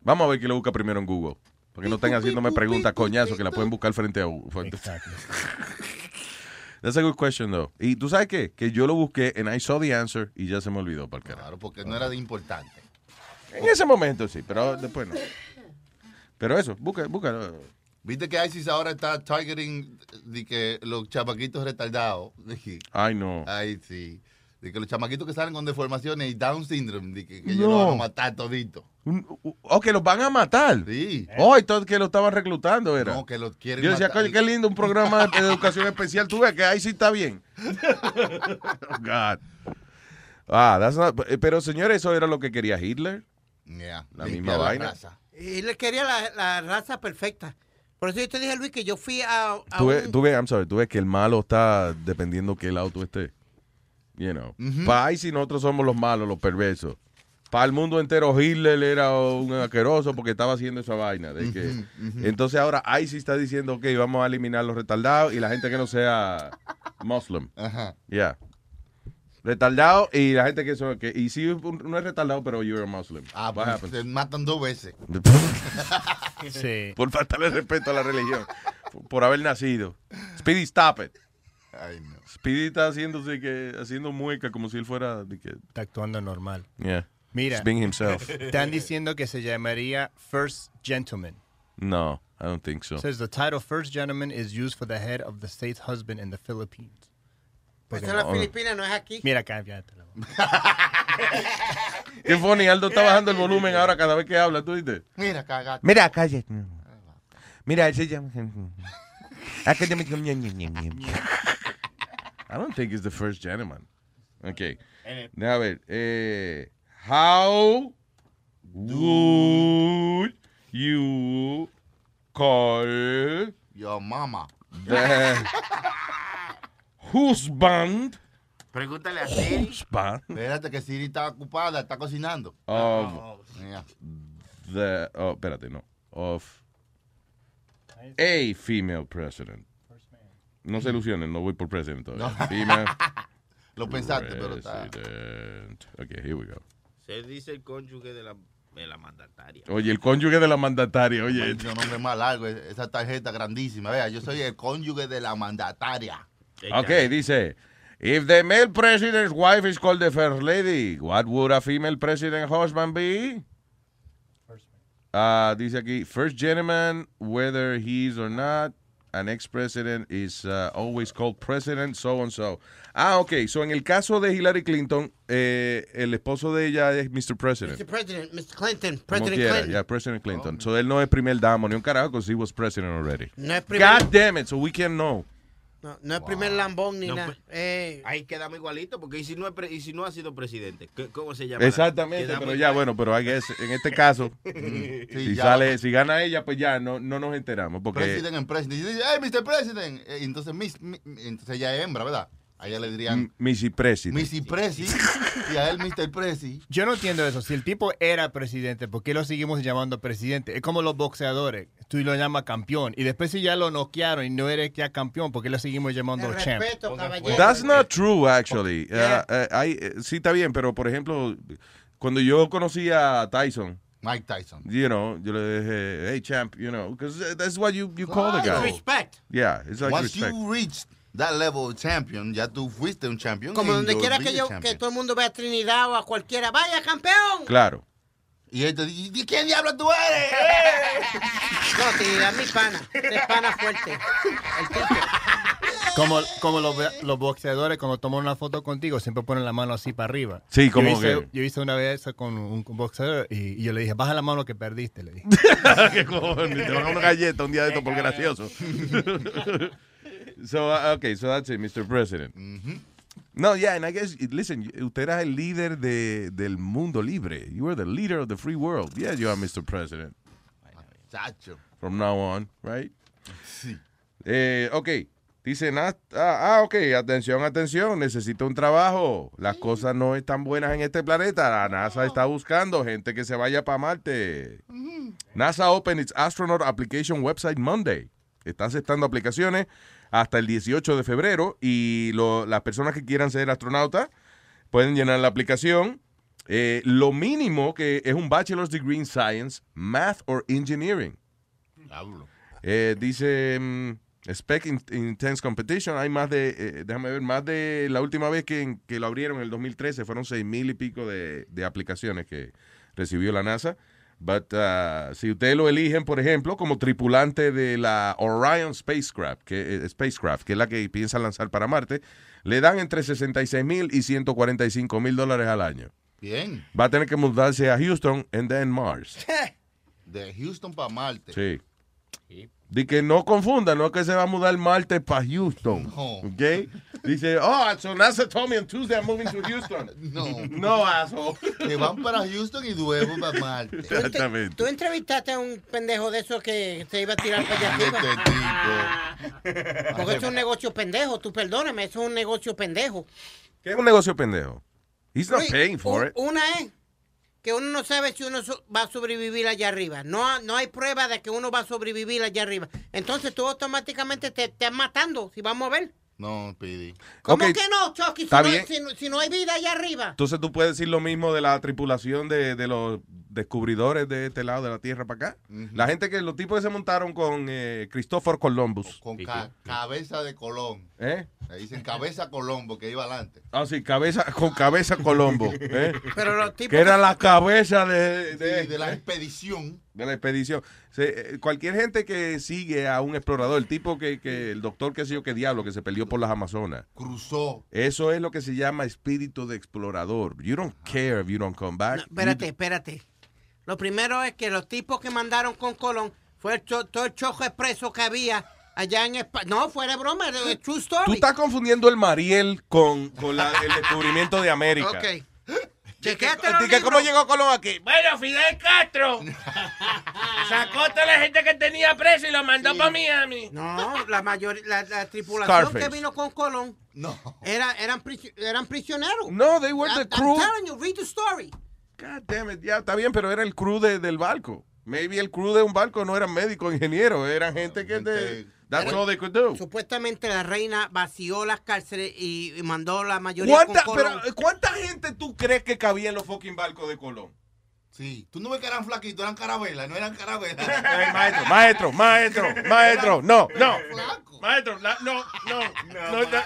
vamos a ver quién lo busca primero en Google. Porque no estén haciéndome preguntas coñazo que la pueden buscar frente a frente- That's a good question, though. Y tú sabes qué? Que yo lo busqué and I saw the answer y ya se me olvidó, para. Claro, porque no era de importante. En ese momento sí, pero después no. Pero eso, busca, búscalo. Viste que ISIS ahora está targeting de que los chamaquitos retardados. Ay, no. Ay, sí. De que los chamaquitos que salen con deformaciones y Down syndrome, de que, que ellos No. los van a matar todito. O que los van a matar. Sí. Oh, entonces que lo estaban reclutando era. No, que los quieren Yo decía, matar. coño, qué lindo un programa de educación especial. Tú ves que ahí sí está bien. Oh, God. Ah, that's not- eh, pero señores, eso era lo que quería Hitler. Yeah, La misma la vaina. raza. Y le quería la, la raza perfecta. Por eso yo te dije, Luis, que yo fui a, a Tú ves, un- tú ves, I'm sorry, tú ves que el malo está dependiendo qué lado tú estés. You know. Para ahí si nosotros somos los malos, los perversos. Para el mundo entero Hitler era un asqueroso porque estaba haciendo esa vaina. De que. Entonces ahora ISIS está diciendo, ok, vamos a eliminar los retardados y la gente que no sea muslim. Ajá. Yeah. Retardado y la gente que son, que, y si no es retardado, pero you're a Muslim. Ah, pues happens? se matan dos veces. Sí. Por faltarle respeto a la religión. por, por haber nacido. Speedy, stop it. Ay, no. Speedy está haciéndose que, haciendo mueca como si él fuera. de que- Está actuando normal. yeah. Mira. Being himself. Están diciendo que se llamaría First Gentleman. No, I don't think so. Says the title First Gentleman is used for the head of the state's husband in the Philippines. Pues en la no- Filipina no es aquí. Mira, cállate. Qué funny, Aldo está bajando el volumen ahora cada vez que habla, ¿tú viste? Mira, cagate. Mira, cállate. Mira, se llama... I don't think it's the first gentleman. Okay. A ver, eh, how would you call Your mama. the husband Pregúntale a Siri. husband Espérate que Siri está ocupada, está cocinando. of Mira. the oh, espérate, no, of a female president. No se ilusionen, no voy por president todavía. No. Female Lo pensaste, pero está. Okay, here we go. Se dice el cónyuge de la, de la mandataria. Oye, el cónyuge de la mandataria, oye. Un nombre más largo, esa tarjeta grandísima. Vea, yo soy el cónyuge de la mandataria. Okay, dice, if the male president's wife is called the first lady, what would a female president husband be? Ah, dice aquí, first gentleman, whether he is or not, an ex-president is uh, always called president, so and so. Ah, ok, so en el caso de Hillary Clinton, eh, el esposo de ella es Mr. President. Mr. President, Mr. Clinton, President quiera, Clinton. yeah, President Clinton. So él no es primer damo ni un carajo, because he was president already. No es primer- God damn it, so we can know. No, no es primer lambón ni No, nada. pues, Eh, Ahí quedamos igualito, porque ¿y si no, es pre- y si no ha sido presidente? ¿Qué- ¿Cómo se llama? Exactamente, Quedamos pero igual. ya, bueno, pero I guess, en este caso, Sí, si ya. sale, si gana ella, pues ya no, no nos enteramos, porque President en president. Y dice, hey, Mr. President. Eh, entonces, miss, mi- mi- entonces ella es hembra, ¿verdad? A ella le dirían Missy President. Missy Presi. y a él Mr. Presi. Yo no entiendo eso. Si el tipo era presidente, ¿por qué lo seguimos llamando presidente? Es como los boxeadores. Tú lo llamas campeón. Y después si ya lo noquearon y no eres ya campeón, ¿por qué lo seguimos llamando champ? respeto, caballero. That's not true, actually. Uh, uh, hay- eh, sí, está bien, pero por ejemplo, cuando yo conocí a Tyson, Mike Tyson. you know, yo le dije, hey, champ, you know, because that's what you, you call the guy. Respect. Yeah, it's like Once respect. you reach that level of champion, ya tú fuiste un champion. como donde quiera que a yo, champion. que todo el mundo vea a Trinidad o a cualquiera, vaya campeón. Claro. Y él te dice, ¿y quién diablo tú eres? No, Trinidad mi pana, es pana fuerte. El tipo. Como, como los, boxeadores cuando toman una foto contigo siempre ponen la mano así para arriba. Sí, como yo hice, que- yo hice una vez eso con un boxeador y, y yo le dije, baja la mano que perdiste, le dije. ¿Qué cojones? Te van a una galleta un día de esto por gracioso. So, uh, okay, so that's it, Mr. President. No, yeah, and I guess, listen, usted era el líder de, del mundo libre. You were the leader of the free world. Yeah, you are Mr. President. Chacho. From now on, right? Sí. Eh, ok, dice, ah, ah, ok, atención, atención, necesito un trabajo. Las cosas no están buenas en este planeta. La NASA está buscando gente que se vaya para Marte. NASA opened its astronaut application website Monday. Está aceptando aplicaciones hasta el 18 de febrero y lo- las personas que quieran ser astronautas pueden llenar la aplicación. Eh, lo mínimo que es un bachelor's degree in science, math or engineering. Eh, dice mm, Spec in- Intense Competition. Hay más de, eh, déjame ver, más de la última vez que, que lo abrieron en el 2013 fueron seis mil y pico de, de aplicaciones que recibió la NASA. But uh, si ustedes lo eligen, por ejemplo, como tripulante de la Orion Spacecraft, que, eh, spacecraft, que es la que piensa lanzar para Marte, le dan entre 66 mil y 145 mil dólares al año. Bien. Va a tener que mudarse a Houston and then Mars. De Houston para Marte. Sí. De que no confunda, no es que se va a mudar Marte para Houston. No. ¿Ok? Dice, oh, so NASA told me on Tuesday I'm moving to Houston. No. No, asshole. Que van para Houston y luego para Marte. Exactamente. Tú entrevistaste a un pendejo de esos que se iba a tirar para allá arriba. Este Porque es un negocio pendejo, tú perdóname, eso es un negocio pendejo. ¿Qué es un negocio pendejo? He's not Luis, paying for un- it. Una es que uno no sabe si uno va a sobrevivir allá arriba. No, no hay prueba de que uno va a sobrevivir allá arriba. Entonces tú automáticamente te estás matando, si vamos a ver. No, Pidi. ¿Cómo que no, Chucky? Si está no, bien. si no- si no hay vida allá arriba. Entonces tú puedes decir lo mismo de la tripulación de, de los descubridores de este lado de la Tierra para acá. La gente que, los tipos que se montaron con eh, Christopher Columbus. Con ca- cabeza de Colón. ¿Eh? Le dicen cabeza Colombo que iba adelante. Ah, sí, cabeza, con cabeza Colombo. ¿eh? Pero los tipos que era la cabeza de, de, Sí, de la expedición. de la expedición. Se- eh, cualquier gente que sigue a un explorador, el tipo que, que el doctor que sé yo qué diablo, que se peleó por las Amazonas. Cruzó. Eso es lo que se llama espíritu de explorador. You don't care if you don't come back. Espérate, espérate. Lo primero es que los tipos que mandaron con Colón fue el cho- todo el chojo expreso que había allá en España. No, fuera de broma, es true story. Tú estás confundiendo el Mariel con, con la- el descubrimiento de América. Ok. Chequéate Di que ¿Cómo llegó Colón aquí? Bueno, Fidel Castro sacó toda la gente que tenía preso y lo mandó para Miami. No, la mayoría, la, la tripulación Scarface. que vino con Colón era, eran, eran prisioneros. No, they were the crew. I'm telling you, read the story. God damn it, ya está bien, pero era el crew de- del barco. Maybe el crew de un barco no eran médicos, ingenieros, eran gente que de, that's all they could do. Supuestamente la reina vació las cárceles y, y mandó la mayoría ¿Cuánta, con Colón. pero, ¿Cuánta gente tú crees que cabía en los fucking barcos de Colón? Sí, tú no ves que eran flaquitos, eran carabelas, no eran carabelas. Maestro, maestro, maestro, maestro, no, no. Maestro, la- no, no, no, no.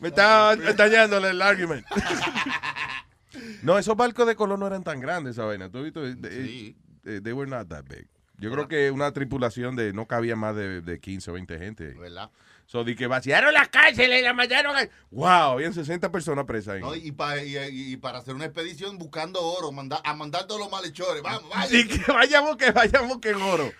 Me está dañándole el argumento. No, esos barcos de Colón no eran tan grandes, esa vaina. ¿Tú has visto? They, eh, they were not that big. Yo creo que una tripulación de no cabía más de, de 15 o 20 gente. ¿Verdad? So, di que vaciaron las cárceles y la mandaron a... Wow, habían 60 personas presas ahí. No, y, pa- y- y- y para hacer una expedición buscando oro, manda- a mandar todos los malhechores. Vamos, vaya. Y que vayamos que vayamos que en oro.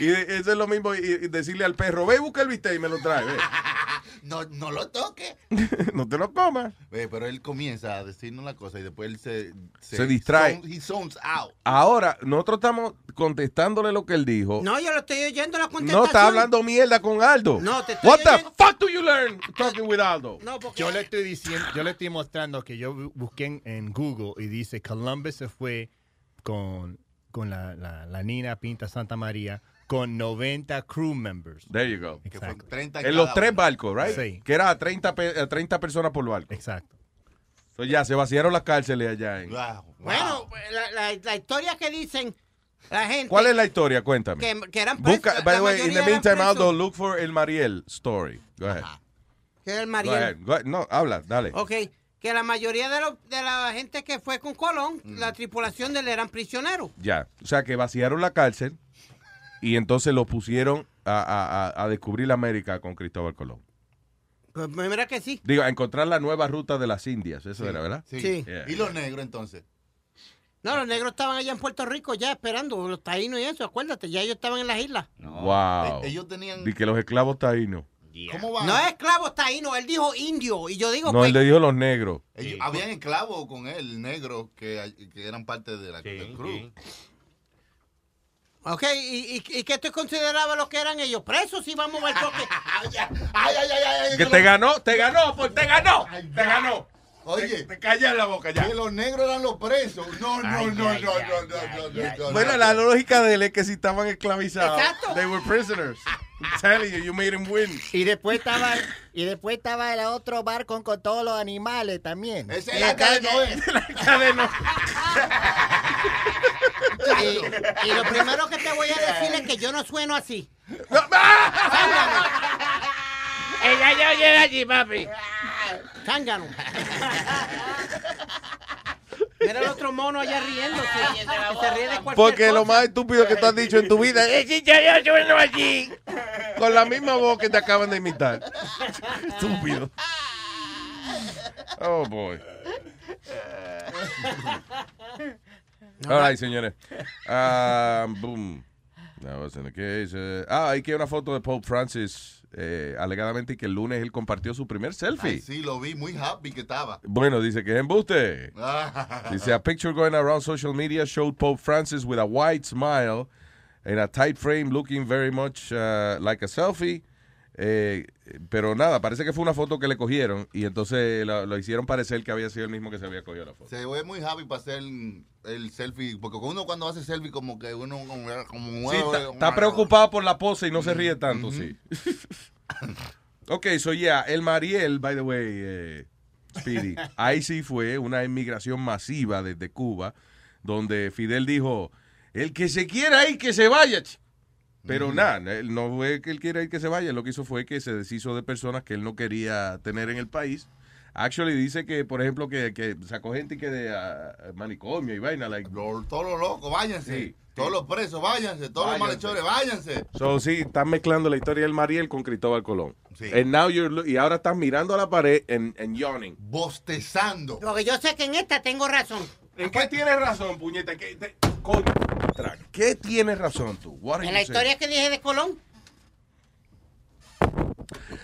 Y de- eso es lo mismo y, y decirle al perro, ve busca el bistec y me lo trae. ve. No, no lo toque. no te lo comas. Ve, pero él comienza a decirnos la cosa y después él se... Se distrae. zone- he zones out. Ahora, nosotros estamos contestándole lo que él dijo. No, yo lo estoy oyendo la contestación. No está hablando mierda con Aldo. No, te estoy What the fuck do you learn talking with Aldo? No, porque... Yo le estoy diciendo, yo le estoy mostrando que yo bu- busqué en, en Google y dice Columbus se fue con, con la, la, la Nina Pinta Santa María con 90 crew members. There you go. Exacto. En los tres barcos, right? Sí. Que era a 30, pe- a 30 personas por barco. Exacto. Entonces ya se vaciaron las cárceles allá. En... Bueno, la, la- la historia que dicen la gente... ¿Cuál es la historia? Cuéntame. Que, que eran presos, Busca, by la the way, in mayoría the eran meantime, presos, Aldo, look for el Mariel story. Go ahead. Que el Go Mariel. ahead. Go ahead. No, habla, dale. Ok, que la mayoría de, los- de la gente que fue con Colón, Mm. la tripulación de él eran prisioneros. Ya. O sea, que vaciaron la cárcel y entonces lo pusieron a, a- a- descubrir la América con Cristóbal Colón. Pues mira que sí. Digo, a encontrar la nueva ruta de las Indias. Eso era, ¿verdad? Sí. Sí. Yeah. ¿Y los negros entonces? No, los negros estaban allá en Puerto Rico ya esperando, los taínos y eso, acuérdate, ya ellos estaban en las islas. Wow. E- ellos tenían- Y que los esclavos taínos. ¿Cómo van? No es esclavos taínos, él dijo indio, y yo digo, No, pues, él le dijo los negros. Ellos- Habían esclavos con él, negros, que, que eran parte de la crew. Ok, ¿y, y, y qué tú considerabas los que eran ellos? ¿Presos si vamos al toque? ay, ay, ay, que te ganó, te ganó, pues te ganó, te ganó. Oye, te, callas la boca ya. Que los negros eran los presos. No, no, no, no, no, no, Bueno, la lógica de él es que si estaban esclavizados, Exacto. they were prisoners. I'm you, you made him win. Y después estaba, y después estaba el otro bar con, todos los animales también. Ese es la cadena. La cadena. Y, y lo primero que te voy a decir es que yo no sueno así. Ella ya oye de allí, papi. Zángano. Mira el otro mono allá riéndose. que se ríe de cualquier Porque lo más estúpido que tú has dicho en tu vida es Si yo yo sueno allí. con la misma voz que te acaban de imitar. Estúpido. Oh, boy. All right, señores. Ah, boom. That wasn't the case. Eh, ah, hay que una foto de Pope Francis. eh, alegadamente que el lunes él compartió su primer selfie. Ay, sí, lo vi, muy happy que estaba. Bueno, dice que es embuste. Dice, a picture going around social media showed Pope Francis with a wide smile in a tight frame looking very much uh, like a selfie. Eh, pero nada, parece que fue una foto que le cogieron y entonces lo, lo hicieron parecer que había sido el mismo que se había cogido la foto. Se ve muy happy para hacer el selfie, porque uno cuando hace selfie como que uno como, como Sí, está, está preocupado por la pose y no se ríe tanto, sí. ok, so yeah, el Mariel, by the way, eh, Speedy, ahí sí fue una inmigración masiva desde Cuba, donde Fidel dijo, el que se quiera ir, que se vaya. ch". Pero nada, él no fue que él quiera ir que se vaya, lo que hizo fue que se deshizo de personas que él no quería tener en el país. Actually dice que, por ejemplo, que, que sacó gente que de ah, manicomio y vaina. Like, Todos los locos, váyanse. Sí. Todos los presos, váyanse. Todos los malhechores, váyanse. So, sí, están mezclando la historia del Mariel con Cristóbal Colón. And now you're lo- y ahora estás mirando a la pared en, yawning. Bostezando. Porque yo sé que en esta tengo razón. ¿En qué tienes razón, puñeta? ¿Qué, te- coño, tra- ¿Qué tienes razón tú? En la historia que dije de Colón.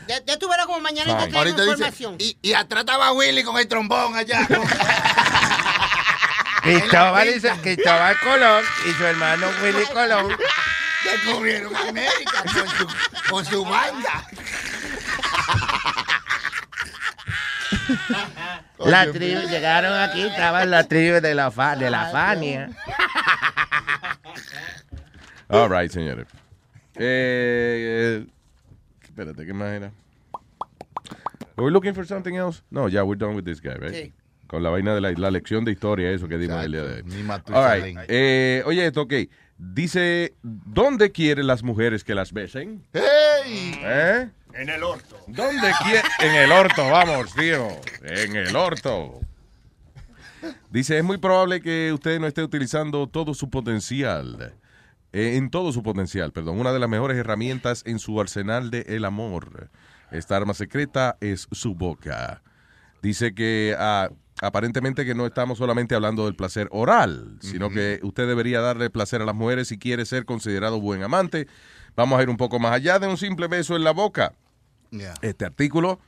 Ya, ya tú verás como mañana te traigo dice, información. y, y atrás estaba Willy con el trombón allá. Cristóbal, Cristóbal Colón y su hermano Willy Colón. Descubrieron América con su, con su banda. La tribu, llegaron aquí, estaban la tribu de la, fa- de la Fania. All right, señores. Eh, eh, espérate, ¿qué más era? Are we looking for something else? No, ya, we're done with this guy, right? Sí. Con la vaina de la, la lección de historia, eso que dimos el día de hoy. Ni All right. Eh, oye, esto, ok. Dice, ¿dónde quieren las mujeres que las besen? ¡Ey! ¿Eh? En el orto. ¿Dónde quiere? En el orto, vamos, tío. En el orto. Dice, es muy probable que usted no esté utilizando todo su potencial. Eh, en todo su potencial, perdón. Una de las mejores herramientas en su arsenal de el amor. Esta arma secreta es su boca. Dice que ah, aparentemente que no estamos solamente hablando del placer oral, sino que usted debería darle placer a las mujeres si quiere ser considerado buen amante. Vamos a ir un poco más allá de un simple beso en la boca este artículo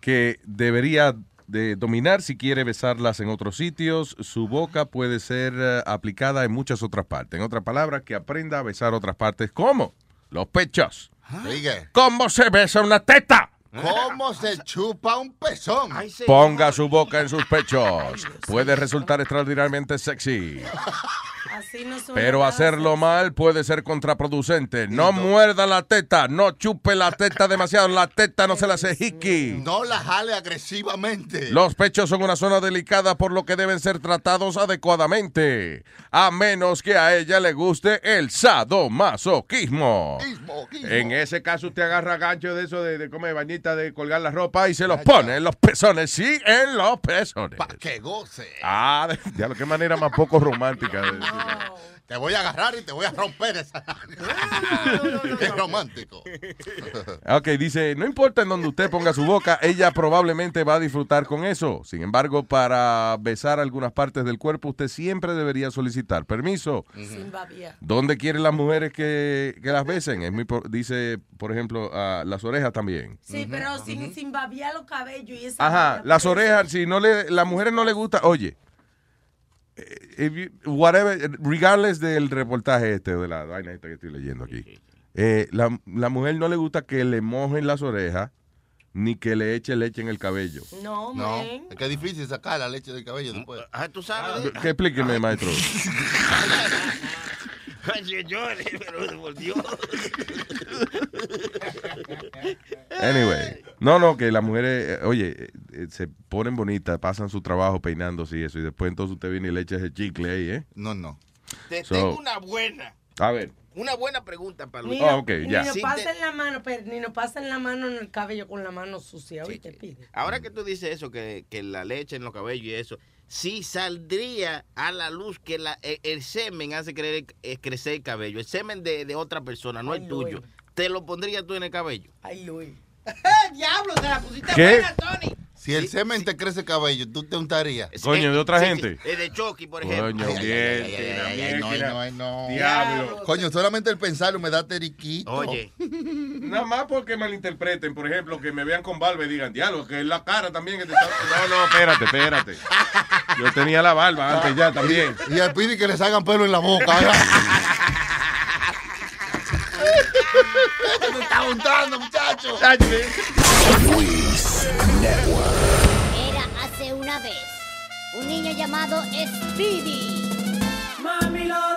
que debería de dominar si quiere besarlas en otros sitios. Su boca puede ser eh, aplicada en muchas otras partes. En otras palabras, que aprenda a besar otras partes. ¿Cómo? Los pechos. Sigue. ¿Cómo se besa una teta? ¿Cómo se chupa un pezón? Ponga su boca en sus pechos. Puede resultar extraordinariamente sexy. Así no suena Pero hacerlo mal puede ser contraproducente. No muerda la teta, no chupe la teta demasiado. La teta no se la hace hickey. No la jale agresivamente. Los pechos son una zona delicada por lo que deben ser tratados adecuadamente, a menos que a ella le guste el sadomasoquismo. En ese caso usted agarra gancho de eso de, de comer bañita de colgar la ropa y se los pone en los pezones, sí, en los pezones. Que goce. Ah, ya lo que manera más poco romántica. de. Te voy a agarrar y te voy a romper esa. Qué romántico. Ok, dice, no importa en donde usted ponga su boca, ella probablemente va a disfrutar con eso. Sin embargo, para besar algunas partes del cuerpo, usted siempre debería solicitar permiso. Sin babia. ¿Dónde quieren las mujeres que, que las besen? Es muy, por- dice, por ejemplo, las orejas también. Sí, pero sin, sin babiar los cabellos y esa Ajá, las orejas, si no le, las mujeres no le gusta, oye, if you- whatever, regardless del reportaje este, de la vaina esta que estoy leyendo aquí, eh, la, la mujer no le gusta que le mojen las orejas ni que le eche leche en el cabello. No, No, man. es que es difícil sacar la leche del cabello después. Ah, tú sabes. ¿Qué explíqueme, maestro? Ay, señores, pero por Dios. Anyway, no, no, que las mujeres, eh, oye, eh, eh, se ponen bonitas, pasan su trabajo peinándose y eso, y después entonces usted viene y le echa ese chicle ahí, ¿eh? No, no. Te So- tengo una buena, A ver. una buena pregunta para Luis. Ni, Ah, no- ok, ni ya. nos Sí, pasen la mano, pero ni nos pasen la mano en el cabello con la mano sucia. Oíste, pide. Ahora que tú dices eso, que, que la leche en los cabellos y eso, si saldría a la luz que la, el, el semen hace creer, eh, crecer el cabello, el semen de, de otra persona, no Ay, el tuyo, Luis. ¿te lo pondrías tú en el cabello? Ay, Luis. Diablo, te la pusiste ¿Qué? buena, Tony. Si el semen te crece cabello, tú te untarías. Coño, de otra Sí, gente. de Chucky, por ejemplo. Coño, bien, ay, ay, tira, ay, ay, no, no, no. Diablo. Coño, solamente el pensarlo me da teriquito. Oye, Nada más porque malinterpreten, por ejemplo, que me vean con barba y digan, diablo, que es la cara también que te está... No, no, espérate, espérate. Yo tenía la barba antes ya también. Y al pidi que le salgan pelo en la boca. me está untando, muchacho. Luis Network. Era hace una vez un niño llamado Speedy. Mami lo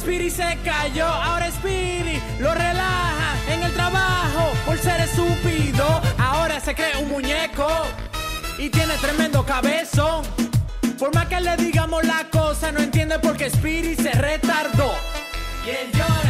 Spiri se cayó, ahora Spiri lo relaja en el trabajo por ser estúpido. Ahora se cree un muñeco y tiene tremendo cabezón. Por más que le digamos la cosa, no entiende por qué Spiri se retardó. Y llora,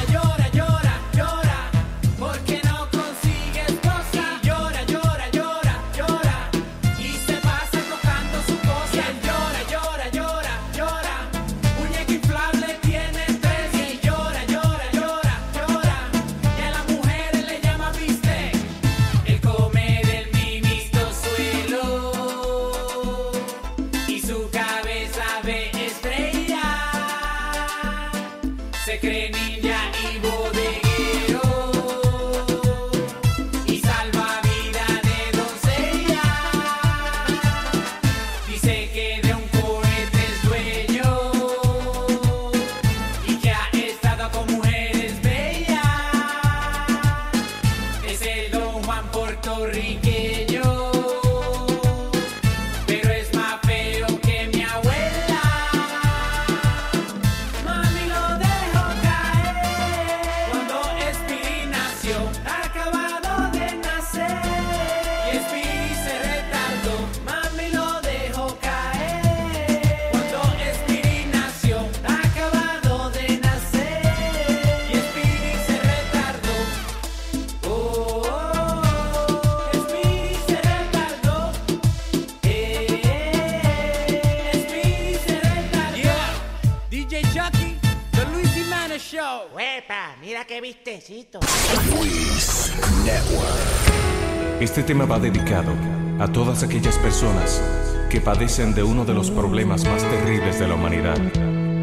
Este tema va dedicado a todas aquellas personas que padecen de uno de los problemas más terribles de la humanidad,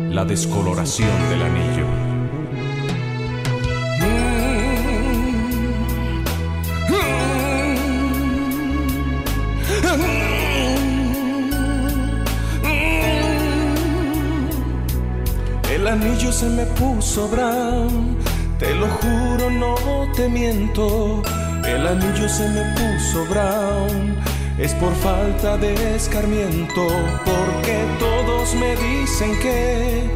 la descoloración del anillo. El anillo se me puso brown, te lo juro, no te miento. El anillo se me puso brown, es por falta de escarmiento, porque todos me dicen que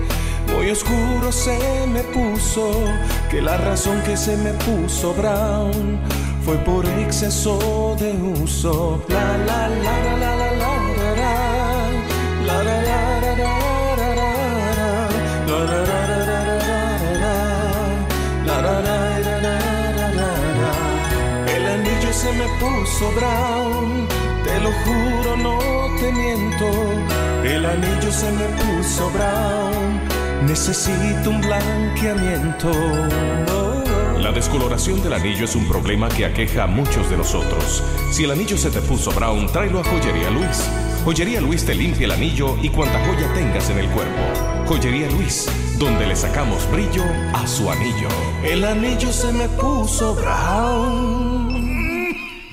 muy oscuro se me puso, que la razón que se me puso brown fue por exceso de uso. La la la la la me puso brown, te lo juro, no te miento. El anillo se me puso brown, necesito un blanqueamiento. La descoloración del anillo es un problema que aqueja a muchos de nosotros. Si el anillo se te puso brown, tráelo a Joyería Luis. Joyería Luis te limpia el anillo y cuanta joya tengas en el cuerpo. Joyería Luis, donde le sacamos brillo a su anillo. El anillo se me puso brown.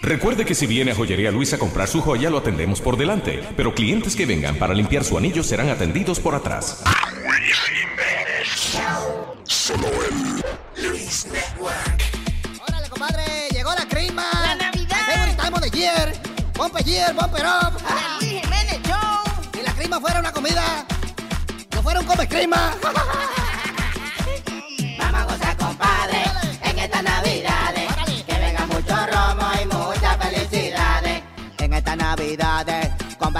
Recuerde que si viene a Joyería Luis a comprar su joya, lo atendemos por delante, pero clientes que vengan para limpiar su anillo serán atendidos por atrás. Solo en Luis Network. Órale, compadre, llegó la crima. ¡La Navidad! Time of the year. Bumper year, bumper up. ¡La Luis Jiménez Show! Si la crima fuera una comida, no fuera un come crima.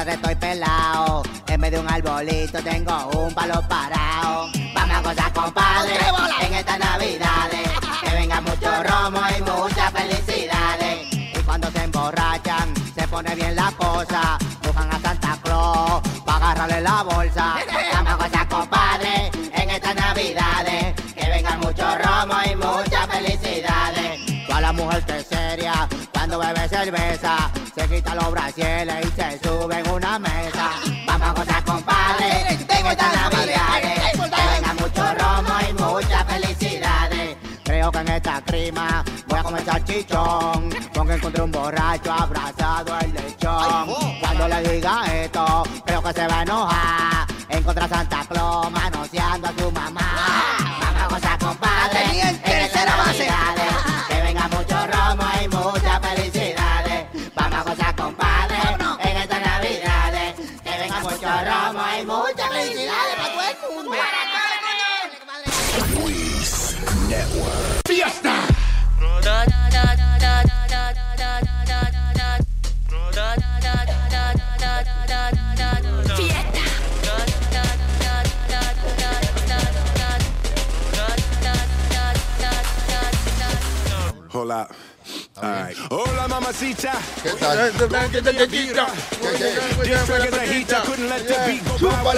Estoy pelado. En vez de un arbolito, tengo un palo parado. Vamos a gozar, compadre, en estas navidades. Que venga mucho romo y muchas felicidades. Y cuando se emborrachan, se pone bien la cosa. Buscan a Santa Claus para agarrarle la bolsa. Vamos a gozar, compadre, en estas navidades. Que venga mucho romo y muchas felicidades. Toda la mujer que es seria, cuando bebe cerveza, quita los brasieles y se sube en una mesa. Vamos a gozar, compadre, en estas navidades. Que venga mucho romo y muchas felicidades. Creo que en esta crima voy a comer salchichón. Porque encontré un borracho abrazado al lechón. Cuando le diga esto, creo que se va a enojar. Encontré a Santa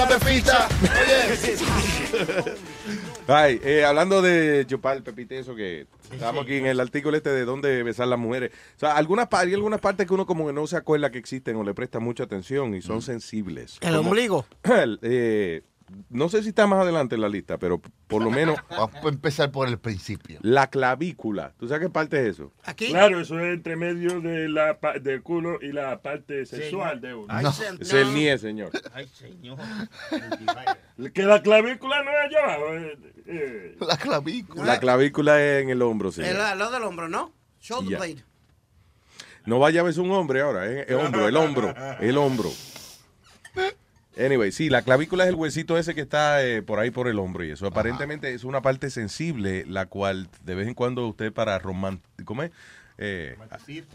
pepita. Ay, eh, hablando de pepite, eso que estamos aquí en el artículo este de dónde besar las mujeres. O sea, algunas, hay algunas partes que uno como que no se acuerda que existen o le presta mucha atención y son sensibles. El Como- ombligo. el, eh, no sé si está más adelante en la lista, pero por lo menos Vamos a empezar por el principio. la clavícula. ¿Tú sabes qué parte es eso? Aquí. Claro, eso es entre medio de la, del culo y la parte sexual de uno. No, es el nie, señor. Ay, señor. Que la clavícula no es allá abajo. eh, eh. La clavícula. La clavícula es en el hombro, El señor. al lado del hombro, ¿no? Shoulder blade. No vaya a verse un hombre ahora, ¿eh? el hombro, el hombro, el hombro. Anyway, sí, la clavícula es el huesito ese que está eh, por ahí por el hombro y eso aparentemente es una parte sensible, la cual de vez en cuando usted para romant ¿cómo es? Eh,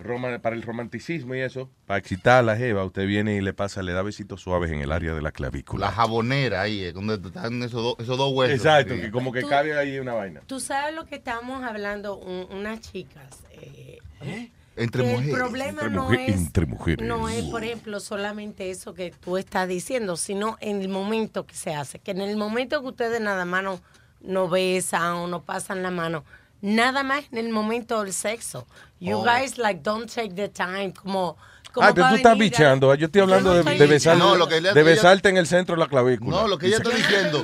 roma- para el romanticismo y eso, para excitar a la jeva, usted viene y le pasa, le da besitos suaves en el área de la clavícula. La jabonera ahí, eh, donde están esos, dos- esos dos huesos. Exacto, Sí. que como que cabe ahí una vaina. Tú sabes lo que estamos hablando, un- unas chicas. eh, Entre mujeres. El problema Entre no, mujer- es, entre mujeres. no es, por ejemplo, solamente eso que tú estás diciendo, sino en el momento que se hace. Que en el momento que ustedes nada más no, no besan o no pasan la mano, nada más en el momento del sexo. You Oh. guys, like, don't take the time. Como, como Ah, pero tú estás a- bichando. Yo estoy hablando no de, besar-. No, lo que ella- de ella- besarte en el centro de la clavícula. No, lo que ella está diciendo,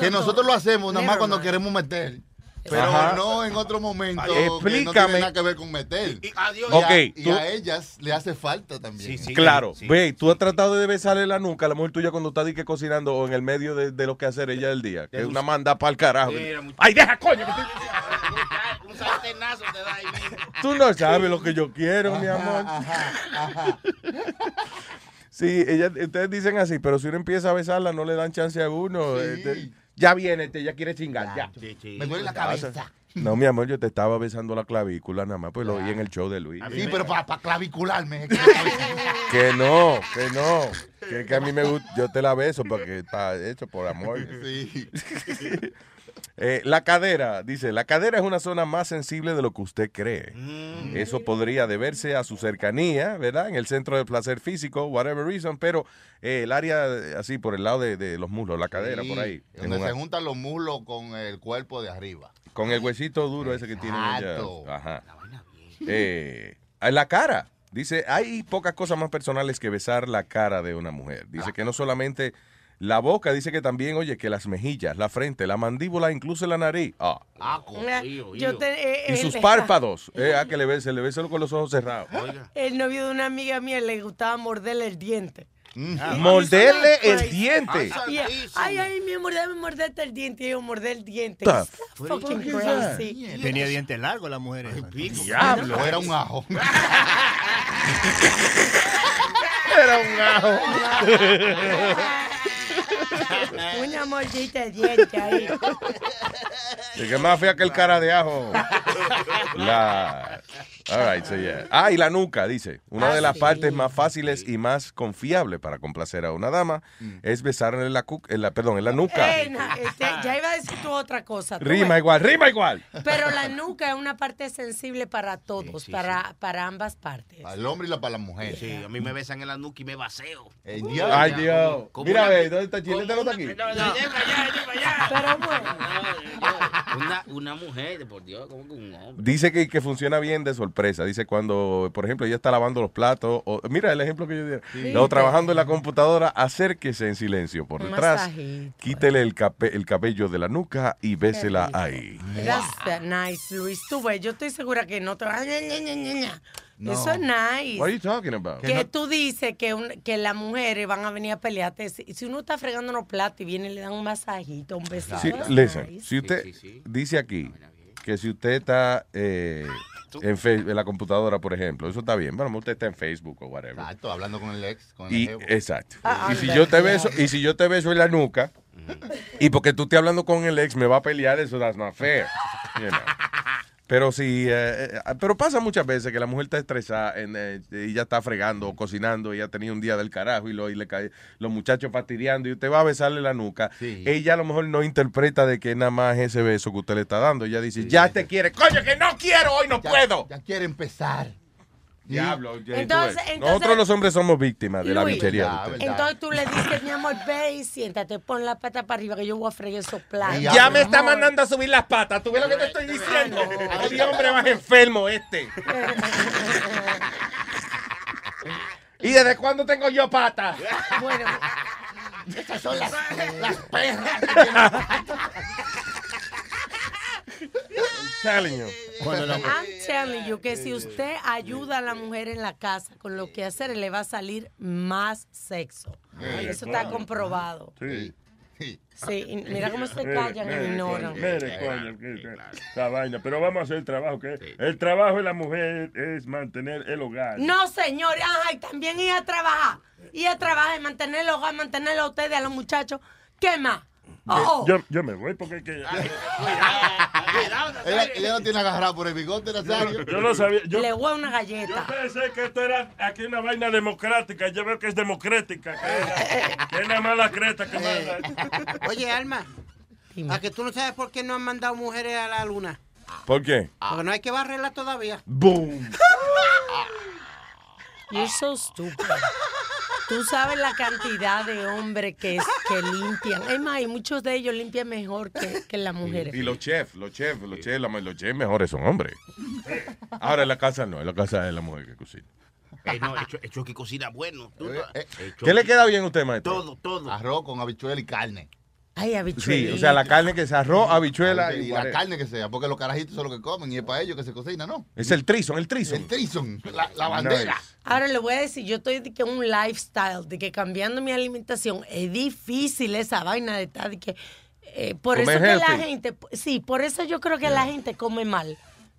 que nosotros lo hacemos nada más cuando queremos meter. Pero Ajá. no en otro momento que no Explícame. tiene nada que ver con meter. Y, Adiós. Ok, a, y tú- a ellas le hace falta también. Claro, ve, tú has tratado de besarle la nuca a la mujer tuya cuando está di que cocinando o en el medio de, de lo que hacer ella del día, que es una manda para el carajo. ¡Ay, deja, coño! Un sartenazo te da ahí mismo. Tú no sabes lo que yo quiero, mi amor. Sí, ella, ustedes dicen así, pero si uno empieza a besarla, no le dan chance a uno. este, ya viene, este, ya quiere chingar, ya. Me duele la cabeza. No, mi amor, yo te estaba besando la clavícula nada más, pues lo oí en el show de Luis. Sí, pero para clavicularme. Que no, que no. Que, que a mí me gusta, yo te la beso porque está hecho por amor. Sí. Eh, la cadera, dice, la cadera es una zona más sensible de lo que usted cree. Eso podría deberse a su cercanía, ¿verdad? En el centro del placer físico, whatever reason, pero eh, el área eh, así por el lado de, de los muslos, la cadera, por ahí. Donde se juntan los muslos con el cuerpo de arriba. con el huesito duro ese que tiene ella. Ajá. Eh, en la cara. Dice, hay pocas cosas más personales que besar la cara de una mujer. Dice que no solamente la boca, dice que también, oye, que las mejillas, la frente, la mandíbula, incluso la nariz. Ah. Yo te- eh, Y el- sus párpados. Eh, ah, que le bese, le bese con los ojos cerrados. El novio de una amiga mía le gustaba morderle el diente. Morderle el diente. Ay, ay, mi amor, dame morderte el diente. Y yo mordé el diente. Fucking crazy. Tenía dientes largos la mujer. esa. Diablo. Era un ajo. Era un ajo. Una mordita de diente ahí. Y que más fea que el cara de ajo. La. All right, so yeah. Ah, y la nuca, dice. Una Ah, de las sí. partes más fáciles y más confiables para complacer a una dama es besarle en la, cu- en la, perdón, en la nuca. Na- este, ya iba a decir tú otra cosa. tú Rima ves. igual, rima igual. Pero la nuca es una parte sensible para todos, para, para ambas partes. Para el hombre y la, para la mujer. Sí, a mí me besan en la nuca y me baseo. El Ay, Dios. Como Mira, una- ve, ¿dónde está Chilete? ¿No está aquí? Pero bueno. Una, una mujer, por Dios, como que un hombre. Dice que, que funciona bien de sorpresa. Dice cuando, por ejemplo, ella está lavando los platos. O, mira el ejemplo que yo di. Sí. O trabajando en la computadora, acérquese en silencio por detrás. masajito. Quítele el, cape- el cabello de la nuca y bésela ahí. Gracias, nice, Luis. Tú ves, yo estoy segura que no te va. No. Eso es nice. What are you talking about? Que tú dices que, un- que las mujeres van a venir a pelearte. Si, si uno está fregando unos platos y viene y le dan un masajito, un besito. Sí, listen, nice. si usted dice aquí que si usted está eh, en, en la computadora, por ejemplo, eso está bien. Bueno, usted está en Facebook o whatever. Exacto, hablando con el ex. Con el Y, jevo. exacto. Ah, y si anda, yo te beso, y si yo te beso en la nuca, y porque tú estés hablando con el ex me va a pelear, eso that's not fair. You know. Pero sí, eh, eh, pero pasa muchas veces que la mujer está estresada en, eh, y ya está fregando o cocinando y ya tenía un día del carajo y, lo, y le cae los muchachos fastidiando y usted va a besarle la nuca. Ella a lo mejor no interpreta de que nada más ese beso que usted le está dando. Ella dice, ya te quiere. Coño, que no quiero, hoy no puedo. Ya quiere empezar. Diablo. ya, Entonces- Nosotros los hombres somos víctimas de la bichería. Entonces tú le dices, mi amor, ve y siéntate, pon la pata para arriba que yo voy a fregar esos platos. Ya me está Amor. mandando a subir las patas. ¿Tú ves lo que te estoy diciendo? Oye, hombre más enfermo este. ¿Y desde cuándo tengo yo patas? Bueno, Esas son las, las perras. telling you. I'm telling you que si usted ayuda a la mujer en la casa con lo que hacer, le va a salir más sexo. Eso está comprobado. Sí. Sí, mira cómo se callan y ignoran. coño, Mire, coño, que- que- esa vaina. Pero vamos a hacer el trabajo. que El trabajo de la mujer es mantener el hogar. No, señor, ajá, y también ir a trabajar. Ir a trabajar y mantener el hogar, mantenerlo a ustedes, a los muchachos. ¿Qué más? Oh, Yo, yo me voy porque... Que, Ella, ella no tiene agarrado por el bigote, Nazario. yo no sabía. Yo, le voy a una galleta. Yo pensé que esto era aquí una vaina democrática. Yo veo que es democrática. Que, es la creta que manda. Oye, Alma, ¿a que tú no sabes por qué no han mandado mujeres a la luna? ¿Por qué? Porque no hay que barrerla todavía. Boom. You're so stupid. Tú sabes la cantidad de hombres que, que limpian. Es más, y muchos de ellos limpian mejor que, que las mujeres. Y los chefs, los chefs, los chefs, la- los chefs mejores son hombres. Ahora en la casa no, en la casa es la mujer que cocina. Eh, no, hecho, hecho que cocina bueno. Tú Eh, hecho ¿Qué le que- queda bien a usted, maestro? Todo, todo. Arroz con habichuela y carne. Ay, Sí, o sea, la carne que se arroz, habichuela y y la carne que sea, porque los carajitos son los que comen y es para ellos que se cocina, ¿no? Es el trison, el trison. El trison, la, la bandera. Ahora le voy a decir, yo estoy de que un lifestyle, de que cambiando mi alimentación es difícil esa vaina de estar de que eh, por eso que la gente, sí, por eso yo creo que la gente come mal,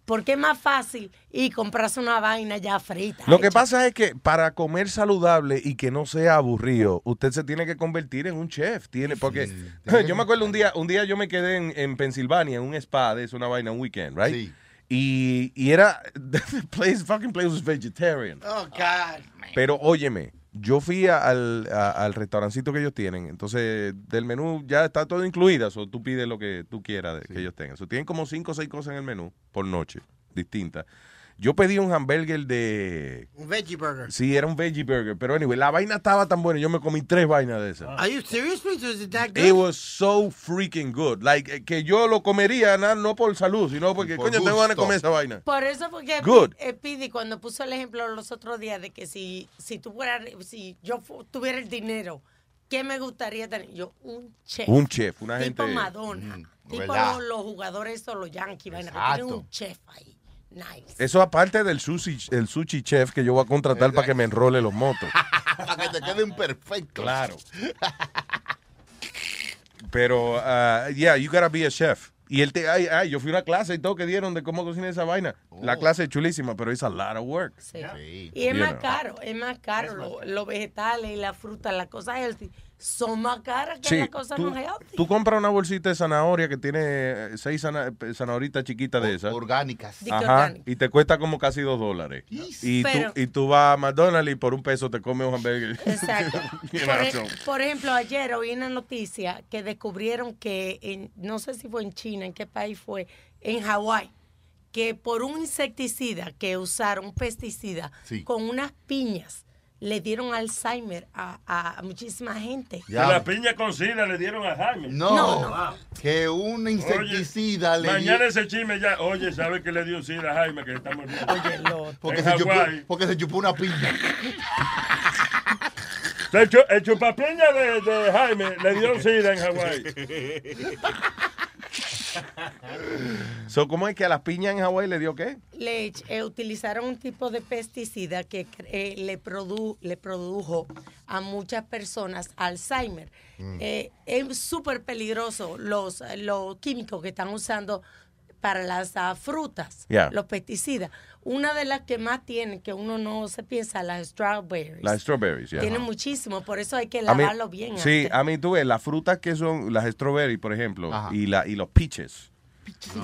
porque es más fácil y comprarse una vaina ya frita. Lo que pasa es que para comer saludable y que no sea aburrido, usted se tiene que convertir en un chef. Tiene, porque yo me acuerdo un día, un día yo me quedé en, en Pensilvania, en un spa, de es una vaina, un weekend, right? Y, y era, the place, fucking place was vegetarian. Oh, God. Pero óyeme, yo fui a- al, a- al restaurancito que ellos tienen, entonces del menú ya está todo incluido, o tú pides lo que tú quieras de- que ellos tengan. So, tienen como cinco o seis cosas en el menú por noche, distintas. Yo pedí un hamburger de... Un veggie burger. Sí, era un veggie burger, pero anyway, la vaina estaba tan buena, yo me comí tres vainas de esas. Are you serious? Was it that good? It was so freaking good. Like, eh, que yo lo comería na- no por salud, sino porque, Por coño, tengo ganas de comer esa vaina. Por eso porque Good. eh, Pidi cuando puso el ejemplo los otros días de que si si tú fueras, si yo tuviera el dinero, ¿qué me gustaría tener? Yo un chef. Un chef, una tipo gente- Madonna, tipo ¿verdad? los, los jugadores o los Yankees, vaina, que tienen un chef ahí. Nice. Eso aparte del sushi, el sushi chef que yo voy a contratar para que me enrole los motos. Para que te queden perfectos. Claro. Pero, uh, yeah, you gotta be a chef. Y él te, ay, ay, yo fui a una clase y todo que dieron de cómo cocinar esa vaina. La clase es chulísima, pero es a lot of work. Sí. Y es You más know. caro, es más caro. Lo- Los vegetales y la fruta, las cosas healthy, son más caras que Sí, las cosas tú, no healthy. tú compras una bolsita de zanahoria que tiene eh, seis zana- eh, zanahoritas chiquitas de esas. Orgánicas. Ajá. Y te cuesta como casi dos dólares. Y tú, y tú vas a McDonald's y por un peso te comes un hamburger. Exacto. Por, por ejemplo, ayer oí una noticia que descubrieron que, en, no sé si fue en China, en qué país fue, en Hawái, que por un insecticida que usaron, un pesticida, Sí. con unas piñas, le dieron Alzheimer a, a- a muchísima gente. Que la piña con sida le dieron a Jaime. No, No, no. que un insecticida le Mañana dio- ese chisme ya. Oye, ¿sabe que le dio sida a Jaime que está muriendo? porque, en se chupó, Hawái. porque se chupó una piña. El chupapiña de, de Jaime le dio sida en Hawái. So, ¿Cómo es que a las piñas en Hawái le dio qué? le eh, utilizaron un tipo de pesticida que eh, le, produ- le produjo a muchas personas Alzheimer. Mm. Eh, es súper peligroso los, los químicos que están usando para las ah, frutas, Yeah. los pesticidas. Una de las que más tienen, que uno no se piensa, las strawberries. Las strawberries, yeah. Tienen muchísimo, por eso hay que mí- lavarlo bien. Sí, antes. a mí tú ves, las frutas que son las strawberries, por ejemplo, y, la, y los peaches,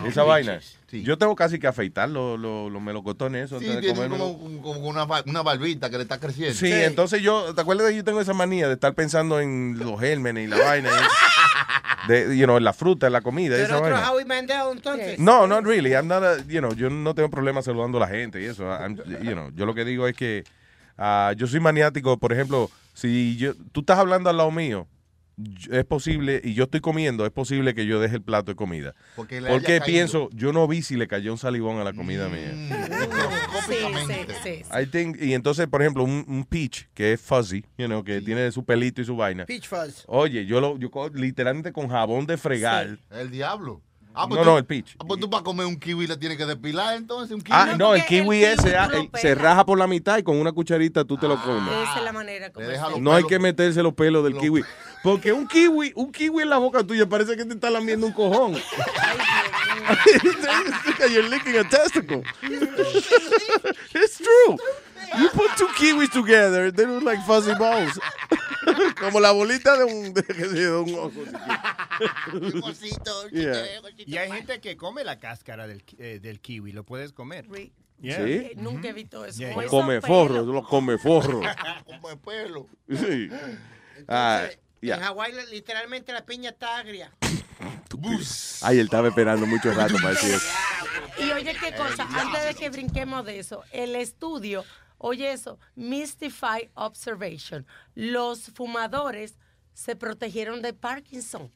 Esa vaina. Yo tengo casi que afeitar los, los, los melocotones esos Sí, antes de comerme. como, como una, una barbita que le está creciendo. Sí, entonces yo, ¿te acuerdas que yo tengo esa manía de estar pensando en los gérmenes y la vaina? y- de, you know, en la fruta, en la comida, ¿Pero esa otro vaina. Howie Mandel entonces? No, not really. I'm not a- you know, yo no tengo problema saludando a la gente y eso. I'm- you know, yo lo que digo es que ah, yo soy maniático, por ejemplo, si yo, tú estás hablando al lado mío, es posible, y yo estoy comiendo, es posible que yo deje el plato de comida. Porque le Porque pienso, yo no vi si le cayó un salivón a la comida mía. Sí, sí, sí. I think, y entonces, por ejemplo, un, un peach que es fuzzy, you know, que tiene su pelito y su vaina. Peach fuzz. Oye, yo lo, yo literalmente con jabón de fregar. El diablo. Ah, No, tú- no, el peach. ah, pues tú para comer un kiwi le tienes que depilar entonces. Un kiwi. Ah, no, el kiwi ese ah, se raja por la mitad y con una cucharita tú te lo comes. Esa es la manera como No hay que meterse los pelos del kiwi. Porque un kiwi, un kiwi en la boca tuya parece que te está lamiendo un cojón. You're licking a testicle. It's true. You put two kiwis together, they look like fuzzy balls. Como la bolita de un, de, de un oso. Yeah. Y hay gente que come la cáscara del, eh, del kiwi, lo puedes comer. Yeah. Sí. Eh, Nunca he visto eso. Yeah, Come forro, lo come forro. Como pelo. Sí. Ah. En Hawái literalmente la piña está agria. Ay, él estaba esperando mucho rato para decir eso. Y oye qué cosa, antes de que brinquemos de eso, el estudio, oye eso, Mystify Observation, los fumadores se protegieron de Parkinson.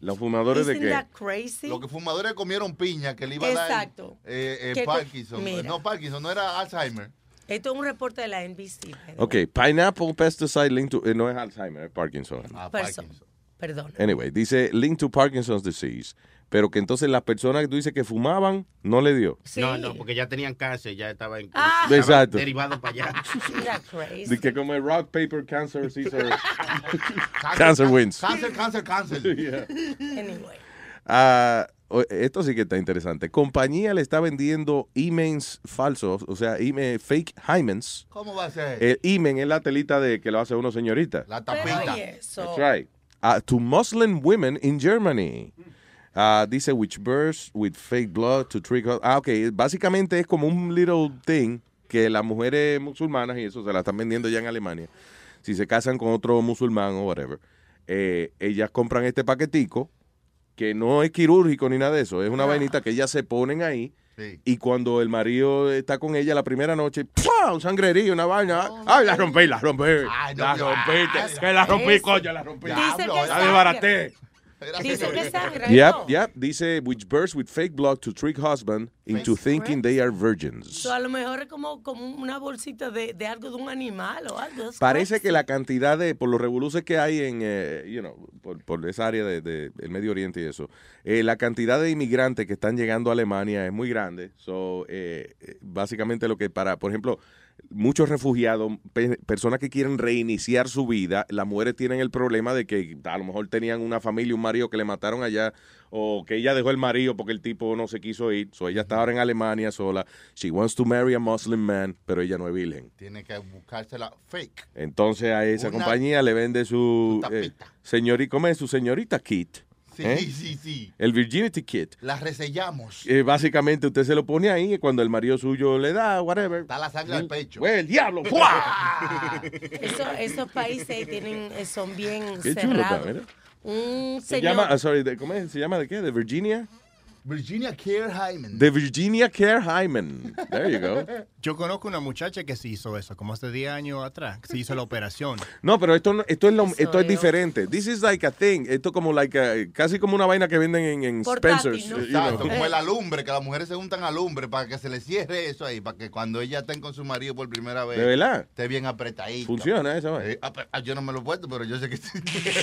¿Los fumadores de qué? that crazy? Los que fumadores comieron piña que le iba a dar Exacto. eh, eh, Que- Parkinson. mira. No, Parkinson, no era Alzheimer. Esto es un reporte de la NBC. Ok, pineapple pesticide linked to, eh, no es Alzheimer, es Parkinson. Perso- Perdón. Anyway, dice linked to Parkinson's disease, pero que entonces las personas que tú dices que fumaban no le dio. No, no, porque ya tenían cáncer, ya estaba, en, Ah. estaba Exacto. derivado para allá. Mira, crazy. De que como el rock, paper, cancer, scissors. cancer wins. Cáncer, cáncer, cáncer. Anyway. Ah, o- esto sí que está interesante. Compañía le está vendiendo emails falsos, o sea, email, fake hymens. ¿Cómo va a ser? El imen es la telita de que lo hace uno señorita. La Pero tapita. oye eso. That's right. Uh, to Muslim women in Germany. Uh, dice which births with fake blood to trick her. Ah, ok. Básicamente es como un little thing que las mujeres musulmanas y eso se la están vendiendo ya en Alemania. Si se casan con otro musulmán o whatever, eh, ellas compran este paquetico que no es quirúrgico ni nada de eso. Es una vainita que ellas se ponen ahí. Sí. Y cuando el marido está con ella la primera noche, ¡pua! un sangrerío, una vaina. ¡Ay, la rompí, la rompí! Ay, no, la no, que la rompí, coño, la rompí. Dice la desbaraté. Dice que sangra. Yep, yep. Dice, which bursts with fake blood to trick husband into thinking they are virgins. So, a lo mejor es como, como una bolsita de, de algo de un animal o algo. That's Parece crazy. que la cantidad de, por los revoluces que hay en, eh, you know, por, por esa área del de, el Medio Oriente y eso, eh, la cantidad de inmigrantes que están llegando a Alemania es muy grande. So, eh, eh, básicamente lo que para, por ejemplo, muchos refugiados, pe- personas que quieren reiniciar su vida, las mujeres tienen el problema de que a lo mejor tenían una familia, un marido que le mataron allá, o que ella dejó el marido porque el tipo no se quiso ir. So, ella está ahora en Alemania sola. She wants to marry a Muslim man, pero ella no es virgen. Tiene que buscársela fake. Entonces a esa Una- compañía le vende su eh, tapita. señori- ¿cómo es? su señorita kit. Sí, ¿eh? sí, sí. El Virginity Kit. La resellamos. Eh, básicamente usted se lo pone ahí y cuando el marido suyo le da, whatever. Está la sangre al pecho. ¡Güey, el diablo! ¡Fua! Eso- esos países tienen, eh, son bien Qué chulo cerrados. mira. Un Se señor. llama, ah, sorry, de- ¿cómo es? ¿Se llama de qué? ¿De Virginia? Virginia Care Hyman. De Virginia Care Hyman. There you go. Yo conozco una muchacha que se hizo eso, como hace 10 años atrás, que se hizo la operación. No, pero esto, no- esto, es, lo- esto es diferente. This is like a thing. Esto como like a- casi como una vaina que venden en, en Spencer's. you know. Exacto, como el alumbre, que las mujeres se juntan alumbre para que se les cierre eso ahí, para que cuando ellas estén con su marido por primera vez, ¿De verdad? esté bien apretadito. Funciona eso. eh. Eh, ah, yo no me lo he puesto, pero yo sé que sí.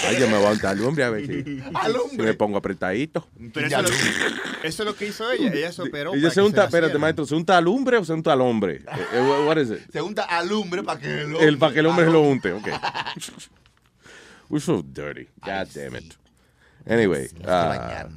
Ay, yo me voy a untar alumbre a ver si, si me pongo apretadito. Pero eso, es lo que- eso es lo que hizo ella. Ella se operó. Ella se unta, espérate, maestro, ¿se unta alumbre o se unta al hombre? Eh, eh, what- is it? Se unta alumbre para que el El para que el hombre se lo unte, ok. We're so dirty. God damn it. Anyway. ah,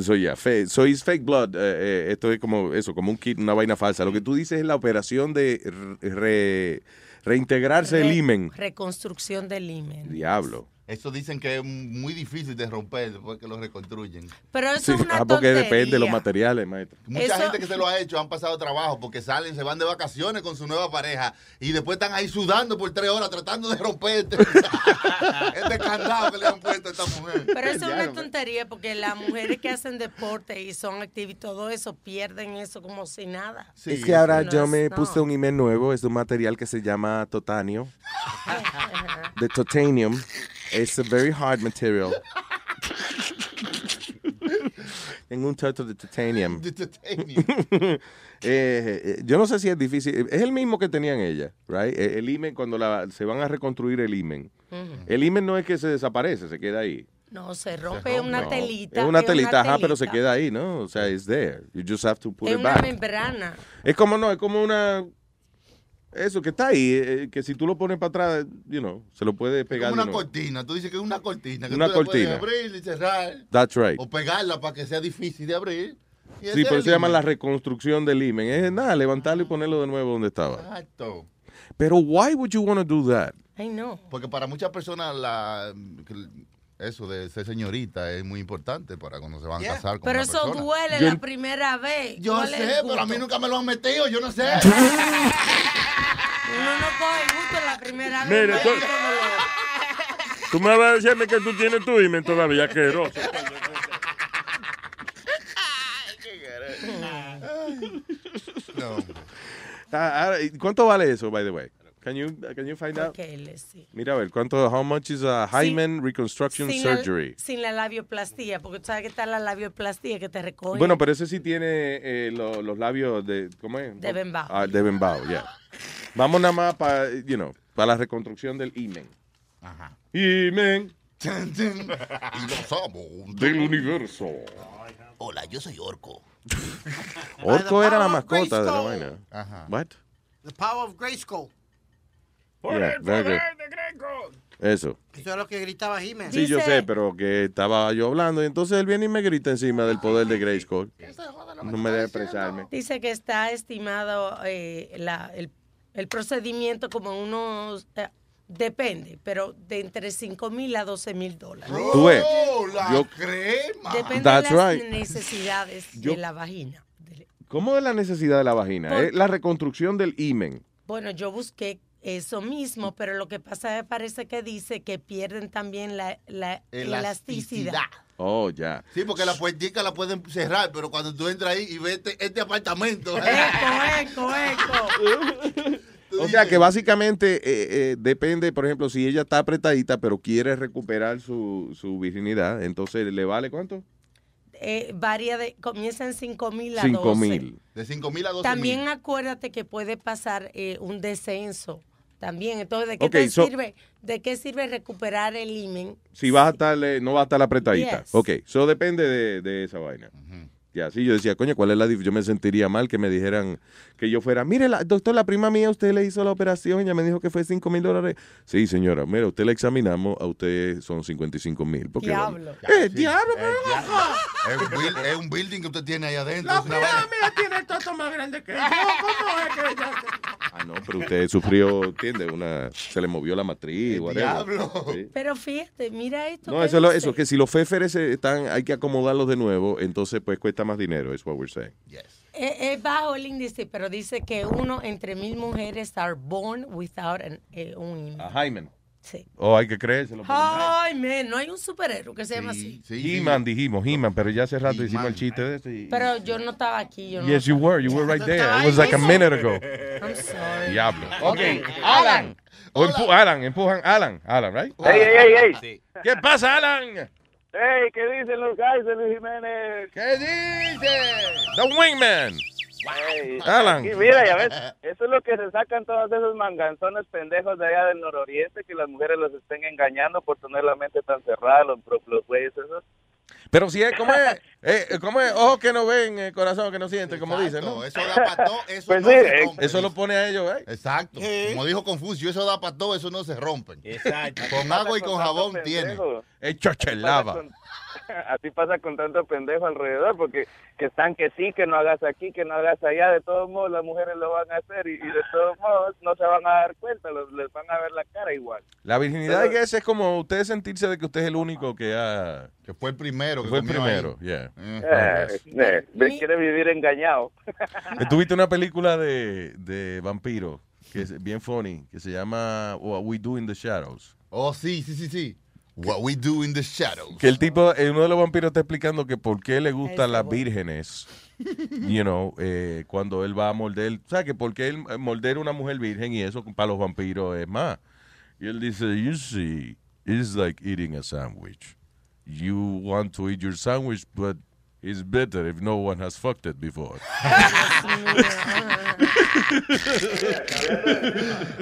so yeah, so it's fake blood. eh, esto es como eso, como un kit, una vaina falsa. Lo que tú dices es la operación de re- reintegrarse el himen. Reconstrucción del himen. Diablo. Eso dicen que es muy difícil de romper después que lo reconstruyen. Pero eso Sí, es una ah, porque tontería. depende de los materiales, maestro. Mucha Eso- gente que se lo ha hecho han pasado trabajo porque salen, se van de vacaciones con su nueva pareja y después están ahí sudando por tres horas tratando de romper este, este candado que le han puesto a esta mujer. Pero eso es una tontería porque las mujeres que hacen deporte y son activas y todo eso pierden eso como si nada. es que ahora No yo es- me no. puse un email nuevo, es un material que se llama totanio, de titanium. It's a very hard material. en un tuto de titanium. Eh, eh, yo no sé si es difícil. Es el mismo que tenían ellas, right? Eh, El imen, cuando la- se van a reconstruir el imen. El imen no es que se desaparece, se queda ahí. No, se rompe una No, telita. Es una telita, ajá, pero se queda ahí, ¿no? O sea, it's there. You just have to put Es it una back. membrana. Es como, no, es como una... Eso que está ahí, eh, que si tú lo pones para atrás, you know, se lo puede pegar. Como de una cortina, tú dices que es una cortina. Que Una tú la puedes cortina. abrir y cerrar. That's right. O pegarla para que sea difícil de abrir. Sí, es por el eso se llama la reconstrucción del imen. Es nada, levantarlo y ponerlo de nuevo donde estaba. Exacto. Pero why would you want to do that? Ay, no. Porque para muchas personas la, eso de ser señorita es muy importante para cuando se van a casar con Pero una eso persona. duele Yo- la primera vez. Yo ¿Cuál es sé, pero a mí nunca me lo han metido, yo no sé. Uno no coge gusto la primera vez. Mire, no tú- me vas a decirme que tú tienes tu imen todavía, asqueroso. Ah, ah, ¿y ¿Cuánto vale eso, by the way? Can you, can you find out? Ok, let's see. Mira, a ver, ¿cuánto, how much is a hymen reconstruction Sin la, surgery? sin la labioplastía, porque tú sabes que está la labioplastía que te recoge. Bueno, pero ese sí tiene eh, lo- los labios de, ¿cómo es? De Bembao. Ah, de Bembao, ya. Vamos nada más para, you know, para la reconstrucción del imen. Ajá. Imen y los amos del universo. Hola, yo soy Orco. Orco era la power of mascota de la vaina. Ajá. What? The power of Grayskull. Yeah, very good. Eso. Eso es lo que gritaba Jiménez. Sí, yo sé, pero que estaba yo hablando y entonces él viene y me grita encima del poder de Grayskull. No me deja expresarme. Dice que está estimado eh, la- el, el procedimiento como unos... eh, depende, pero de entre 5 mil a 12 mil dólares. Tú ves, Oh, la yo- crema. Depende That's de las right. necesidades Yo- de la vagina. ¿Cómo es la necesidad de la vagina? Por- Es la reconstrucción del imen. Bueno, yo busqué eso mismo, pero lo que pasa es parece que dice que pierden también la, la elasticidad. Oh, ya. Sí, porque la puertica la pueden cerrar, pero cuando tú entras ahí y ves este, este apartamento. Eco, eco, eco. O sea que básicamente eh, eh, depende, por ejemplo, si ella está apretadita pero quiere recuperar su, su virginidad, entonces le vale cuánto? Eh, varía de, comienza en 5 mil a 5 12. mil. De 5 mil a 12 También acuérdate que puede pasar eh, un descenso. También, entonces, ¿de qué te so- sirve? ¿De qué sirve recuperar el imen? Si vas a estar, eh, no va a estar apretadita. Yes. Ok, eso depende de, de esa vaina. Ya, sí, yo decía, coño, ¿cuál es la? Yo me sentiría mal que me dijeran que yo fuera, mire, la, doctor, la prima mía, usted le hizo la operación, ella me dijo que fue 5 mil dólares. Sí, señora, mira, usted la examinamos, a usted son 55 mil. Diablo. Eh, diablo, Eh, ya- es, un buil- es un building que usted tiene ahí adentro. La prima mía tiene el toto más grande que yo. ¿Cómo es que ella- Ah, no, pero usted sufrió, ¿entiende? Una, se le movió la matriz. whatever. diablo. Sí. Pero fíjate, mira esto. No, que eso es, lo- eso, que si los féferes eh, están, hay que acomodarlos de nuevo, entonces pues cuesta más dinero, es what we're saying. Es, es bajo el índice, pero dice que uno entre mil mujeres are born without an- eh, un. A Hymen. Sí. Oh, hay que creérselo. Ay, men, no hay un superhéroe que se llama así. He-Man, dijimos, He-Man, pero ya hace rato hicimos el chiste de este. y- Pero yo no estaba aquí. Yo no Yes, you were. You were right there. It was like a minute ago. I'm sorry. Diablo. Ok, Alan. O empu- Alan, empujan Alan. Alan, right? Ey, ey, ey, ey. ¿Qué pasa, Alan? Ey, ¿qué dicen los guys de Luis Jiménez? ¿Qué dice? The Wingman. Alan. Y mira, ya ves, eso es lo que se sacan todos esos manganzones pendejos de allá del nororiente, que las mujeres los estén engañando por tener la mente tan cerrada, los, los güeyes esos. Pero si es, ¿cómo es? Eh, ¿Cómo es? Ojos que no ven, eh, corazón que no siente, como dicen, ¿no? Eso da para todo, eso Pues no sí, se eh, rompe. Eso lo pone a ellos, ¿eh? Exacto. Como dijo Confucio, eso da para todo, eso no se rompen. Exacto. Con agua y con jabón tiene. Hecho chelava. Así pasa con tanto pendejo alrededor, porque que están que sí, que no hagas aquí, que no hagas allá. De todos modos, las mujeres lo van a hacer y, y de todos modos no se van a dar cuenta, los- les van a ver la cara igual. La virginidad I guess, es como usted sentirse de que usted es el único que ha... Que fue el primero que fue el primero, ahí. yeah. Eh, eh, quiere vivir engañado. Tuviste una película de, de vampiro que es bien funny, que se llama What We Do in the Shadows. Oh, sí, sí, sí, sí. What we do in the shadows. Que el tipo, eh, uno de los vampiros está explicando que por qué le gustan las vírgenes. You know, eh, cuando él va a morder, o sea, que por qué él eh, morder una mujer virgen y eso para los vampiros es más. Y él dice, you see, it's like eating a sandwich. You want to eat your sandwich, but it's better if no one has fucked it before.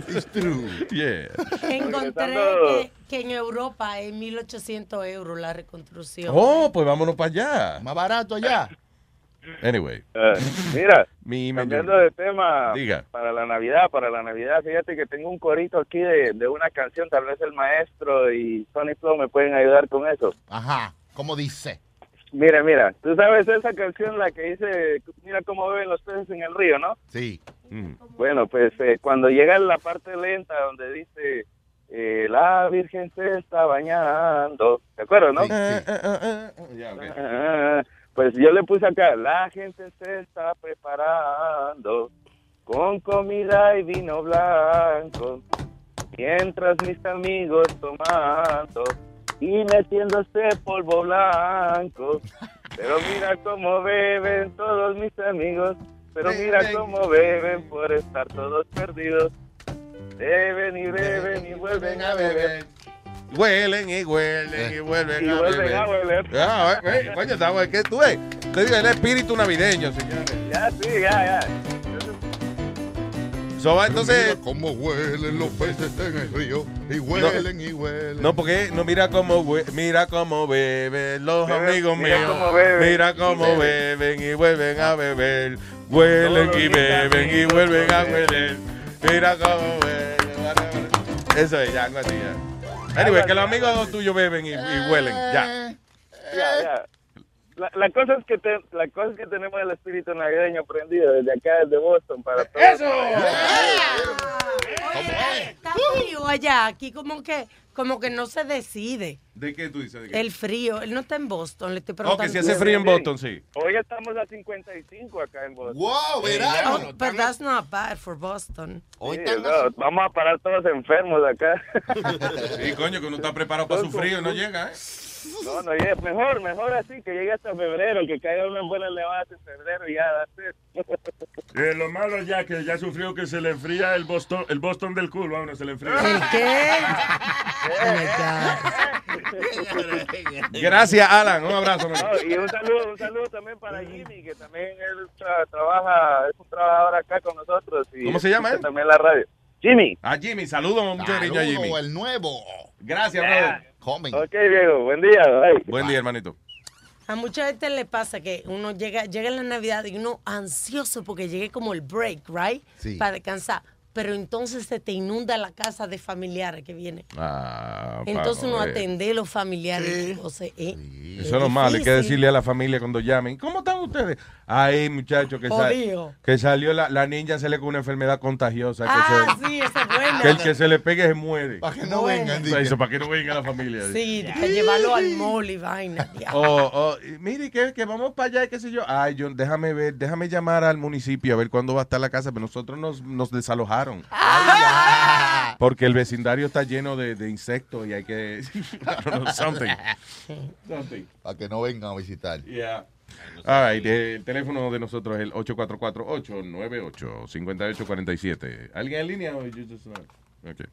It's true. Yeah. Encontré que, que en Europa es 1.800 euros la reconstrucción. Oh, pues vámonos para allá. Más barato allá. Anyway. Eh, mira, Mi cambiando de tema, Diga. para la Navidad, para la Navidad, fíjate que tengo un corito aquí de, de una canción, tal vez el maestro y Sony Flow me pueden ayudar con eso. Ajá, ¿cómo dice? Mira, mira, tú sabes esa canción, la que dice, mira cómo beben los peces en el río, ¿no? Sí. Bueno, pues eh, cuando llega la parte lenta donde dice, eh, la Virgen se está bañando, ¿te acuerdas, no? Ah, Pues yo le puse acá, la gente se está preparando con comida y vino blanco, mientras mis amigos tomando y metiéndose polvo blanco. Pero mira cómo beben todos mis amigos, pero mira cómo beben por estar todos perdidos. Beben y beben y vuelven a beber. Huelen y huelen y vuelven Y a vuelven beber. a beber. Ah, eh, eh, coño. ¿Qué tú ves? Te digo, el espíritu navideño, señores. Ya, sí, ya, ya. So, va, entonces, Mira cómo huelen los peces en el río. Y huelen y huelen. no, porque no mira cómo mira cómo beben los Beben, amigos mira míos. cómo beben mira y cómo beben. beben y vuelven a beber. Huelen y beben y vuelven a beber. Mira cómo beben. Eso es, ya, algo así, ya. Anyway, que los amigos tuyos beben y, y huelen, ya. Ya, ya. La, la cosa es que te- la cosa es que tenemos el espíritu navideño prendido desde acá desde Boston para todos. Está frío allá, aquí como que, como que no se decide. ¿De qué tú dices? El frío, él no está en Boston, le estoy preguntando. que si hace frío en Boston, sí. Hoy estamos a 55 acá en Boston. Wow, Oh, but that's not bad for Boston. Sí, no, vamos a parar todos enfermos acá. Sí, coño, que uno está preparado para su frío y no llega, ¿eh? No, no. Mejor, mejor así, que llegue hasta febrero, que caiga unas buenas nevadas en febrero y ya. Eh, lo malo ya que ya sufrió que se le enfría el Boston, el Boston del culo, a uno se le enfría. ¿El qué? Gracias, Alan. Un abrazo. No, y un saludo, un saludo también para Jimmy, que también él tra- trabaja, es un trabajador acá con nosotros. Y ¿Cómo se llama él? También la radio. Jimmy. A Jimmy, saludos, mucho cariño a Saludo, Jimmy. el nuevo. Gracias, Yeah. brother. Joven. Ok, viejo, buen día. bye. Buen día, hermanito. A mucha gente le pasa que uno llega, llega en la Navidad y uno ansioso porque llegue como el break, right? Sí. Para descansar. Pero entonces se te inunda la casa de familiares que vienen. Ah, Entonces uno Pablo, eh. atende a los familiares. O sea, eh, Eso es lo malo, hay que decirle a la familia cuando llamen, ¿cómo están ustedes? Ay, muchachos, que, sa- Jodido. que salió la, la niña, se le con una enfermedad contagiosa. Que, Ah, se- sí, eso es bueno. que el que se le pegue se muere. Para que no Bueno. vengan. Eso, para que no venga la familia. Sí, para llevarlo al mall y vaina. ya. O, o, y mire, que, que vamos para allá, y qué sé yo. Ay, yo, déjame ver, déjame llamar al municipio a ver cuándo va a estar la casa, pero nosotros nos, nos desalojaron. Porque el vecindario está lleno de, de insectos y hay que... Know, something. Something. Para que no vengan a visitar. Yeah. All right, el teléfono de nosotros es el 844-898-5847. ¿Alguien en línea? o? Okay.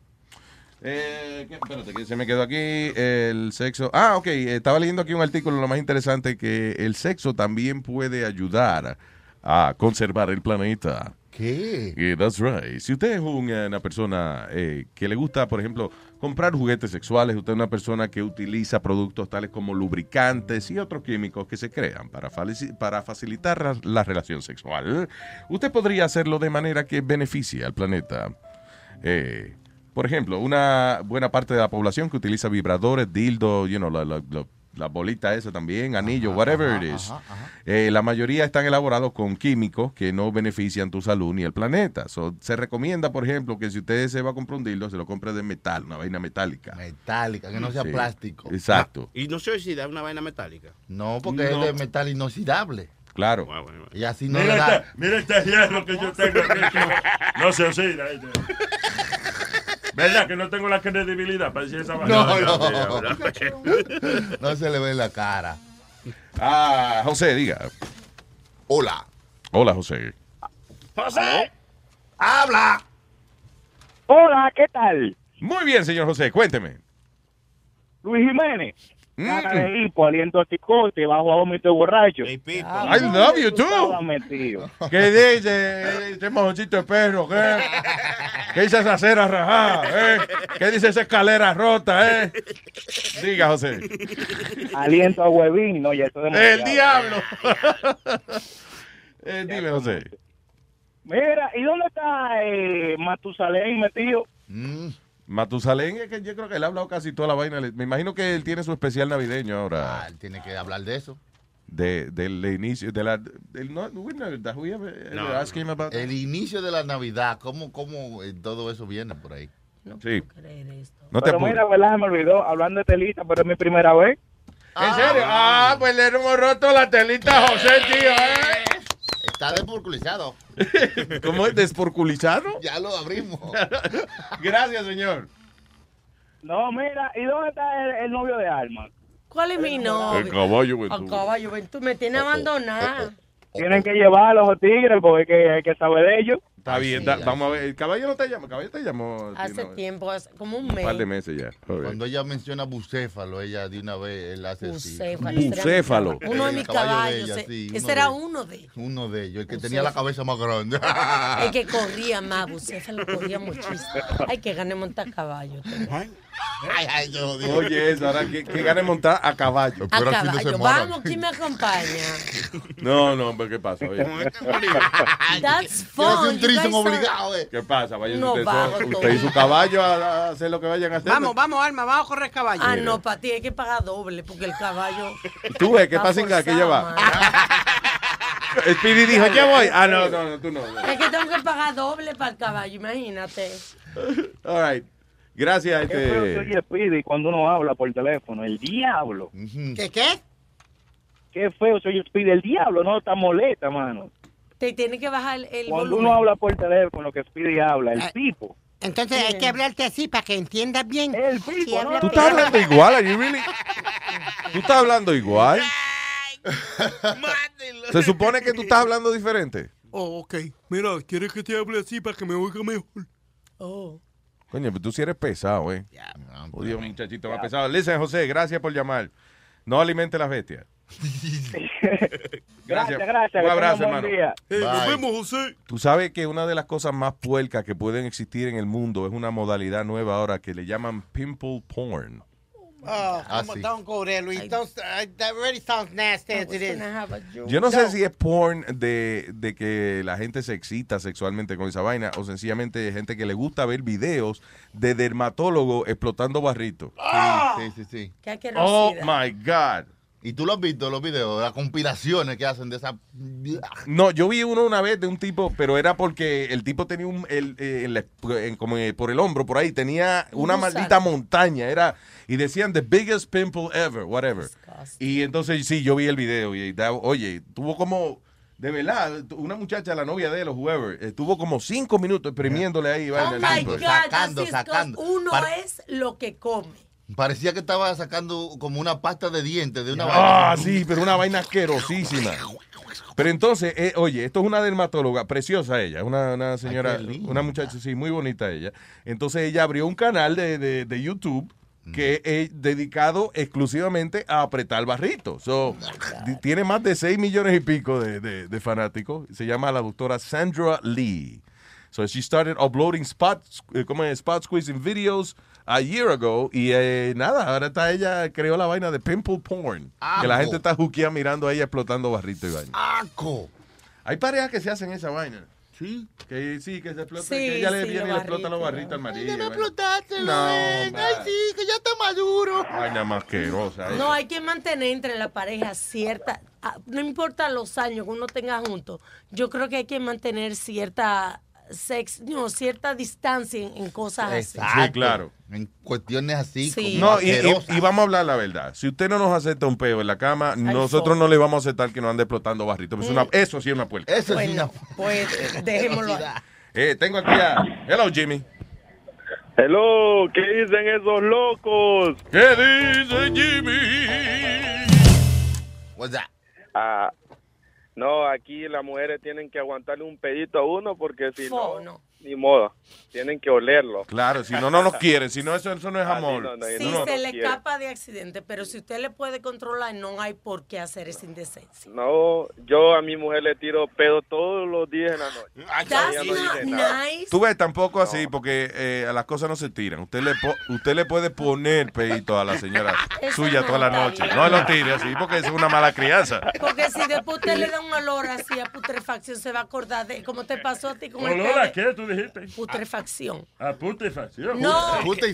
Eh, espérate, que se me quedó aquí el sexo. Ah, ok, estaba leyendo aquí un artículo, lo más interesante, que el sexo también puede ayudar a conservar el planeta. ¿Qué? Yeah, that's right. Si usted es eh, una persona eh, que le gusta, por ejemplo, comprar juguetes sexuales, usted es una persona que utiliza productos tales como lubricantes y otros químicos que se crean para, para facilitar la, la relación sexual, usted podría hacerlo de manera que beneficie al planeta. Eh, por ejemplo, una buena parte de la población que utiliza vibradores, dildos, you know, la- la- bolita esa también, anillo, whatever it is. Eh, la mayoría están elaborados con químicos que no benefician tu salud ni el planeta. So, se recomienda, por ejemplo, que si usted se va a comprar un dildo, se lo compre de metal, una vaina metálica. Metálica, que no sea Sí. plástico. Exacto. Y no se oxida una vaina metálica. No, porque No. es de metal inoxidable. Claro. Y así no Mira, le da. este, mira este hierro que yo tengo aquí. No, no se oxida. ¿Verdad que no tengo la credibilidad para decir esa vaina? No, no. No se le ve la cara. Ah, José, diga. Hola. Hola, José. José. ¡Habla! Hola, ¿qué tal? Muy bien, señor José, cuénteme. Luis Jiménez. Mm. Cara de hipo, aliento cicote, bajo a vómito borracho. I love you too. ¿Qué dice este mojoncito de perro? ¿Qué? ¿Qué dice esa cera rajada? ¿Eh? ¿Qué dice esa escalera rota? ¿Eh? Diga, José. Aliento a huevín, no, ya eso es ¡El diablo! Eh, dime, José. Mira, ¿y dónde está eh, Matusalén metido? Matusalén es que yo creo que él ha hablado casi toda la vaina. Me imagino que él tiene su especial navideño ahora. Ah, él tiene que hablar de eso. De, del inicio, de la... Del, no, that? El inicio de la Navidad, ¿cómo, cómo eh, todo eso viene por ahí? Sí. No te pero mira, ¿verdad? Me olvidó, hablando de telita, pero es mi primera vez. ¿En serio? Ah, pues le hemos roto la telita a José, tío. ¿eh? Está desporculizado. ¿Cómo es? ¿Desporculizado? Ya lo abrimos. Gracias, señor. No, mira, ¿y dónde está el, el novio de Alma? ¿Cuál es mi novio? El caballo El caballo Ventura. Me tiene abandonada. Tienen que llevar a los tigres porque hay que, hay que saber de ellos. Está bien, da- vamos a ver. El caballo no te llamó. El caballo te llamó. Hace tiempo, hace como un Un mes. par de meses ya. Cuando ella menciona bucéfalo, ella de una vez él hace así. Bucéfalo. Bucéfalo. Uno de El mis caballo de caballos. ella, sí, ese uno era de- uno de ellos. Uno de ellos, el que Bucéfalo. tenía la cabeza más grande. El que corría más, Bucéfalo corría muchísimo. Ay, que gané montar caballo. Ay, ay, yo digo. Oye, eso, ahora que, que gane montar a caballo. A caballo. Vamos, ¿quién me acompaña? No, no, hombre, ¿qué pasa? Oye? That's Quiero hacer fun. un are- obligado, eh. ¿Qué pasa? Vaya No usted, vago usted todo. y su caballo a, a hacer lo que vayan a hacer. Vamos, vamos, Alma, vamos a correr caballo. Ah, no, para ti hay que pagar doble porque el caballo. Tú ves, ¿qué está pasa en que forzado, lleva? Speedy dijo, ya voy. Ah, no, no, no, tú no. Es que tengo que pagar doble para el caballo, imagínate. All right. Gracias, Qué feo se este. oye Speedy cuando uno habla por teléfono. El diablo. ¿Qué qué? Qué feo se oye Speedy. El diablo no está molesta, mano. Te tiene que bajar el, Cuando volumen. uno habla por teléfono, que Speedy habla, el tipo. Entonces hay que hablarte así para que entiendas bien. El Sí, ¿no? habla ¿Tú estás hablando igual? Are you really? ¿Tú estás hablando igual? Se supone que tú estás hablando diferente. Oh, ok. Mira, ¿quieres que te hable así para que me oiga mejor? Oh. Coño, pero tú sí eres pesado, eh. Oye, muchachito más pesado. Listen, José, gracias por llamar. No alimente las bestias. Gracias, gracias. Un abrazo, hermano. día. nos vemos, José. Tú sabes que una de las cosas más puercas que pueden existir en el mundo es una modalidad nueva ahora que le llaman pimple porn. Oh, Ah, sí. don't go there, Luis. Don't, uh, that already sounds nasty as it is. Yo no sé si es porn de, de que la gente se excita sexualmente con esa vaina o sencillamente gente que le gusta ver videos de dermatólogos explotando barritos. Sí, sí, sí. Qué Oh my God. ¿Y tú lo has visto, los videos, las compilaciones que hacen de esa... No, yo vi uno una vez de un tipo, pero era porque el tipo tenía un, el, eh, como eh, por el hombro, por ahí, tenía una maldita montaña, era, y decían the biggest pimple ever, whatever. Y entonces sí, yo vi el video y, oye, tuvo como, de verdad, una muchacha, la novia de él, o whoever, estuvo como cinco minutos exprimiéndole ahí. Oh my tipo. God, Sacando, así es sacando. que Uno Para- es lo que come. Parecía que estaba sacando como una pasta de dientes de una Ah, vaina. sí, pero una vaina asquerosísima. Pero entonces, eh, oye, esto es una dermatóloga, preciosa ella, una, una señora, una muchacha, sí, muy bonita ella. Entonces ella abrió un canal de, de- de YouTube que es dedicado exclusivamente a apretar barritos. So, tiene más de 6 millones y pico de, de- de fanáticos. Se llama la doctora Sandra Lee. So she started uploading spot, eh, como es, spot squeezing videos a year ago y eh, nada, ahora está ella creó la vaina de pimple porn, que la gente está juqueada mirando a ella explotando barritos y vaina. ¡Aco! Hay parejas que se hacen esa vaina. Sí. Que sí, que se explota. Sí, que ella le viene y le explota los barritos. al marido. Ya me explotaste, No. Ay, sí, que ya está maduro. Vaina más asquerosa. No, hay que mantener entre la pareja cierta, ah, no importa los años que uno tenga juntos, yo creo que hay que mantener cierta sex, no, cierta distancia en, en cosas así. Sí, claro. En cuestiones así. Sí. como No, y, y- asquerosas. y vamos a hablar la verdad. Si usted no nos acepta un peo en la cama, nosotros no le vamos a aceptar que nos ande explotando barritos. Es una- Mm. eso sí es una puerta. Eso sí, Bueno, pues dejémoslo. Eh, tengo aquí a... Hello, Jimmy. Hello, ¿qué dicen esos locos? ¿Qué dice Jimmy? What's that? Ah, no, aquí las mujeres tienen que aguantarle un pedito a uno porque si no, no. Ni modo, tienen que olerlo. Claro, si no, no nos quieren. Si no, eso, eso no es amor. no, no, Si no, no se le escapa de accidente, pero si usted le puede controlar, no hay por qué hacer esa indecencia. No, yo a mi mujer le tiro pedo todos los días en la noche. That's not nada. nice. Tú ves, tampoco así, porque eh, a las cosas no se tiran. Usted le, po- usted le puede poner pedito a la señora suya toda la noche. No lo tire así, porque es una mala crianza. Porque si después usted le da un olor así a putrefacción, se va a acordar de cómo te pasó a ti con el ¿Olor a qué tú dijiste? putrefacción. A putrefacción. No.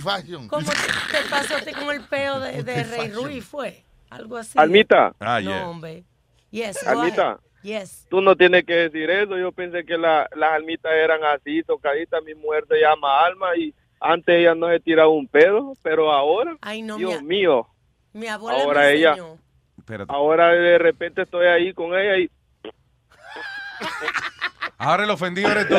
Fashion. ¿Cómo te, te pasó a ti con el peo de, de Rey Ruiz? Fue algo así. Almita. Ah, no, yeah. hombre. Yes, Almita. Yes. Tú no tienes que decir eso. Yo pensé que la- las almitas eran así, tocaditas. Mi mujer se llama Alma y antes ella no se tiraba un pedo, pero ahora, Ay, no, Dios mi, mío, mi abuela ahora me ella- ahora de repente estoy ahí con ella y Ahora el ofendido eres tú.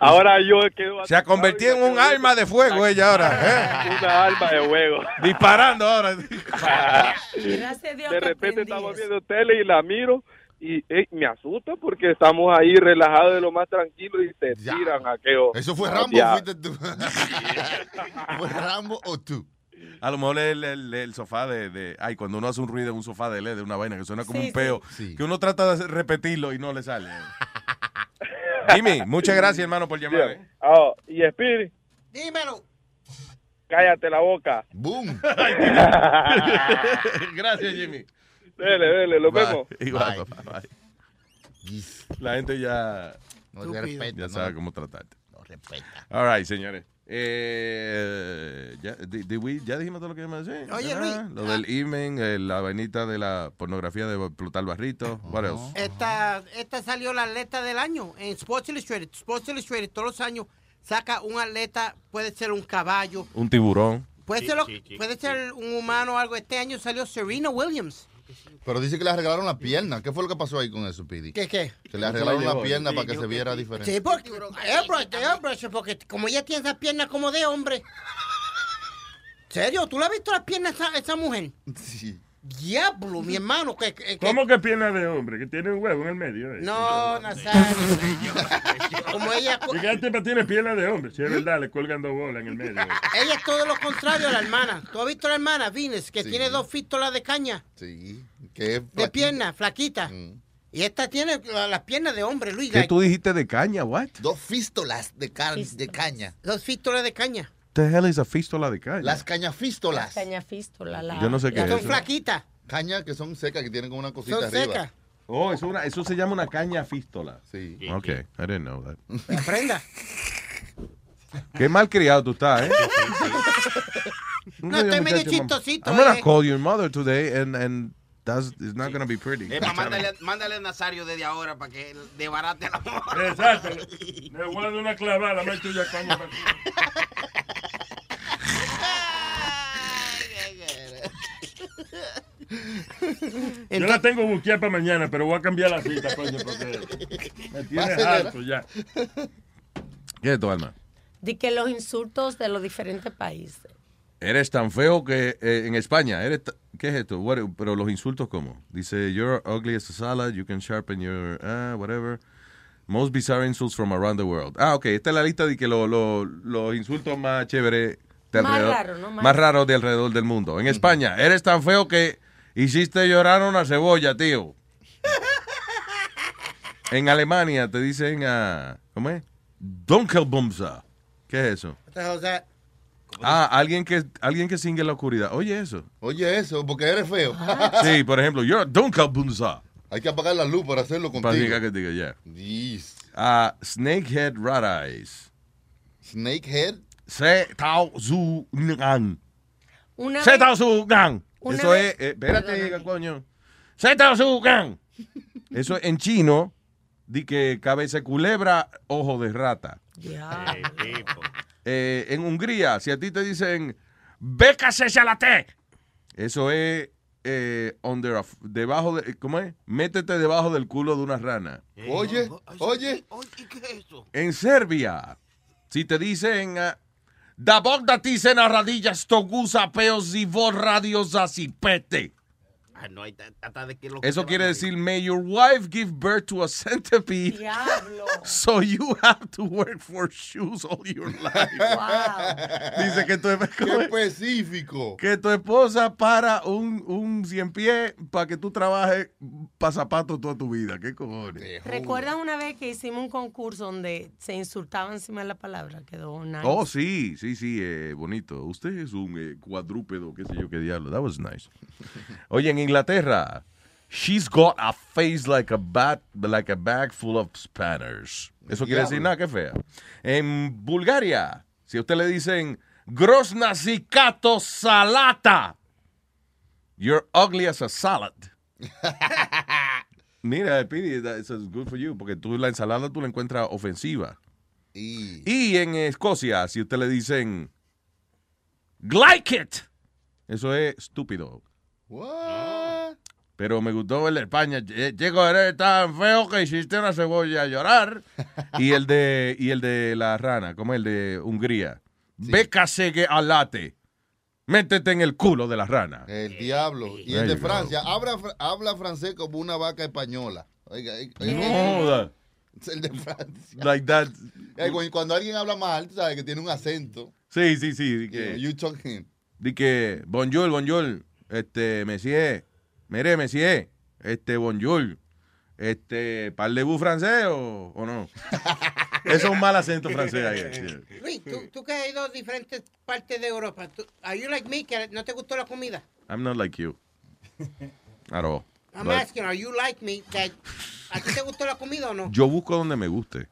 ahora yo quedo Se ha convertido en un arma de fuego ella ahora. ¿eh? una alma de juego. Disparando ahora. Gracias a Dios de repente estamos viendo tele y la miro y eh, me asusta porque estamos ahí relajados de lo más tranquilo y se tiran aquello. ¿Eso fue Ah, Rambo fuiste tú? ¿Fue Rambo o tú? A lo mejor el, el- el sofá de, de- Ay, cuando uno hace un ruido en un sofá de LED, de una vaina que suena como Sí, un peo, sí. Que uno trata de repetirlo y no le sale. Jimmy, muchas gracias, hermano, por llamar. ¿eh? Ah, y Speedy, Dímelo. cállate la boca. Boom. gracias, Jimmy. Dele, dele, lo vemos. Igual, Bye. papá, bye. Yes. La gente ya, No respeta. ya no, sabe cómo tratarte. no respeta. All right, señores. Eh, ya, di- di- we- ya dijimos todo lo que íbamos a decir. Oye, Luis. Lo del imen, eh, la vainita de la pornografía de Plutar Barrito. What else? Esta, esta salió la atleta del año en Sports Illustrated. Sports Illustrated todos los años saca un atleta, puede ser un caballo, Un tiburón. puede, ser, lo- sí, sí, puede sí. ser un humano o algo. Este año salió Serena Williams. Pero dice que le arreglaron la pierna. ¿Qué fue lo que pasó ahí con eso, Pidi? ¿Qué qué? Que le arreglaron la pierna sí, para que se viera diferente. Sí, porque airbrush, airbrush, porque como ella tiene esas piernas como de hombre. ¿Serio? ¿Tú le has visto las piernas a esa, esa mujer? Sí. Diablo, mi hermano. Que, ¿Cómo que pierna de hombre? Que tiene un huevo en el medio. eh? No, Nazario. como ella, Y que el tipo tiene pierna de hombre. Si es verdad, le cuelgan dos bolas en el medio. ella es todo lo contrario a la hermana. ¿Tú has visto a la hermana, Vines, que Sí. tiene dos fístolas de caña? Sí. Que es De pierna, flaquita. Mm. Y esta tiene la- las piernas de hombre, Luis. ¿Qué like, tú dijiste de caña? What? Dos fístolas de, car- de caña. Dos fístolas de caña. The hell is a fístola de caña? Las cañafístolas. Caña fístula. La, Yo no sé qué es Son flaquitas. Cañas que son secas, que tienen como una cosita Son arriba. secas. Oh, eso, una- eso se llama una caña fístola. Sí. Ok, I didn't know that. Aprenda. Qué mal criado tú estás, ¿eh? No, estoy medio chistosito, I'm gonna eh. call your mother today and, and that's it's not gonna be pretty. Eh, pa, mándale, mándale a Nazario desde ahora para que debarate la mujer. Exacto. Le voy a dar una clavada, más tuya caña. para- Yo la tengo buqueada para mañana, pero voy a cambiar la cita, coño, porque me Pásele. harto ya. ¿Qué es tu alma? De que los insultos de los diferentes países. Eres tan feo que eh, en España, eres ¿qué es esto? What- pero los insultos cómo? Dice, you're ugly as a salad, you can sharpen your, ah, whatever. Most bizarre insults from around the world. Ah, ok, esta es la lista de que lo- lo- los insultos más chéveres de Más alrededor, raro, ¿no? Más- más raros de alrededor del mundo. En España, eres tan feo que hiciste llorar a una cebolla, tío. en Alemania te dicen, ah, ¿cómo es? Dunkelbumsa. ¿Qué es eso? O sea, Ah, alguien que alguien que singue en la oscuridad. Oye eso. Oye eso, porque eres feo. Sí, por ejemplo, you're a dunkelbumsa. Hay que apagar la luz para hacerlo Para contigo. diga que diga, ya. Yes. a Snakehead Rat Eyes. Snakehead. Se Tao Zu Ngan. Se Tao Zu Ngan. Eso vez- es, eh, espérate, coño. Se Tao Zu Ngan. Eso en chino, di que cabeza de culebra, ojo de rata. Eh, en Hungría, si a ti te dicen, bécase eso es eh, under a- debajo de, ¿cómo es? Métete debajo del culo de una rana. Oye, oye. En Serbia, si te dicen, ah, da bog da ti se radillas togusa peos y vos radios asipete. Ah, no hay ta- hasta de que lo Eso quiere decir, may your wife give birth to a centipede. So you have to work for shoes all your life. Dice que tu, Qué específico. que tu esposa para un, un cien pie para que tú trabajes para zapatos toda tu vida. ¿Qué cojones? ¿Recuerdan una vez que hicimos un concurso donde se insultaba encima de la palabra? Quedó nice. Oh, sí, sí, sí, eh, bonito. Usted es un eh, cuadrúpedo, qué sé yo qué diablo. That was nice. Oye, en Inglaterra, she's got a face like a bat, like a bag full of spanners. Eso quiere decir nada, que fea. En Bulgaria, si a usted le dicen grosna zikato salata, you're ugly as a salad. Mira, Pidi, that's good for you, porque tú la ensalada tú la encuentras ofensiva. Y en Escocia, si usted le dicen like it, eso es estúpido. What? Pero me gustó el de España. Lle- Chico, eres tan feo que hiciste una cebolla a llorar. y el de y el de la rana, como el de Hungría. Que alate. Métete en el culo de la rana. El diablo. Y el de. Francia, habla, habla francés como una vaca española. Oiga, oiga. No el de Francia. Like that. Eh, cu- Cuando alguien habla mal, tú sabes que tiene un acento. Sí, sí, sí. que, You talking. di que bonjour, bonjour. Este, monsieur. Mire, monsieur. Este, bonjour. Este, ¿parlez-vous francés o, o no? Eso es un mal acento francés ahí. Luis, tú, tú que has ido a diferentes partes de Europa, tú, ¿are you like me que no te gustó la comida? I'm not like you. At all. I'm But asking, are you like me that ¿A ti te gustó la comida o no? yo busco donde me guste.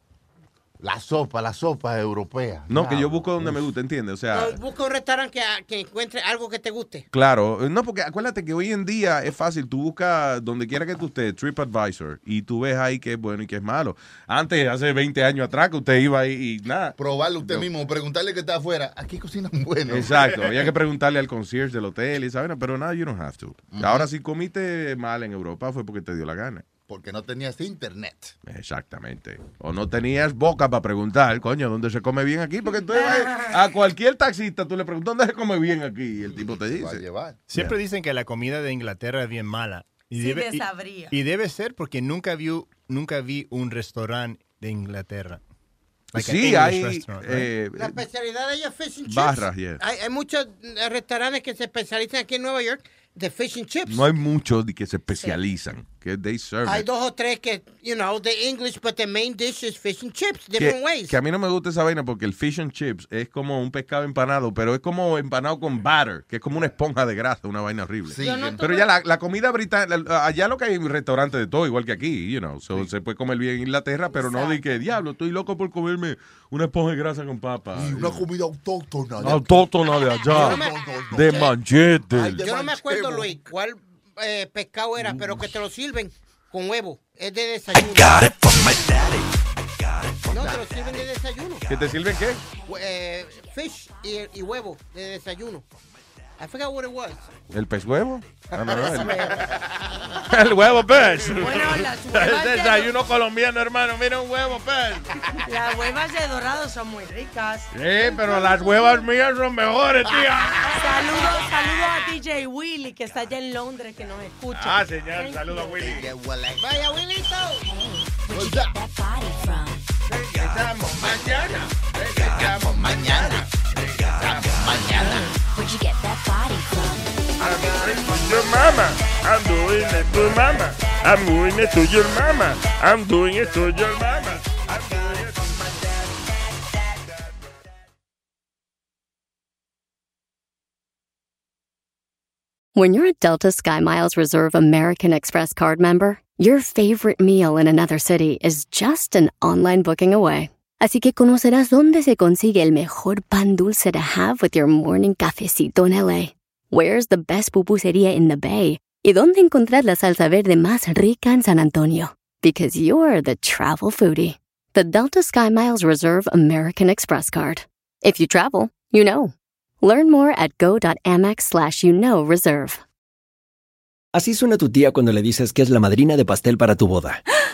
La sopa, la sopa europea. No, que yo busco donde me guste, ¿entiendes? O sea, No, busca un restaurante que, que encuentre algo que te guste. claro. No, porque acuérdate que hoy en día es fácil. Tú buscas donde quiera que tú estés, TripAdvisor, y tú ves ahí qué es bueno y qué es malo. Antes, hace 20 años atrás, que usted iba ahí y nada. Probarlo usted mismo, preguntarle que está afuera. Aquí cocinan bueno. Exacto, había que preguntarle al concierge del hotel y vaina, pero nada, you don't have to. Ahora, si comiste mal en Europa fue porque te dio la gana. Porque no tenías internet. Exactamente. O no tenías boca para preguntar, coño, ¿dónde se come bien aquí? Porque tú a cualquier taxista, tú le preguntas, ¿dónde se come bien aquí? Y el tipo te dice. Siempre dicen que la comida de Inglaterra es bien mala. Y Sí, debe, y- desabría. y, debe ser porque nunca vi, nunca vi un restaurante de Inglaterra. Like Sí, hay, right? eh, La especialidad de ellos es fish and chips. Barras, yeah. hay, hay muchos eh, restaurantes que se especializan aquí en Nueva York de fish and chips. No hay muchos de que se especializan, que they serve Hay it. dos o tres que, you know, the English, but the main dish is fish and chips, que, different ways. que a mí no me gusta esa vaina porque el fish and chips es como un pescado empanado, pero es como empanado con batter, que es como una esponja de grasa, una vaina horrible. Sí, no pero tuve- ya la, la comida británica, allá lo que hay restaurantes de todo, igual que aquí, you know, so se puede comer bien en Inglaterra, pero no de que diablo, estoy loco por comerme una esponja de grasa con papa. Y una comida autóctona. Autóctona de allá, de manchete. Yo no me acuerdo, Luis, cuál eh, pescado era, pero que te lo sirven con huevo. Es de desayuno. No, te lo sirven de desayuno. ¿Que te sirven qué? Eh, fish y, y huevo de desayuno. I forgot what it was. ¿El pez huevo? Ah, no, no, el, el huevo pez. Bueno, las huevas el de- desayuno colombiano, hermano. Mira un huevo pez. Las huevas de dorado son muy ricas. Sí, pero las huevas mías son mejores, tía. Saludos, saludos a DJ Willy, que está allá en Londres, que nos escucha. Ah, señor, saludo a Willy. Vaya, Willito. Regresamos mañana. Regresamos mañana. Regresamos mañana. Where'd you get that body from? I'm doing it to your mama. I'm doing it to mama. I'm doing it to your mama. I'm doing it to your mama. I'm doing it to my daddy. When you're a Delta SkyMiles Reserve American Express card member, Your favorite meal in another city is just an online booking away. Así que conocerás dónde se consigue el mejor pan dulce to have with your morning cafecito en LA. Where's the best pupusería in the Bay? Y dónde encontrar la salsa verde más rica en San Antonio. Because you're the travel foodie. The Delta Sky Miles Reserve American Express card. If you travel, you know. Learn more at go.amex slash you know reserve. Así suena tu tía cuando le dices que es la madrina de pastel para tu boda.